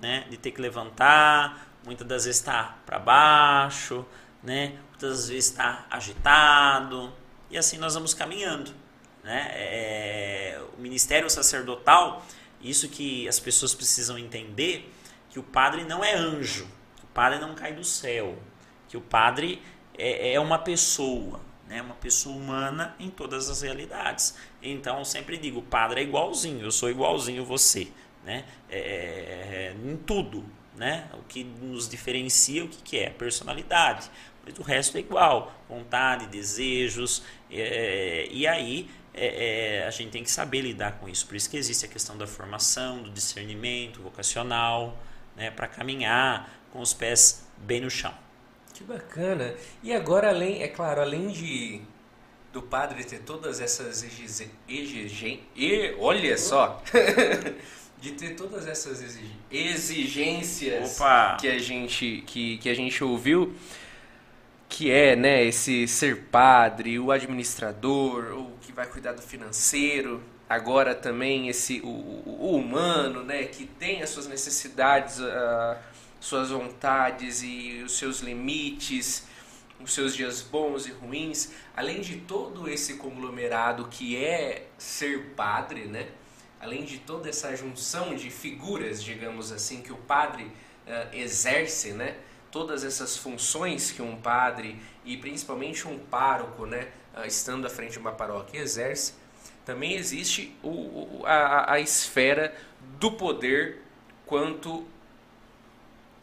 né? De ter que levantar, muitas das vezes está para baixo, né? Muitas das vezes está agitado e assim nós vamos caminhando, né? É, o ministério sacerdotal, isso que as pessoas precisam entender, que o padre não é anjo, o padre não cai do céu, que o padre é, é uma pessoa, né? Uma pessoa humana em todas as realidades. Então eu sempre digo, o padre é igualzinho, eu sou igualzinho você né? É, é, em tudo. Né? O que nos diferencia, o que, que é? Personalidade. Mas o resto é igual. Vontade, desejos. É, e aí é, é, a gente tem que saber lidar com isso. Por isso que existe a questão da formação, do discernimento vocacional. né, para caminhar com os pés bem no chão. Que bacana. E agora, além, é claro, além de do padre ter todas essas exigências. Olha só! de ter todas essas exigências Opa. que a gente que, que a gente ouviu que é né esse ser padre o administrador o que vai cuidar do financeiro agora também esse o, o humano né que tem as suas necessidades uh, suas vontades e os seus limites os seus dias bons e ruins além de todo esse conglomerado que é ser padre né além de toda essa junção de figuras, digamos assim, que o padre uh, exerce, né? Todas essas funções que um padre e principalmente um pároco, né, uh, estando à frente de uma paróquia, exerce, também existe o, a, a esfera do poder quanto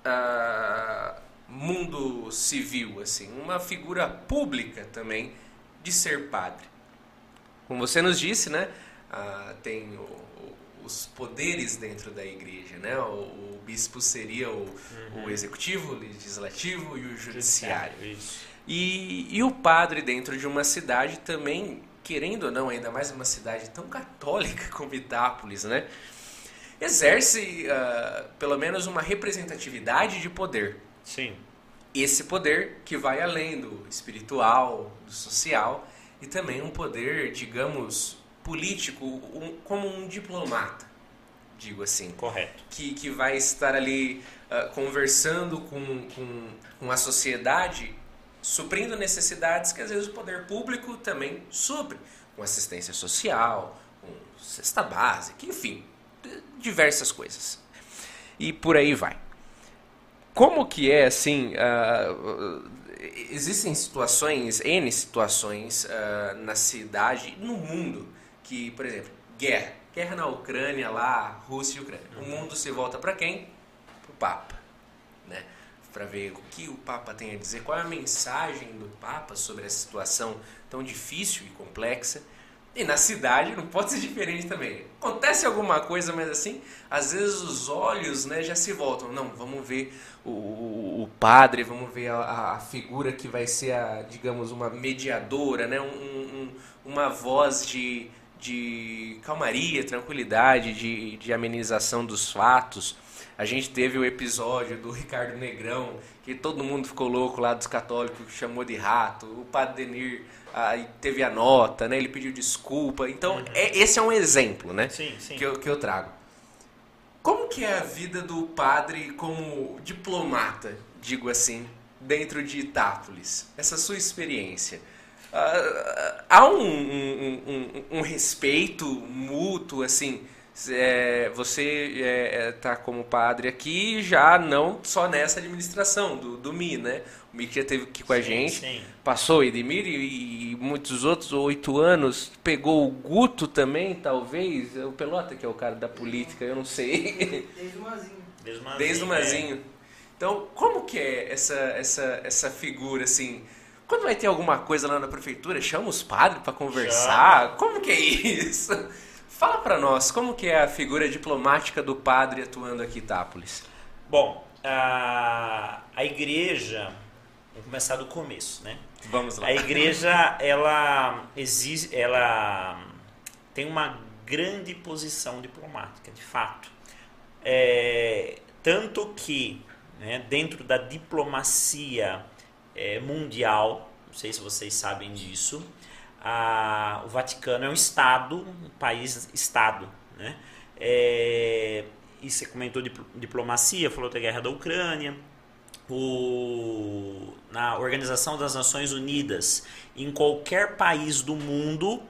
a mundo civil, assim, uma figura pública também de ser padre. Como você nos disse, né? Ah, tem o, os poderes dentro da igreja, né? O, o bispo seria o, uhum. o, executivo, o legislativo e o judiciário. E, e o padre dentro de uma cidade também, querendo ou não, ainda mais uma cidade tão católica como Itápolis, né? Exerce uh, pelo menos uma representatividade de poder. Sim. Esse poder que vai além do espiritual, do social e também um poder, digamos, político um, como um diplomata, digo assim. Correto. Que, que vai estar ali uh, conversando com, com, com a sociedade, suprindo necessidades que às vezes o poder público também supre, com assistência social, com cesta básica, enfim, diversas coisas. E por aí vai. Como que é assim? Uh, existem situações, N situações uh, na cidade, no mundo, que, por exemplo, guerra. Guerra na Ucrânia, lá, Rússia e Ucrânia. O mundo se volta para quem? Para o Papa. Né? Para ver o que o Papa tem a dizer, qual é a mensagem do Papa sobre essa situação tão difícil e complexa. E na cidade não pode ser diferente também. Acontece alguma coisa, mas assim, às vezes os olhos né, já se voltam. Não, vamos ver o, o, o padre, vamos ver a, a, figura que vai ser, a, digamos, uma mediadora, né, um, um, uma voz de, de calmaria, tranquilidade, de, de amenização dos fatos. A gente teve o episódio do Ricardo Negrão, que todo mundo ficou louco lá dos católicos, chamou de rato. O padre Denir aí teve a nota, né? ele pediu desculpa. Então, uhum. é, esse é um exemplo né? Sim, sim. Que, eu, que eu trago. Como que é a vida do padre como diplomata, digo assim, dentro de Itápolis? Essa sua experiência? Uh, há um, um, um, um, respeito mútuo, assim. É, você está é, é tá como padre aqui já não só nessa administração do, do Mi, né? O Mi que já teve aqui com a sim, gente, sim. passou Edmir e, e muitos outros, oito anos, pegou o Guto também, talvez, o Pelota que é o cara da política, eu não sei. Desde o Mazinho. Desde o Mazinho. Desde o Mazinho. É. Então, como que é essa, essa, essa figura, assim, quando vai ter alguma coisa lá na prefeitura, chama os padres para conversar? Chama. Como que é isso? Fala para nós, como que é a figura diplomática do padre atuando aqui em Itápolis? Bom, a, a igreja, vamos começar do começo, né? Vamos lá. A igreja, ela existe, ela tem uma grande posição diplomática, de fato. É, tanto que, né, dentro da diplomacia é, mundial, não sei se vocês sabem disso. A, o Vaticano é um Estado, um país-Estado. Né? É, e você comentou de diplomacia, falou da guerra da Ucrânia. O, na Organização das Nações Unidas, em qualquer país do mundo,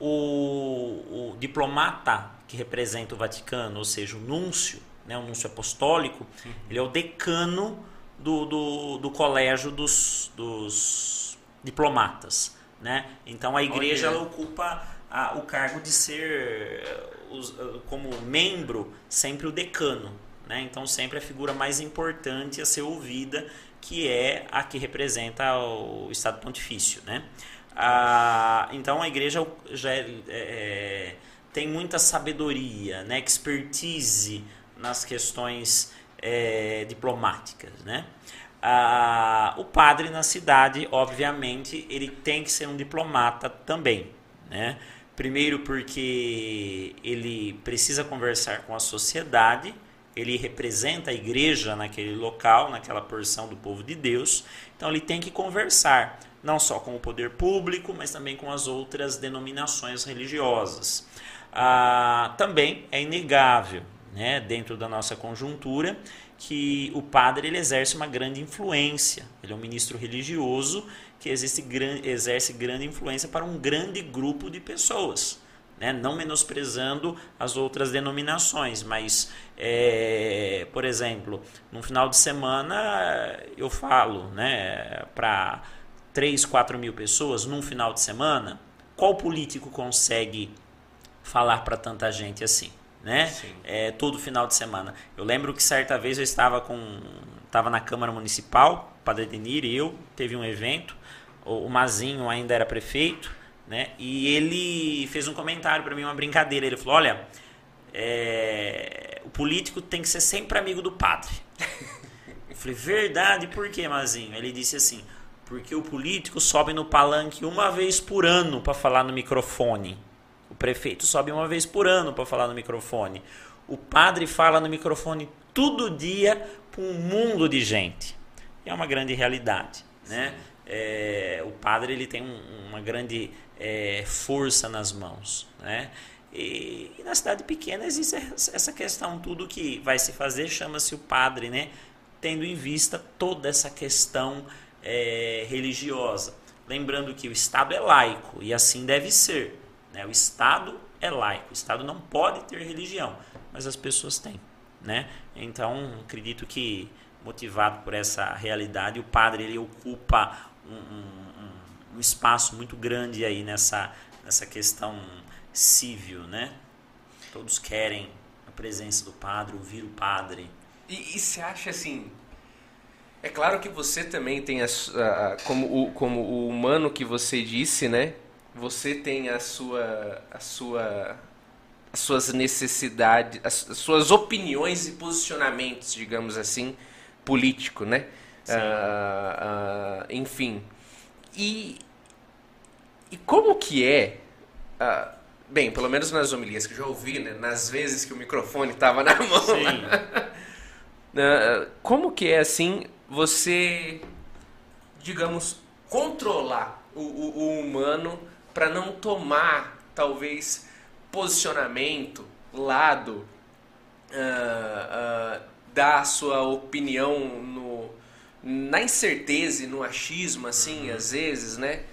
o, o diplomata que representa o Vaticano, ou seja, o núncio, né, o núncio apostólico, uhum. ele é o decano do, do, do colégio dos, dos diplomatas. Né? Então a igreja ela ocupa a, o cargo de ser, os, como membro, sempre o decano. Né? Então sempre a figura mais importante a ser ouvida, que é a que representa o Estado Pontifício. Né? A, então a igreja já é, é, tem muita sabedoria, né? expertise nas questões é, diplomáticas, né? Ah, o padre na cidade, obviamente, ele tem que ser um diplomata também, né? Primeiro porque ele precisa conversar com a sociedade, ele representa a igreja naquele local, naquela porção do povo de Deus, então ele tem que conversar não só com o poder público, mas também com as outras denominações religiosas. Ah, também é inegável, né, dentro da nossa conjuntura, que o padre ele exerce uma grande influência. Ele é um ministro religioso que existe, exerce grande influência para um grande grupo de pessoas. Né? Não menosprezando as outras denominações, mas, é, por exemplo, no final de semana eu falo né, para 3, 4 mil pessoas num final de semana. Qual político consegue falar para tanta gente assim? Né? É, todo final de semana. Eu lembro que certa vez eu estava com estava na Câmara Municipal, Padre Denir e eu, teve um evento, o, o Mazinho ainda era prefeito, né? E ele fez um comentário para mim, uma brincadeira. Ele falou: "Olha, é, o político tem que ser sempre amigo do padre". eu falei: "Verdade? Por quê, Mazinho?". Ele disse assim: "Porque o político sobe no palanque uma vez por ano para falar no microfone". O prefeito sobe uma vez por ano para falar no microfone. O padre fala no microfone todo dia para um mundo de gente. é uma grande realidade, né? É, o padre ele tem um, uma grande é, força nas mãos, né? E, e, na cidade pequena existe essa questão, tudo que vai se fazer chama-se o padre, né? Tendo em vista toda essa questão é, religiosa. Lembrando que o Estado é laico e assim deve ser. Né? O Estado é laico, o Estado não pode ter religião, mas as pessoas têm. Né? Então, acredito que, motivado por essa realidade, o padre ele ocupa um, um, um espaço muito grande aí nessa, nessa questão civil. Né? Todos querem a presença do padre, ouvir o padre. E, você acha assim, é claro que você também tem a, a, como, o, como o humano que você disse, né? Você tem a sua, a sua, as suas necessidades, as, as suas opiniões e posicionamentos, digamos assim, político, né? Uh, uh, enfim. E, e como que é, uh, bem, pelo menos nas homilias que eu já ouvi, né? nas vezes que o microfone estava na mão, como que é assim você, digamos, controlar o, o, o humano para não tomar talvez posicionamento, lado, uh, uh, dar sua opinião no, na incerteza e no achismo, assim, uhum. às vezes, né?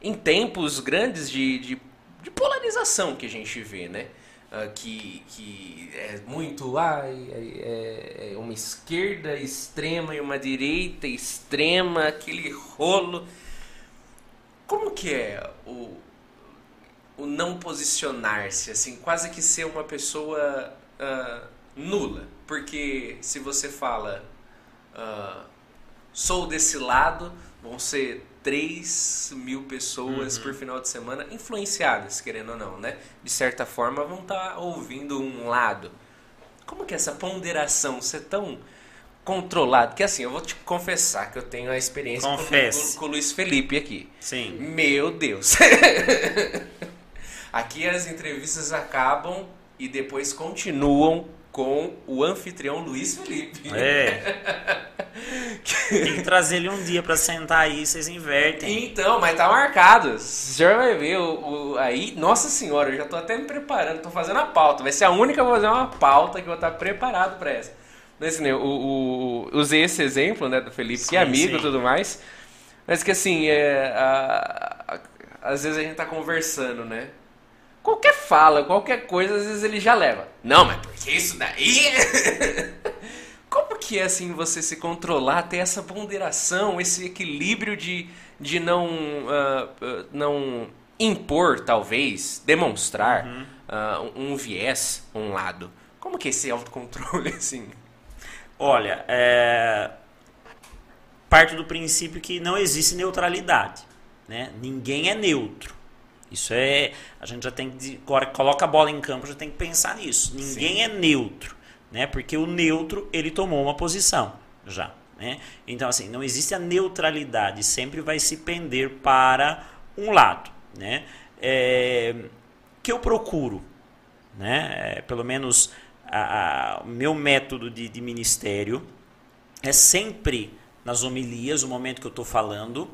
Em tempos grandes de, de, de polarização que a gente vê, né? Uh, que, que é muito ai, é, é uma esquerda extrema e uma direita extrema, aquele rolo. Como que é o, o não posicionar-se, assim, quase que ser uma pessoa uh, nula. Porque se você fala uh, sou desse lado, vão ser 3 mil pessoas uhum. por final de semana influenciadas, querendo ou não, né? De certa forma vão estar tá ouvindo um lado. Como que é essa ponderação ser tão controlado? Que assim, eu vou te confessar que eu tenho a experiência com, com, com o Luiz Felipe aqui. Sim. Meu Deus. Aqui as entrevistas acabam e depois continuam com o anfitrião Luiz Felipe. É. Tem que trazer ele um dia para sentar aí, vocês invertem. Então, mas tá marcado. O senhor vai ver o, o, aí. Nossa senhora, eu já tô até me preparando, tô fazendo a pauta. Vai ser a única que fazer uma pauta que eu vou estar preparado para essa. Mas, assim, o, o, usei esse exemplo né, do Felipe, sim, que é amigo e tudo mais. Mas que assim, é, a, a, às vezes a gente tá conversando, né? Qualquer fala, qualquer coisa, às vezes ele já leva. Não, mas porque isso daí. Como que é assim você se controlar, ter essa ponderação, esse equilíbrio de, de não, uh, uh, não impor, talvez, demonstrar uhum. uh, um viés, um lado? Como que é esse autocontrole, assim? Olha, é... parte do princípio que não existe neutralidade. Né? Ninguém é neutro. Isso é. A gente já tem que. Agora coloca a bola em campo, já tem que pensar nisso. Ninguém Sim. é neutro. né? Porque o neutro ele tomou uma posição já, né? Então assim, não existe a neutralidade, sempre vai se pender para um lado, né? É, que eu procuro, né? É, pelo menos o meu método de, de ministério é sempre nas homilias, o momento que eu estou falando,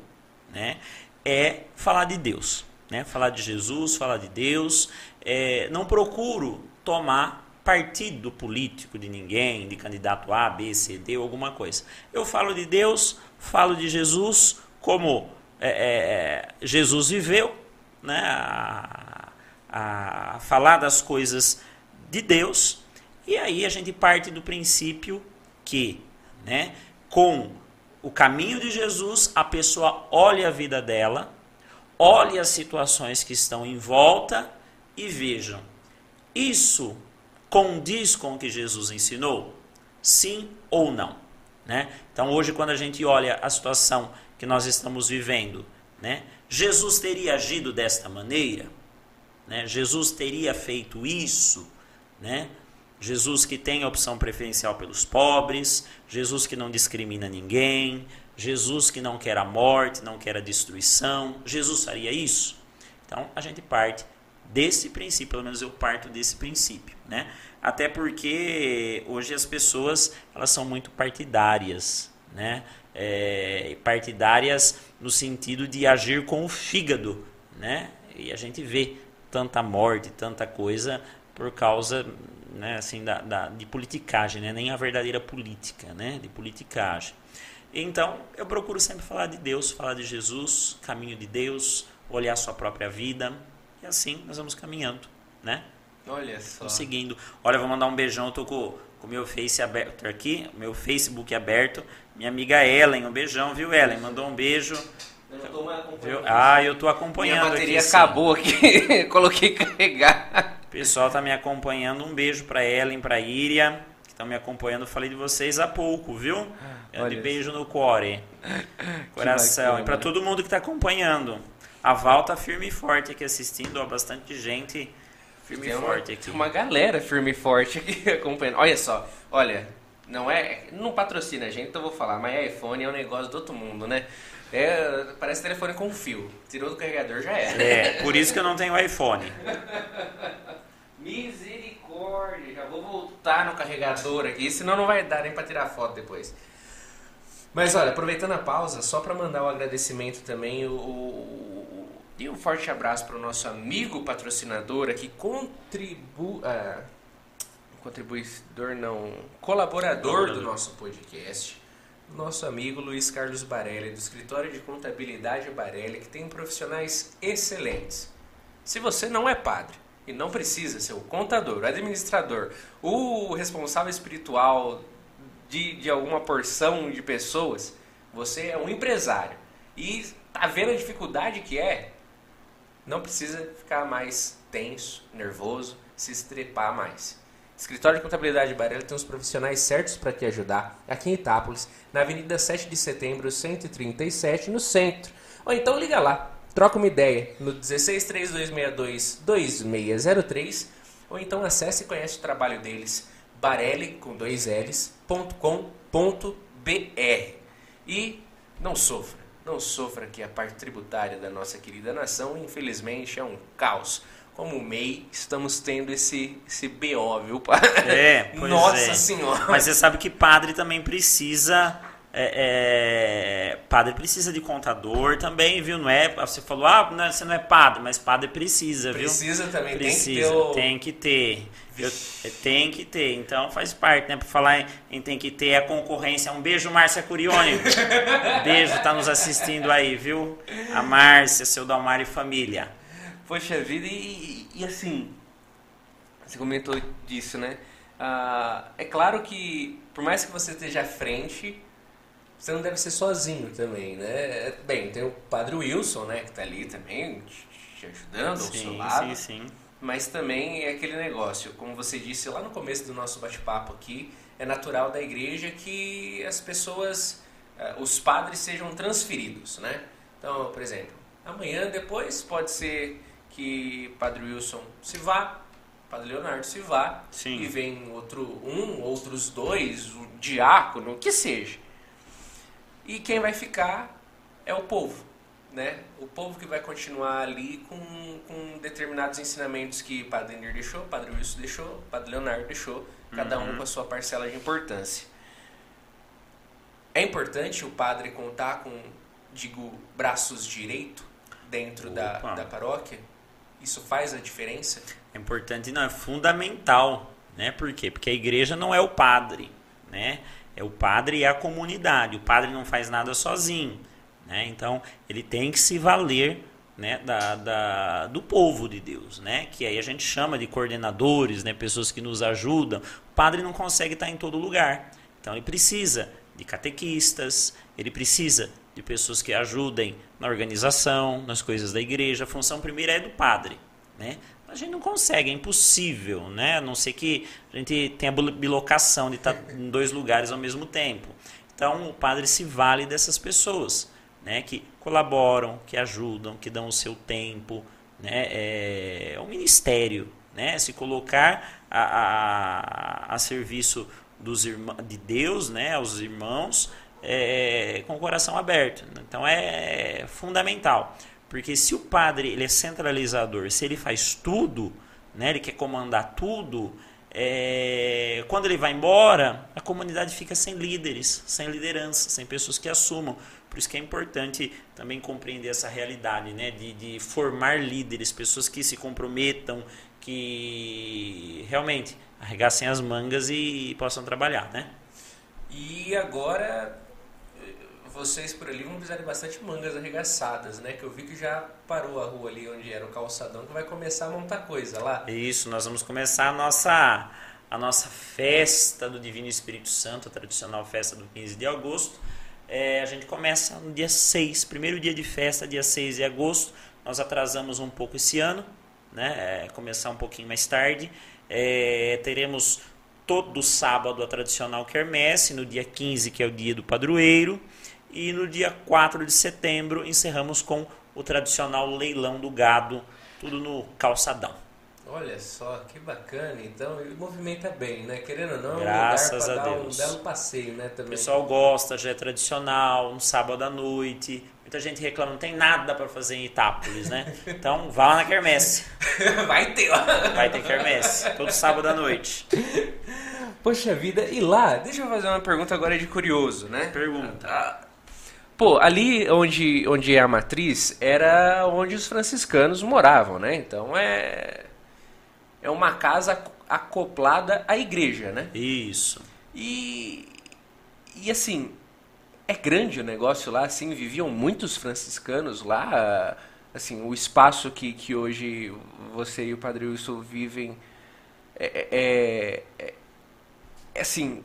né? É falar de Deus, né? Falar de Jesus, falar de Deus. É, não procuro tomar partido político de ninguém, de candidato A, B, C, D, alguma coisa. Eu falo de Deus, falo de Jesus, como é, é, é Jesus viveu, né? A, a falar das coisas de Deus, e aí a gente parte do princípio que, né, com o caminho de Jesus, a pessoa olha a vida dela, olhe as situações que estão em volta e vejam, isso condiz com o que Jesus ensinou? Sim ou não? Né? Então hoje quando a gente olha a situação que nós estamos vivendo, né? Jesus teria agido desta maneira? Né? Jesus teria feito isso? Né? Jesus que tem a opção preferencial pelos pobres, Jesus que não discrimina ninguém, Jesus que não quer a morte, não quer a destruição. Jesus faria isso? Então a gente parte desse princípio, pelo menos eu parto desse princípio, né? Até porque hoje as pessoas elas são muito partidárias, né? É, partidárias no sentido de agir com o fígado, né? E a gente vê tanta morte, tanta coisa por causa né, assim, da, da, de politicagem, né? nem a verdadeira política, né? de politicagem. Então, eu procuro sempre falar de Deus, falar de Jesus, caminho de Deus, olhar a sua própria vida, e assim nós vamos caminhando, né? Olha só. Seguindo. Olha, vou mandar um beijão, eu tô com o meu Face aberto aqui, meu Facebook aberto. Minha amiga Ellen, um beijão, viu, Ellen? Mandou um beijo. Eu não tô mais acompanhando. Ah, eu tô acompanhando. Minha bateria aqui, acabou aqui. Coloquei carregar pessoal tá me acompanhando. Um beijo para Ellen, para Iria, que estão me acompanhando. Falei de vocês há pouco, viu? Ah, de beijo no core. Coração. E para todo mundo que está acompanhando. A Val tá firme e forte aqui assistindo, ó, bastante gente firme tem e forte uma, aqui. Uma galera firme e forte aqui acompanhando. Olha só, olha, não é, não patrocina a gente, então eu vou falar, mas iPhone é um negócio do outro mundo, né? É, parece telefone com fio. Tirou do carregador já era. É, por isso que eu não tenho iPhone. Misericórdia, já vou voltar no carregador aqui, senão não vai dar nem para tirar foto depois. Mas olha, aproveitando a pausa, só para mandar o um agradecimento também, o, o, e um forte abraço para o nosso amigo patrocinador aqui, contribu, ah, contribuidor não, colaborador do nosso podcast, nosso amigo Luiz Carlos Barelli, do escritório de contabilidade Barelli, que tem profissionais excelentes. Se você não é padre, e não precisa ser o contador, o administrador, o responsável espiritual de, de alguma porção de pessoas. Você é um empresário e tá vendo a dificuldade que é. Não precisa ficar mais tenso, nervoso, se estrepar mais. Escritório de Contabilidade Barela tem os profissionais certos para te ajudar aqui em Itápolis, na Avenida 7 de Setembro, 137, no centro. Ou então liga lá, Troca uma ideia no 163262-2603 ou então acesse e conhece o trabalho deles barelli com dois L's.com.br e não sofra, não sofra que a parte tributária da nossa querida nação infelizmente é um caos. Como o MEI, estamos tendo esse, esse BO, viu? É, Nossa é. Senhora! Mas você sabe que padre também precisa é, é, padre precisa de contador também, viu? Não é, você falou, ah, não, você não é padre, mas padre precisa, viu? Precisa também, precisa, tem que ter. Tem que ter. Eu, é, tem que ter, então faz parte, né? Para falar em, em, tem que ter a concorrência. Um beijo, Márcia Curione. beijo, tá nos assistindo aí, viu? A Márcia, seu Dalmar e família. Poxa vida, e, e assim, você comentou disso, né? Ah, é claro que, por mais que você esteja à frente, você não deve ser sozinho também, né? Bem, tem o Padre Wilson, né, que está ali também te ajudando sim, ao seu lado. Sim, sim. Mas também é aquele negócio, como você disse lá no começo do nosso bate-papo aqui, é natural da igreja que as pessoas, eh, os padres sejam transferidos, né? Então, por exemplo, amanhã depois pode ser que Padre Wilson se vá Padre Leonardo se vá Sim. e vem outro um, outros dois, o diácono, o que seja. E quem vai ficar é o povo, né? O povo que vai continuar ali com, com determinados ensinamentos que Padre Enir deixou, Padre Wilson deixou, Padre Leonardo deixou, cada um Uhum. com a sua parcela de importância. É importante o padre contar com, digo, braços direito dentro da, da paróquia? Isso faz a diferença? É importante, não, é fundamental, né? Por quê? Porque a igreja não é o padre, né? É o padre e a comunidade. O padre não faz nada sozinho, né? Então, ele tem que se valer né, da, da- do povo de Deus, né? Que aí a gente chama de coordenadores, né? Pessoas que nos ajudam. O padre não consegue estar em todo lugar. Então, ele precisa de catequistas, ele precisa de pessoas que ajudem na organização, nas coisas da igreja. A função primeira é do padre, né? A gente não consegue, é impossível, né? A não ser que a gente tenha a bilocação de estar em dois lugares ao mesmo tempo. Então, o padre se vale dessas pessoas, né? Que colaboram, que ajudam, que dão o seu tempo, né? É, é um ministério, né? Se colocar a, a, a serviço dos irmãos, de Deus, né? Aos irmãos, é, com o coração aberto. Então, é fundamental. Porque se o padre ele é centralizador, se ele faz tudo, né, ele quer comandar tudo, é, quando ele vai embora, a comunidade fica sem líderes, sem liderança, sem pessoas que assumam. Por isso que é importante também compreender essa realidade, né, de, de formar líderes, pessoas que se comprometam, que realmente arregassem as mangas e possam trabalhar, né? E agora eh, vocês por ali vão precisar de bastante mangas arregaçadas, né? Que eu vi que já parou a rua ali onde era o calçadão, que vai começar a montar coisa lá. Isso, nós vamos começar a nossa, a nossa festa do Divino Espírito Santo, a tradicional festa do 15 de agosto. É, a gente começa no dia 6, primeiro dia de festa, dia 6 de agosto. Nós atrasamos um pouco esse ano, né? É, começar um pouquinho mais tarde. É, teremos todo sábado a tradicional quermesse, no dia 15, que é o dia do padroeiro. E no dia 4 de setembro encerramos com o tradicional leilão do gado, tudo no calçadão. Olha só, que bacana. Então, ele movimenta bem, né? Querendo ou não, Graças é um lugar a para dar Deus. um belo passeio, né? O Também. pessoal gosta, já é tradicional, no sábado à noite. Muita gente reclama, não tem nada para fazer em Itápolis, né? Então vá lá na quermesse. vai ter, ó. Vai ter quermesse, todo sábado à noite. Poxa vida, e lá, deixa eu fazer uma pergunta agora de curioso, né? Pergunta. Ah, Pô, ali onde, onde é a matriz era onde os franciscanos moravam, né? Então é. É uma casa ac- acoplada à igreja, né? Isso. E. E assim. É grande o negócio lá, assim, viviam muitos franciscanos lá. Assim, o espaço que, que hoje você e o Padre Wilson vivem é, é, é- é assim,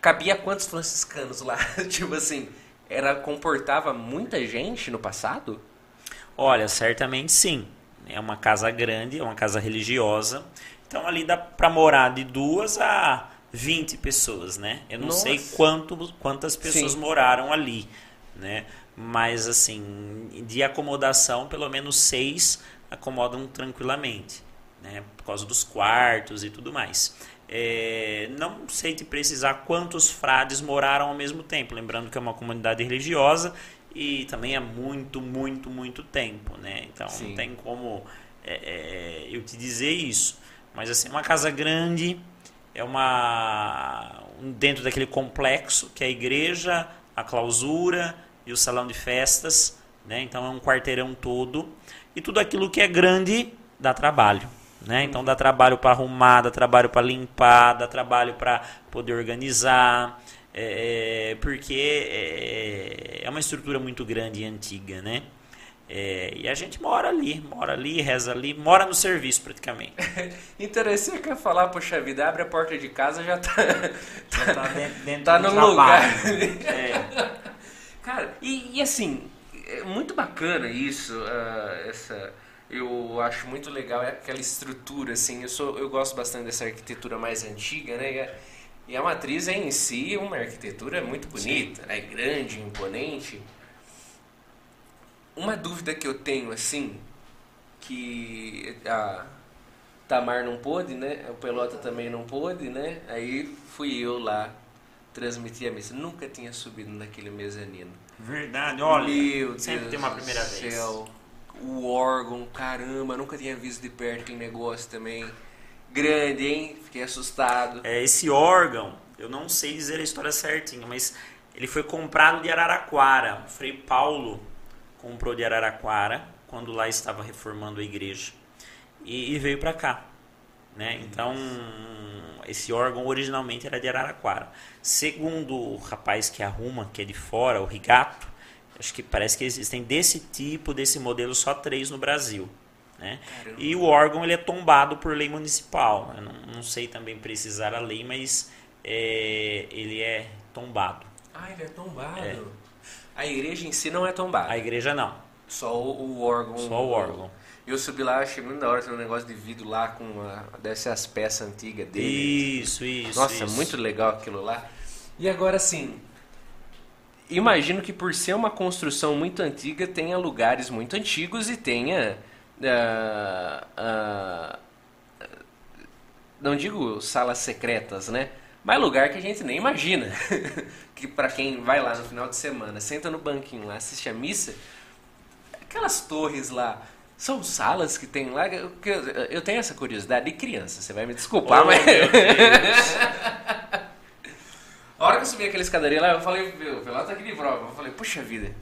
cabia quantos franciscanos lá? tipo assim, era comportava muita gente no passado? Olha, certamente sim. É uma casa grande, é uma casa religiosa. Então ali dá para morar de duas a 20 pessoas, né? Eu não Nossa. sei quanto, quantas pessoas Sim. moraram ali, né? Mas assim, de acomodação, pelo menos seis acomodam tranquilamente, né? Por causa dos quartos e tudo mais. É, não sei te precisar quantos frades moraram ao mesmo tempo, lembrando que é uma comunidade religiosa e também é muito, muito, muito tempo, né? Então Sim. não tem como é, é, eu te dizer isso. Mas assim, é uma casa grande, é uma um- dentro daquele complexo que é a igreja, a clausura e o salão de festas, né? Então é um quarteirão todo e tudo aquilo que é grande dá trabalho, né? Então dá trabalho para arrumar, dá trabalho para limpar, dá trabalho para poder organizar, é, porque é, é uma estrutura muito grande e antiga, né? É, e a gente mora ali, mora ali, reza ali, mora no serviço praticamente. Interessante que eu ia falar, poxa vida, abre a porta de casa já tá. Já tá dentro, dentro Tá do no lugar. trabalho. É. Cara, e, e assim, é muito bacana isso, ah, essa. Eu acho muito legal aquela estrutura, assim. Eu, sou, eu gosto bastante dessa arquitetura mais antiga, né? E a, matriz é em si uma arquitetura muito bonita, né? Grande, imponente. Uma dúvida que eu tenho, assim, que a, Tamar não pôde, né? O Pelota também não pôde, né? Aí fui eu lá transmitir a missa. Nunca tinha subido naquele mezanino. Verdade, olha. Meu sempre Deus tem uma primeira do vez. céu. O órgão, caramba, nunca tinha visto de perto aquele negócio também. Grande, hein? Fiquei assustado. É, esse órgão, eu não sei dizer a história certinha, mas ele foi comprado de Araraquara. O Frei Paulo comprou de Araraquara quando lá estava reformando a igreja e, e veio para cá. Né? Então, esse órgão originalmente era de Araraquara. Segundo o rapaz que arruma, que é de fora, o Rigato, acho que parece que existem desse tipo, desse modelo, só três no Brasil. Né? Caramba. E o órgão ele é tombado por lei municipal. Eu não, não sei também precisar a lei, mas é, ele é tombado. Ah, ele é tombado. É. A igreja em si não é tombada. A igreja não, Só o, órgão. só o órgão. Eu subi lá, achei muito da hora, tem um negócio de vidro lá com uma, deve ser as peças antigas dele. Isso, isso. Nossa, isso. muito legal aquilo lá. E agora sim, imagino que por ser uma construção muito antiga, tenha lugares muito antigos e tenha. Ah, ah, não digo salas secretas, né? Mas lugar que a gente nem imagina. que pra quem vai lá no final de semana, senta no banquinho lá, assiste a missa, aquelas torres lá. São salas que tem lá. Eu, eu- tenho essa curiosidade de criança, você vai me desculpar, Oh, mas. A hora que eu subi aquela escadaria lá, eu falei, meu, o Pelota tá aqui de prova. Eu falei, puxa vida.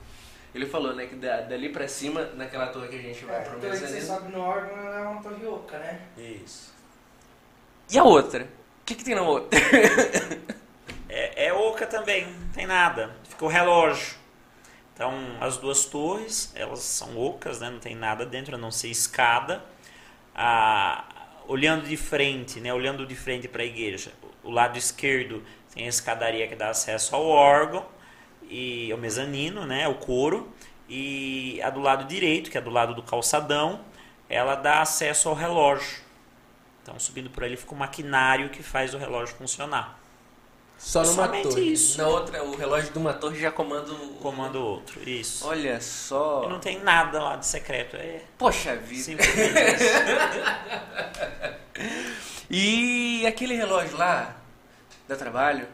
Ele falou, né, que da- dali pra cima, naquela torre que a gente vai É, pro então aí você mezanino. sobe no órgão, é uma torre oca, né? Isso. E a outra? O que, que tem na outra? É, é oca também, não tem nada. Fica o relógio. Então, as duas torres, elas são ocas, né? não tem nada dentro, a não ser escada. Ah, olhando de frente, né? olhando de frente para a igreja, o lado esquerdo tem a escadaria que dá acesso ao órgão, e ao mezanino, né? o coro. E a do lado direito, que é do lado do calçadão, ela dá acesso ao relógio. Então, subindo por ali fica o maquinário que faz o relógio funcionar. Só numa Somente torre. isso. Na outra, o relógio de uma torre já comanda o... Comando outro, isso. Olha só. E não tem nada lá de secreto, é Poxa vida. simplesmente isso. E aquele relógio lá, dá trabalho?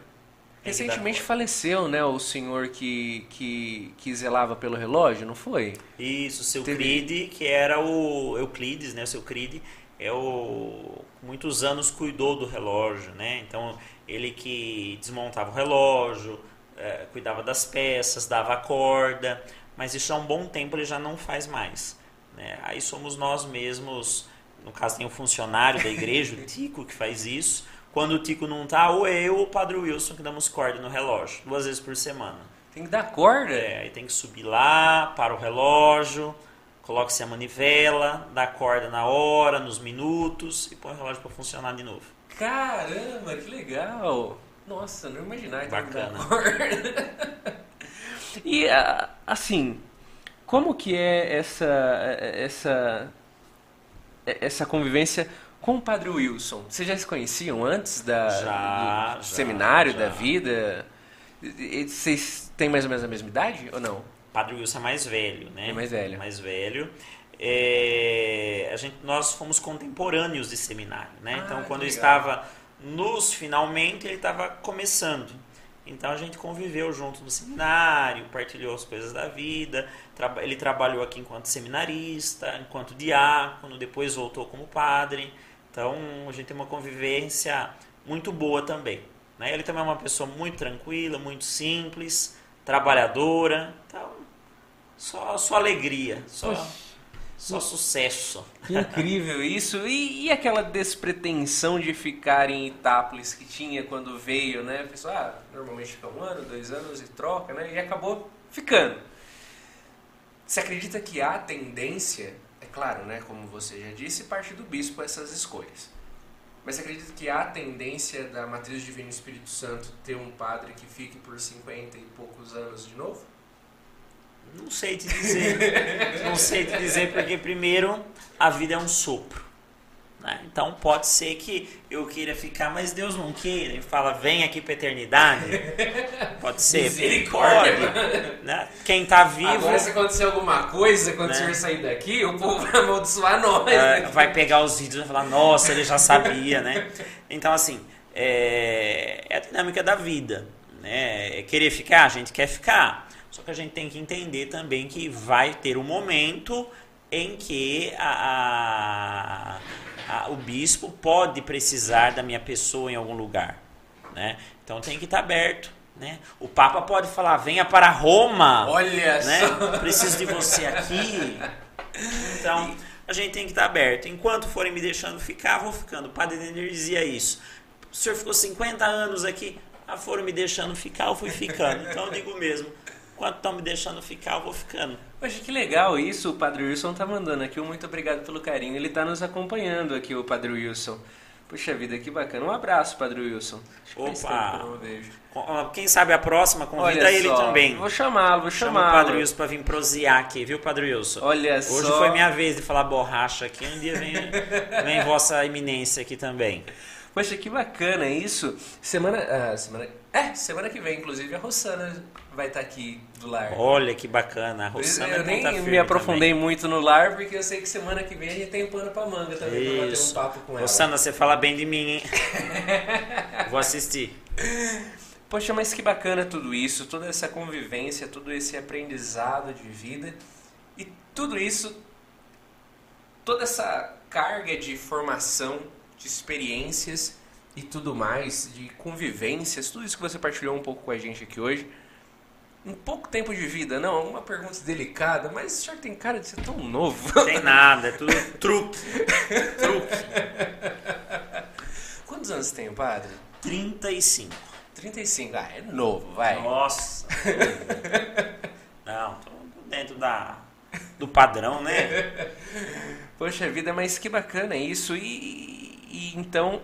Recentemente faleceu, né, o senhor que, que, que zelava pelo relógio, não foi? Isso, o seu Teve- Cride, que era o Euclides, né? O seu Cride é o muitos anos cuidou do relógio, né? Então ele que desmontava o relógio, eh, cuidava das peças, dava a corda, mas isso há um bom tempo ele já não faz mais, né? Aí somos nós mesmos, no caso tem um funcionário da igreja, o Tico, que faz isso. Quando o Tico não tá, ou eu ou o Padre Wilson que damos corda no relógio, duas vezes por semana. Tem que dar corda? É, aí tem que subir lá, para o relógio, coloca-se a manivela, dá corda na hora, nos minutos e põe o relógio para funcionar de novo. Caramba, que legal! Nossa, não imaginava que Bacana. corda. e ah, assim, como que é essa essa essa convivência com o Padre Wilson? Vocês já se conheciam antes da Já, do já, seminário já. da vida? Vocês têm mais ou menos a mesma idade ou não? Padre Wilson é mais velho, né? É mais velho. Mais velho. É, a gente, nós fomos contemporâneos de seminário, né? Ah, então, quando eu estava nos finalmente, ele estava começando. Então, a gente conviveu junto no seminário, partilhou as coisas da vida. Ele trabalhou aqui enquanto seminarista, enquanto diácono, depois voltou como padre. Então, a gente tem uma convivência muito boa também. Né? Ele também é uma pessoa muito tranquila, muito simples, trabalhadora. Então, só, só alegria, só, Poxa. só sucesso. Que incrível isso. E, e aquela despretensão de ficar em Itápolis que tinha quando veio, né? A pessoa, ah, normalmente fica um ano, dois anos e troca, né? E acabou ficando. Você acredita que há tendência, claro, né? Como você já disse, parte do bispo essas escolhas. Mas você acredita que há tendência da matriz divina Espírito Santo ter um padre que fique por 50 e poucos anos de novo? Não sei te dizer. Não sei te dizer porque, primeiro, a vida é um sopro. Né? Então pode ser que eu queira ficar, mas Deus não queira. Ele fala, vem aqui para eternidade. Pode ser. Misericórdia. Né? Quem está vivo. Agora, se acontecer alguma coisa, quando Né? o senhor sair daqui, o povo vai amaldiçoar nós. é, vai pegar os vídeos e vai falar, nossa, ele já sabia, né? Então, assim, é, é a dinâmica da vida. Né? É Querer ficar, a gente quer ficar. Só que a gente tem que entender também que vai ter um momento em que a, a- a- o bispo pode precisar da minha pessoa em algum lugar. Né? Então tem que estar aberto. Né? O Papa pode falar, venha para Roma Olha né? só. Preciso de você aqui. Então, a gente tem que estar aberto. Enquanto forem me deixando ficar, vou ficando. O padre Denner dizia isso. O senhor ficou 50 anos aqui, ah, foram me deixando ficar, eu fui ficando. Então, eu digo mesmo, enquanto estão me deixando ficar, eu vou ficando. Poxa, que legal isso. O Padre Wilson tá mandando aqui. um Muito obrigado pelo carinho. Ele tá nos acompanhando aqui, o Padre Wilson. Puxa vida, que bacana. Um abraço, Padre Wilson. Acho que faz Opa. Quem sabe a próxima, convida Olha ele só, também. Vou chamá-lo, vou Chama o chamá-lo. Padre Wilson para vir prosear aqui, viu, Padre Wilson? Olha Hoje só. foi minha vez de falar borracha aqui. Um dia vem, vem vossa eminência aqui também. Poxa, que bacana isso. Semana, ah, semana, é, semana que vem, inclusive, a Rossana vai estar aqui do lar. Olha que bacana. A Rossana eu é nem ponta me aprofundei muito no lar, porque eu sei que semana que vem a gente tem pano pra manga também pra bater um Isso. papo com ela. Rossana, você fala bem de mim, hein? Vou assistir. Poxa, mas que bacana tudo isso, toda essa convivência, todo esse aprendizado de vida e tudo isso, toda essa carga de formação, de experiências e tudo mais, de convivências, tudo isso que você partilhou um pouco com a gente aqui hoje. Um pouco tempo de vida, não, uma pergunta delicada, mas o senhor tem cara de ser tão novo. Tem nada, é tudo truque. Truque. Quantos anos tem o padre? 35. 35, ah, é novo, vai. Nossa. Não, tô dentro da, do padrão, né? Poxa vida, mas que bacana isso. E, e então,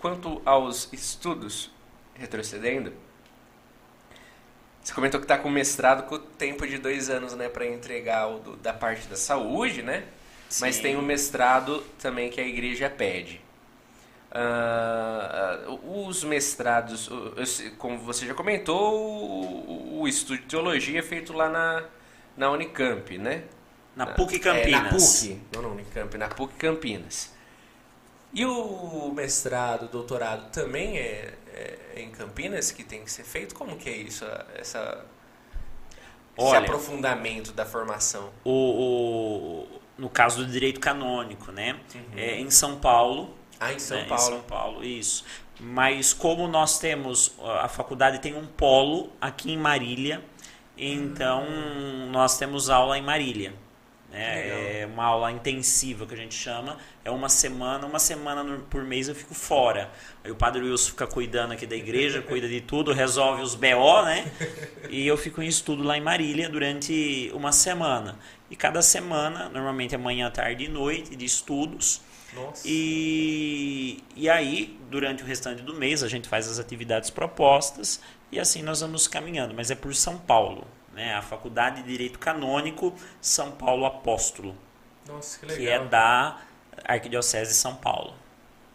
quanto aos estudos, retrocedendo, você comentou que está com mestrado com tempo de dois anos, né, para entregar o do- da parte da saúde, né? Mas Sim. tem o mestrado também que a igreja pede. Ah, os mestrados, como você já comentou, o, o estudo de teologia é feito lá na, na Unicamp, né? Na PUC É, Campinas. na PUC, não na Unicamp, na PUC Campinas. E o mestrado, doutorado também é, é em Campinas que tem que ser feito? Como que é isso, essa, esse Olha. aprofundamento da formação? O, o- no caso do direito canônico, né? É em São Paulo. Ah, em São né? Paulo. Em São Paulo, isso. Mas como nós temos, a faculdade tem um polo aqui em Marília, então nós temos aula em Marília. Né? É uma aula intensiva que a gente chama. É uma semana, uma semana por mês eu fico fora. Aí o padre Wilson fica cuidando aqui da igreja, cuida de tudo, resolve os BO, né? E eu fico em estudo lá em Marília durante uma semana. E cada semana, normalmente é manhã, tarde e noite, de estudos. Nossa. E, e aí, durante o restante do mês, a gente faz as atividades propostas e assim nós vamos caminhando. Mas é por São Paulo, né? a Faculdade de Direito Canônico São Paulo Apóstolo, Nossa, que legal. que é da Arquidiocese de São Paulo.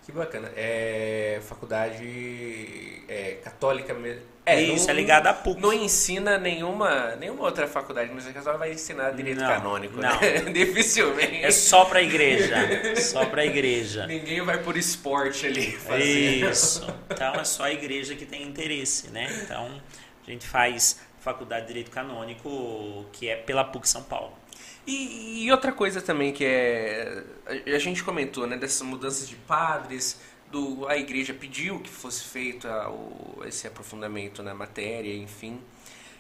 Que bacana. É faculdade é, católica mesmo. É, Isso, não- é ligado à PUC. Não ensina nenhuma, nenhuma outra faculdade, mas a católica vai ensinar direito Não, canônico, não. né? Dificilmente. É só para a igreja, só para a igreja. Ninguém vai por esporte ali fazer. Isso. Então é só a igreja que tem interesse, né? Então a gente faz faculdade de Direito Canônico, que é pela PUC São Paulo. E, e outra coisa também que é. A, a gente comentou, né, dessas mudanças de padres, do, a igreja pediu que fosse feito a- o- esse aprofundamento na matéria, enfim.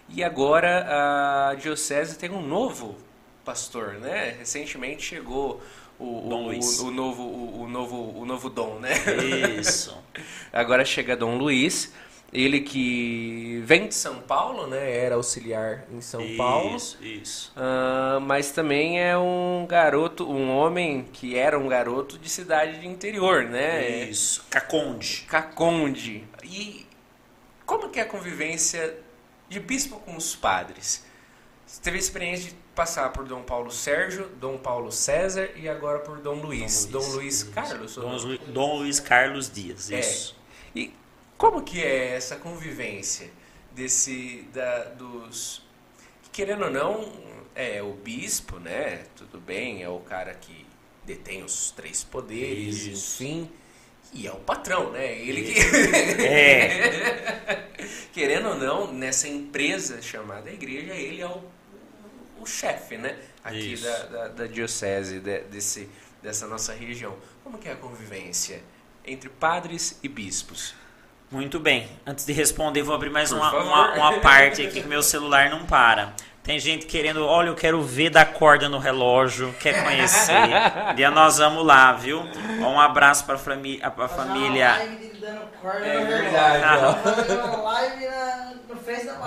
E agora a diocese tem um novo pastor, né? Recentemente chegou o, Dom o, Luiz. o, novo, o, o novo, o novo dom, né? Isso. Agora chega Dom Luiz, ele que vem de São Paulo, né? Era auxiliar em São Paulo. Isso, isso. Ah, mas também é um garoto, um homem que era um garoto de cidade de interior, né? Isso. Caconde. Caconde. E como que é a convivência de bispo com os padres? Você teve a experiência de passar por Dom Paulo Sérgio, Dom Paulo César e agora por Dom Luiz. Dom Luiz, Carlos? ou Dom, não? Lu- Dom Luiz Carlos Dias, É. isso. E como que é essa convivência desse da, dos que, querendo ou não é o bispo, né? Tudo bem, é o cara que detém os três poderes, Isso. enfim. E é o patrão, né? Ele que É. querendo ou não, nessa empresa chamada igreja, ele é o, o chefe, né? Aqui da, da, da diocese, de- desse, dessa nossa região. Como que é a convivência entre padres e bispos? Muito bem. Antes de responder, vou abrir mais uma, uma, uma parte aqui que meu celular não para. Tem gente querendo, olha, eu quero ver da corda no relógio, quer conhecer. Dia nós vamos lá, viu? Um abraço para fami a família. É verdade.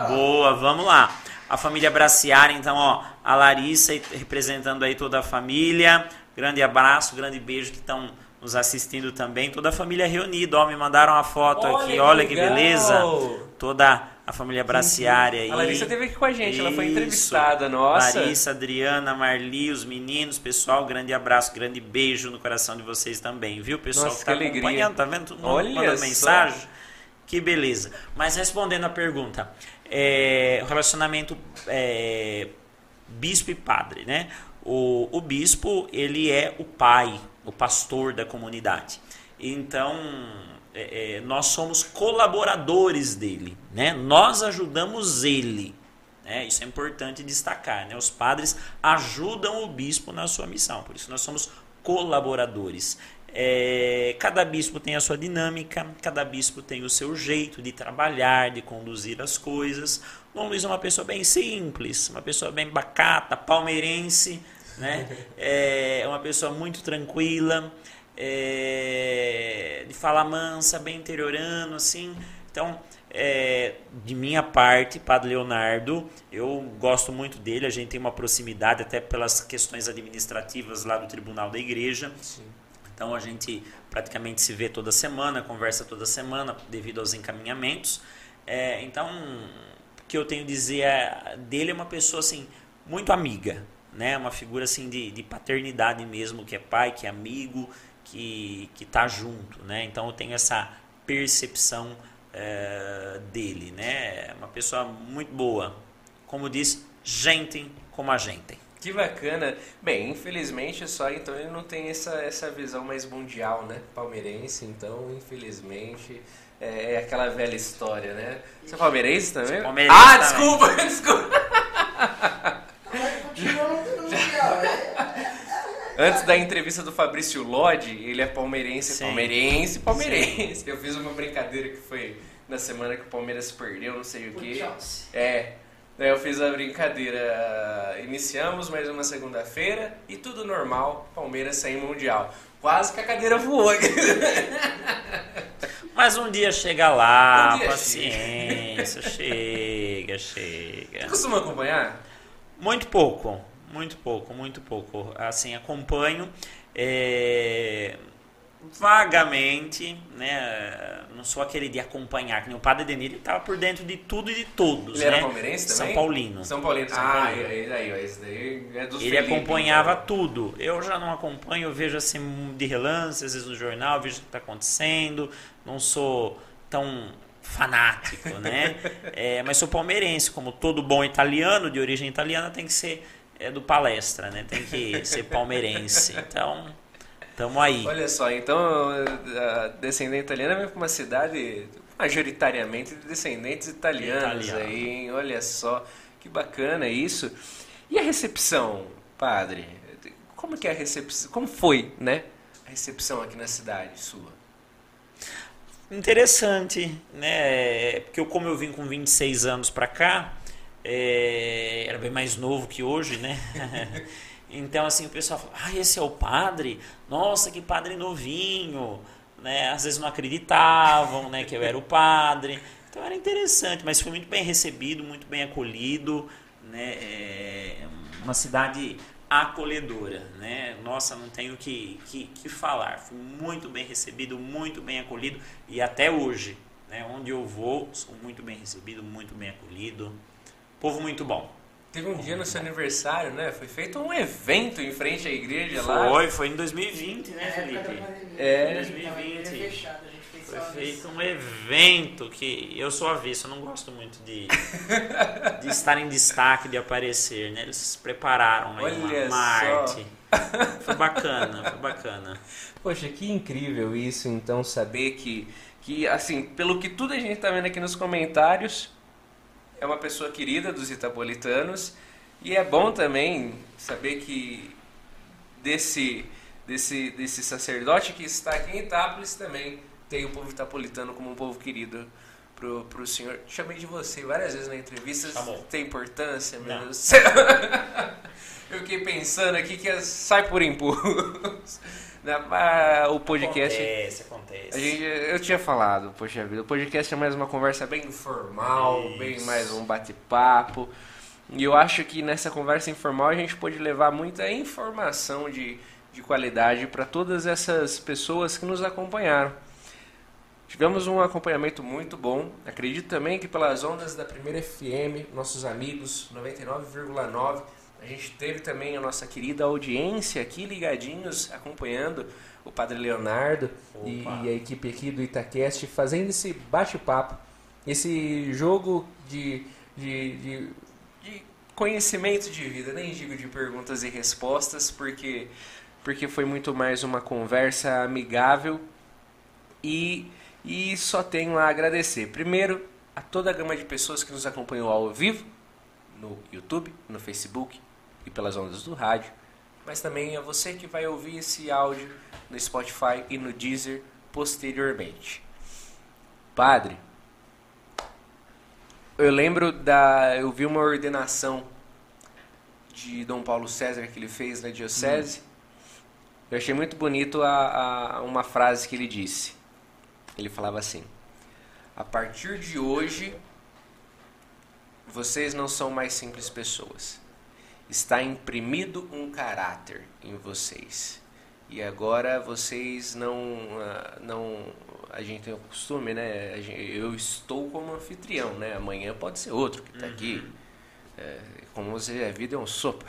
Boa, vamos lá. A família Braciara, então, ó, a Larissa representando aí toda a família. Grande abraço, grande beijo que estão nos assistindo também. Toda a família reunida, ó, me mandaram uma foto aqui, olha que legal! beleza. Toda a família Braciária aí. A Larissa esteve aqui com a gente, ela foi Isso. entrevistada, nossa. Larissa, Adriana, Marli, os meninos, pessoal, grande abraço, grande beijo no coração de vocês também, viu? Pessoal Nossa, que tá que alegria. acompanhando, tá vendo? Todo mundo Olha mandando mensagem. Que beleza. Mas respondendo a pergunta, é, relacionamento é, bispo e padre, né? O, o bispo, ele é o pai, o pastor da comunidade. Então, é, é, nós somos colaboradores dele, né? Nós ajudamos ele. né? Isso é importante destacar, né? Os padres ajudam o bispo na sua missão, por isso nós somos colaboradores. É, cada bispo tem a sua dinâmica, cada bispo tem o seu jeito de trabalhar, de conduzir as coisas. Dom Luiz é uma pessoa bem simples, uma pessoa bem bacata, palmeirense, né? É uma pessoa muito tranquila, é, de fala mansa, bem interiorano, assim. Então, é, de minha parte, Padre Leonardo, eu gosto muito dele, a gente tem uma proximidade até pelas questões administrativas lá do Tribunal da Igreja. Então a gente praticamente se vê toda semana, conversa toda semana devido aos encaminhamentos. É, então, o que eu tenho a dizer é, dele é uma pessoa assim muito amiga, né? Uma figura assim de, de paternidade mesmo, que é pai, que é amigo, que que tá junto, né? Então eu tenho essa percepção é, dele, né? Uma pessoa muito boa, como diz, gente como a gente. Que bacana. Bem, infelizmente só então ele não tem essa, essa visão mais mundial, né? Palmeirense, então, infelizmente, é, é aquela velha história, né? Você é palmeirense também? Palmeirense ah, também. desculpa, desculpa. Antes da entrevista do Fabrício Lodi, ele é palmeirense, Sim. palmeirense, palmeirense. Eu fiz uma brincadeira que foi na semana que o Palmeiras perdeu, não sei o quê. É, daí eu fiz a brincadeira. Iniciamos mais uma segunda-feira e tudo normal, Palmeiras sem Mundial. Quase que a cadeira voou. Mas um dia chega lá, Um dia paciência, chega, Você chega. costuma acompanhar? Muito pouco, muito pouco, muito pouco. Assim, acompanho é, vagamente, né? Não sou aquele de acompanhar, que nem o Padre Denir, ele estava por dentro de tudo e de todos, Ele né? era palmeirense também? São Paulino. São Paulino. São ah, Paulino. aí, ó, esse daí é dos Ele Felipe, acompanhava então. tudo. Eu já não acompanho, eu vejo assim de relance, às vezes no jornal, vejo o que está acontecendo. Não sou tão fanático, né? É, mas sou palmeirense, como todo bom italiano de origem italiana tem que ser é, do palestra, né? Tem que ser palmeirense. Então, tamo aí. Olha só, então a descendente italiana vem para uma cidade majoritariamente de descendentes italianos Italiano. aí, hein? Olha só, que bacana isso. E a recepção, padre? Como que é a recepção? Como foi, né? A recepção aqui na cidade sua? Interessante, né? Porque eu, como eu vim com 26 anos pra cá, é, era bem mais novo que hoje, né? Então, assim, o pessoal fala, ah, esse é o padre? Nossa, que padre novinho, né? Às vezes não acreditavam, né, que eu era o padre. Então era interessante, mas fui muito bem recebido, muito bem acolhido, né? É uma cidade acolhedora, né? Nossa, não tenho que, que, que falar. Fui muito bem recebido, muito bem acolhido e até hoje, né? Onde eu vou, sou muito bem recebido, muito bem acolhido. Povo muito bom. Teve um Povo dia no seu bom. aniversário, né? Foi feito um evento em frente à igreja foi, lá. Foi, foi em 2020, né, Felipe? É, 2020. 2020 foi feito um evento que eu sou avesso, eu não gosto muito de, de estar em destaque, de aparecer, né? Eles prepararam aí Olha uma, uma arte. Foi bacana, foi bacana. Poxa, que incrível isso, então, saber que, que assim, pelo que tudo a gente está vendo aqui nos comentários, é uma pessoa querida dos itapolitanos e é bom também saber que desse desse, desse sacerdote que está aqui em Itápolis também tem o povo itapolitano como um povo querido pro, pro senhor. Chamei de você várias vezes na entrevista. Chamou. Tem importância, meu. Deus do céu. Eu fiquei pensando aqui que é- sai por impulso. Na- ah, O podcast. Acontece, acontece. Gente, eu tinha falado, poxa vida, o podcast é mais uma conversa bem informal, Isso. bem mais um bate-papo. E eu acho que nessa conversa informal a gente pode levar muita informação de, de qualidade para todas essas pessoas que nos acompanharam. Tivemos um acompanhamento muito bom. Acredito também que pelas ondas da primeira FM, nossos amigos 99,9, a gente teve também a nossa querida audiência aqui ligadinhos, acompanhando o Padre Leonardo e, e a equipe aqui do Itacast fazendo esse bate-papo, esse jogo de, de, de, de conhecimento de vida, nem digo de perguntas e respostas, porque, porque foi muito mais uma conversa amigável e, e só tenho a agradecer. Primeiro, a toda a gama de pessoas que nos acompanhou ao vivo, no YouTube, no Facebook e pelas ondas do rádio, mas também a você que vai ouvir esse áudio no Spotify e no Deezer posteriormente. Padre, eu lembro da. Eu vi uma ordenação de Dom Paulo César que ele fez na Diocese. Eu achei muito bonito a, a- uma frase que ele disse. Ele falava assim: A partir de hoje, vocês não são mais simples pessoas. Está imprimido um caráter em vocês. E agora vocês não. ah, não a gente tem o costume, né? Eu estou como anfitrião, né? Amanhã pode ser outro que está aqui. É, como você a vida é um sopro.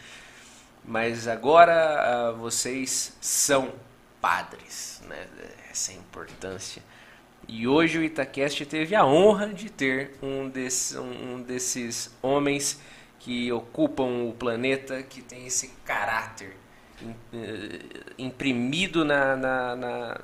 Mas agora ah, vocês são padres, né? Essa importância. E hoje o Itacast teve a honra de ter um, desse, um desses homens que ocupam o planeta, que tem esse caráter eh, imprimido na, na, na,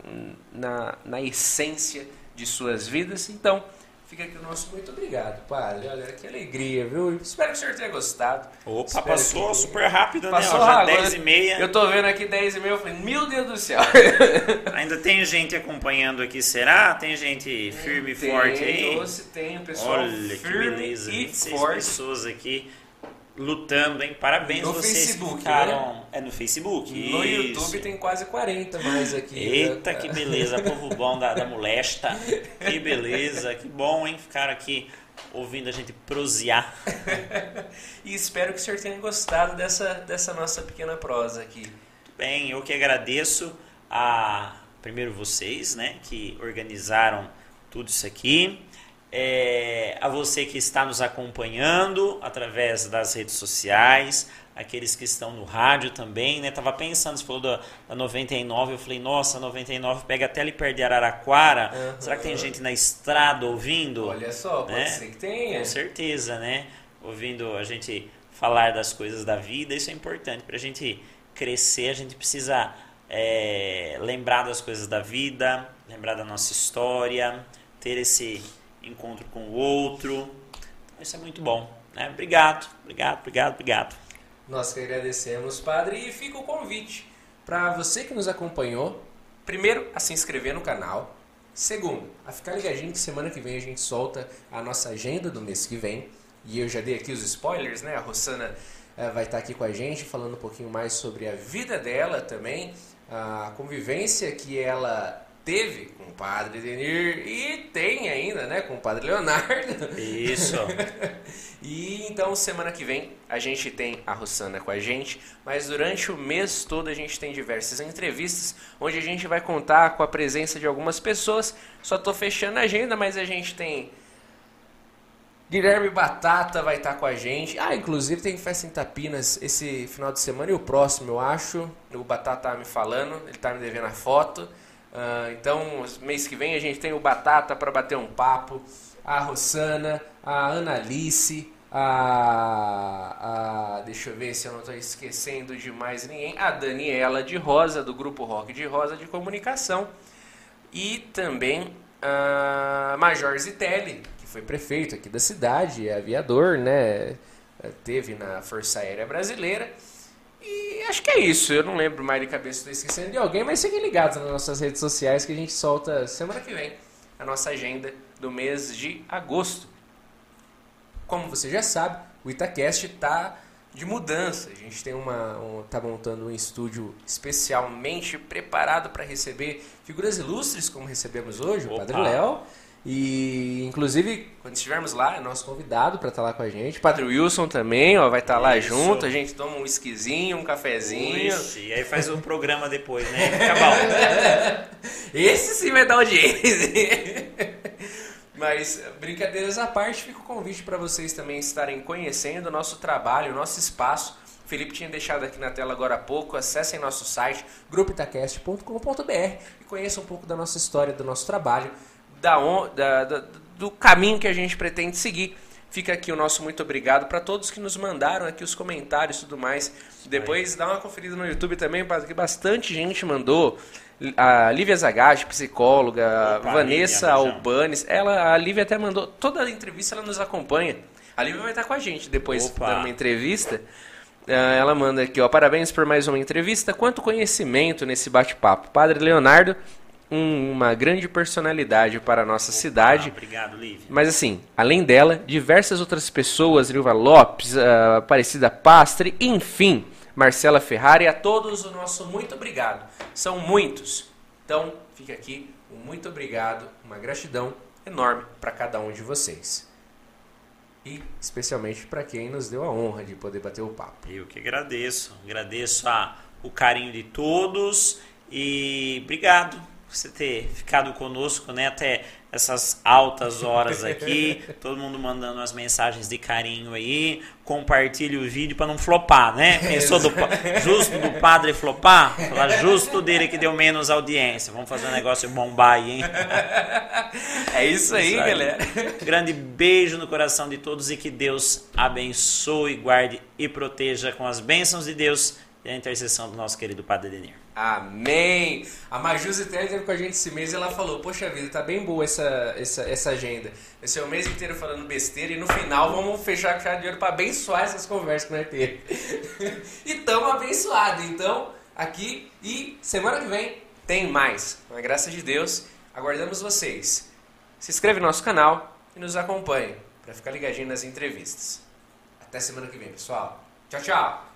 na, na essência de suas vidas. Então, fica aqui o nosso muito obrigado, padre. Olha, que alegria, viu? Espero que o senhor tenha gostado. Opa, Espero passou que- super rápido, Passou né? Ó, já rápido, 10 e meia. Eu tô vendo aqui 10 e meia, eu falei, meu Deus do céu. Ainda tem gente acompanhando aqui, será? Tem gente firme e Tem, forte aí? doce, tem, pessoal Olha que firme beleza, e 26 forte. pessoas aqui lutando, hein? Parabéns No vocês Facebook, que ficaram... É no Facebook? No Isso. YouTube tem quase 40 mais aqui. Eita, né? que beleza, povo bom da, da molesta. Que beleza, que bom, hein? Ficar aqui ouvindo a gente prosear. E espero que o senhor tenha gostado dessa, dessa nossa pequena prosa aqui. Muito bem, eu que agradeço a primeiro vocês, né, que organizaram tudo isso aqui. É, a você que está nos acompanhando através das redes sociais, aqueles que estão no rádio também, né? Tava pensando, você falou da, da 99, eu falei, nossa, 99 pega até ali perto de Araraquara. Aham. Será que tem gente na estrada ouvindo? Olha só, pode Né? ser que tenha. Com certeza, né? Ouvindo a gente falar das coisas da vida, isso é importante. Para a gente crescer, a gente precisa é, lembrar das coisas da vida, lembrar da nossa história, ter esse encontro com o outro. Então, isso é muito bom. Né? Obrigado, obrigado, obrigado, obrigado. Nós que agradecemos, padre, e fica o convite para você que nos acompanhou, primeiro, a se inscrever no canal, segundo, a ficar ligadinho que semana que vem a gente solta a nossa agenda do mês que vem, e eu já dei aqui os spoilers, né? A Rossana eh, vai estar aqui com a gente falando um pouquinho mais sobre a vida dela também, a convivência que ela teve com o padre Denir e tem ainda, né, com o padre Leonardo. Isso. E então semana que vem a gente tem a Rossana com a gente, mas durante o mês todo a gente tem diversas entrevistas onde a gente vai contar com a presença de algumas pessoas. Só tô fechando a agenda, mas a gente tem Guilherme Batata vai estar com a gente. Ah, inclusive tem festa em Tapinas esse final de semana e o próximo, eu acho. O Batata tá me falando, ele tá me devendo a foto. Uh, então, mês que vem a gente tem o Batata para bater um papo. A Rossana, a Analice, a, a. Deixa eu ver se eu não estou esquecendo de mais ninguém. A Daniela de Rosa, do Grupo Rock de Rosa de Comunicação. E também a Major Zitelli, que foi prefeito aqui da cidade, é aviador, né? Teve na Força Aérea Brasileira. E acho que é isso. Eu não lembro mais de cabeça, estou esquecendo de alguém, mas fiquem ligados nas nossas redes sociais que a gente solta semana que vem a nossa agenda do mês de agosto. Como você já sabe, o Itacast está de mudança. A gente tem uma, um, tá montando um estúdio especialmente preparado para receber figuras ilustres, como recebemos hoje, Opa. o Padre Léo. E, inclusive, quando estivermos lá, é nosso convidado para estar tá lá com a gente. Padre Wilson também, ó, vai estar tá lá junto. A gente toma um esquisinho, um cafezinho. Ixi, e aí faz um programa depois, né? Fica bom. Esse sim vai dar audiência. Mas, brincadeiras à parte, fica o convite para vocês também estarem conhecendo o nosso trabalho, o nosso espaço. O Felipe tinha deixado aqui na tela agora há pouco. Acessem nosso site, grupitacast.com.br e conheçam um pouco da nossa história, do nosso trabalho, da, da, da, do caminho que a gente pretende seguir. Fica aqui o nosso muito obrigado para todos que nos mandaram aqui os comentários e tudo mais. Depois dá uma conferida no YouTube também, que bastante gente mandou a Lívia Zagatti, psicóloga, Opa, Vanessa Albanes, ela, a Lívia até mandou, toda a entrevista ela nos acompanha. A Lívia vai estar com a gente depois Opa. dando uma entrevista. Ah, ela manda aqui, ó, parabéns por mais uma entrevista. Quanto conhecimento nesse bate-papo. Padre Leonardo, um, uma grande personalidade para a nossa cidade. Obrigado, Lívia. Mas assim, além dela, diversas outras pessoas, Nilva Lopes, uh, Aparecida Pastre, enfim, Marcela Ferrari, a todos o nosso muito obrigado. São muitos. Então, fica aqui um muito obrigado, uma gratidão enorme para cada um de vocês. E especialmente para quem nos deu a honra de poder bater o papo. Eu que agradeço. Agradeço a, o carinho de todos e obrigado você ter ficado conosco né, até essas altas horas aqui, todo mundo mandando as mensagens de carinho aí, compartilhe o vídeo para não flopar, né? Pensou do justo do padre flopar? Falar justo dele que deu menos audiência. Vamos fazer um negócio bombar aí, hein? É isso aí, isso aí, galera. Grande beijo no coração de todos e que Deus abençoe, guarde e proteja com as bênçãos de Deus e a intercessão do nosso querido Padre Denir. Amém! A Majusi teve com a gente esse mês e ela falou: Poxa vida, tá bem boa essa, essa, essa agenda. Esse é o mês inteiro falando besteira e no final vamos fechar com chave de ouro para abençoar essas conversas que nós teve. e estamos abençoados. Então, aqui e semana que vem tem mais. Com a graça de Deus, aguardamos vocês. Se inscreve no nosso canal e nos acompanhe para ficar ligadinho nas entrevistas. Até semana que vem, pessoal. Tchau, tchau!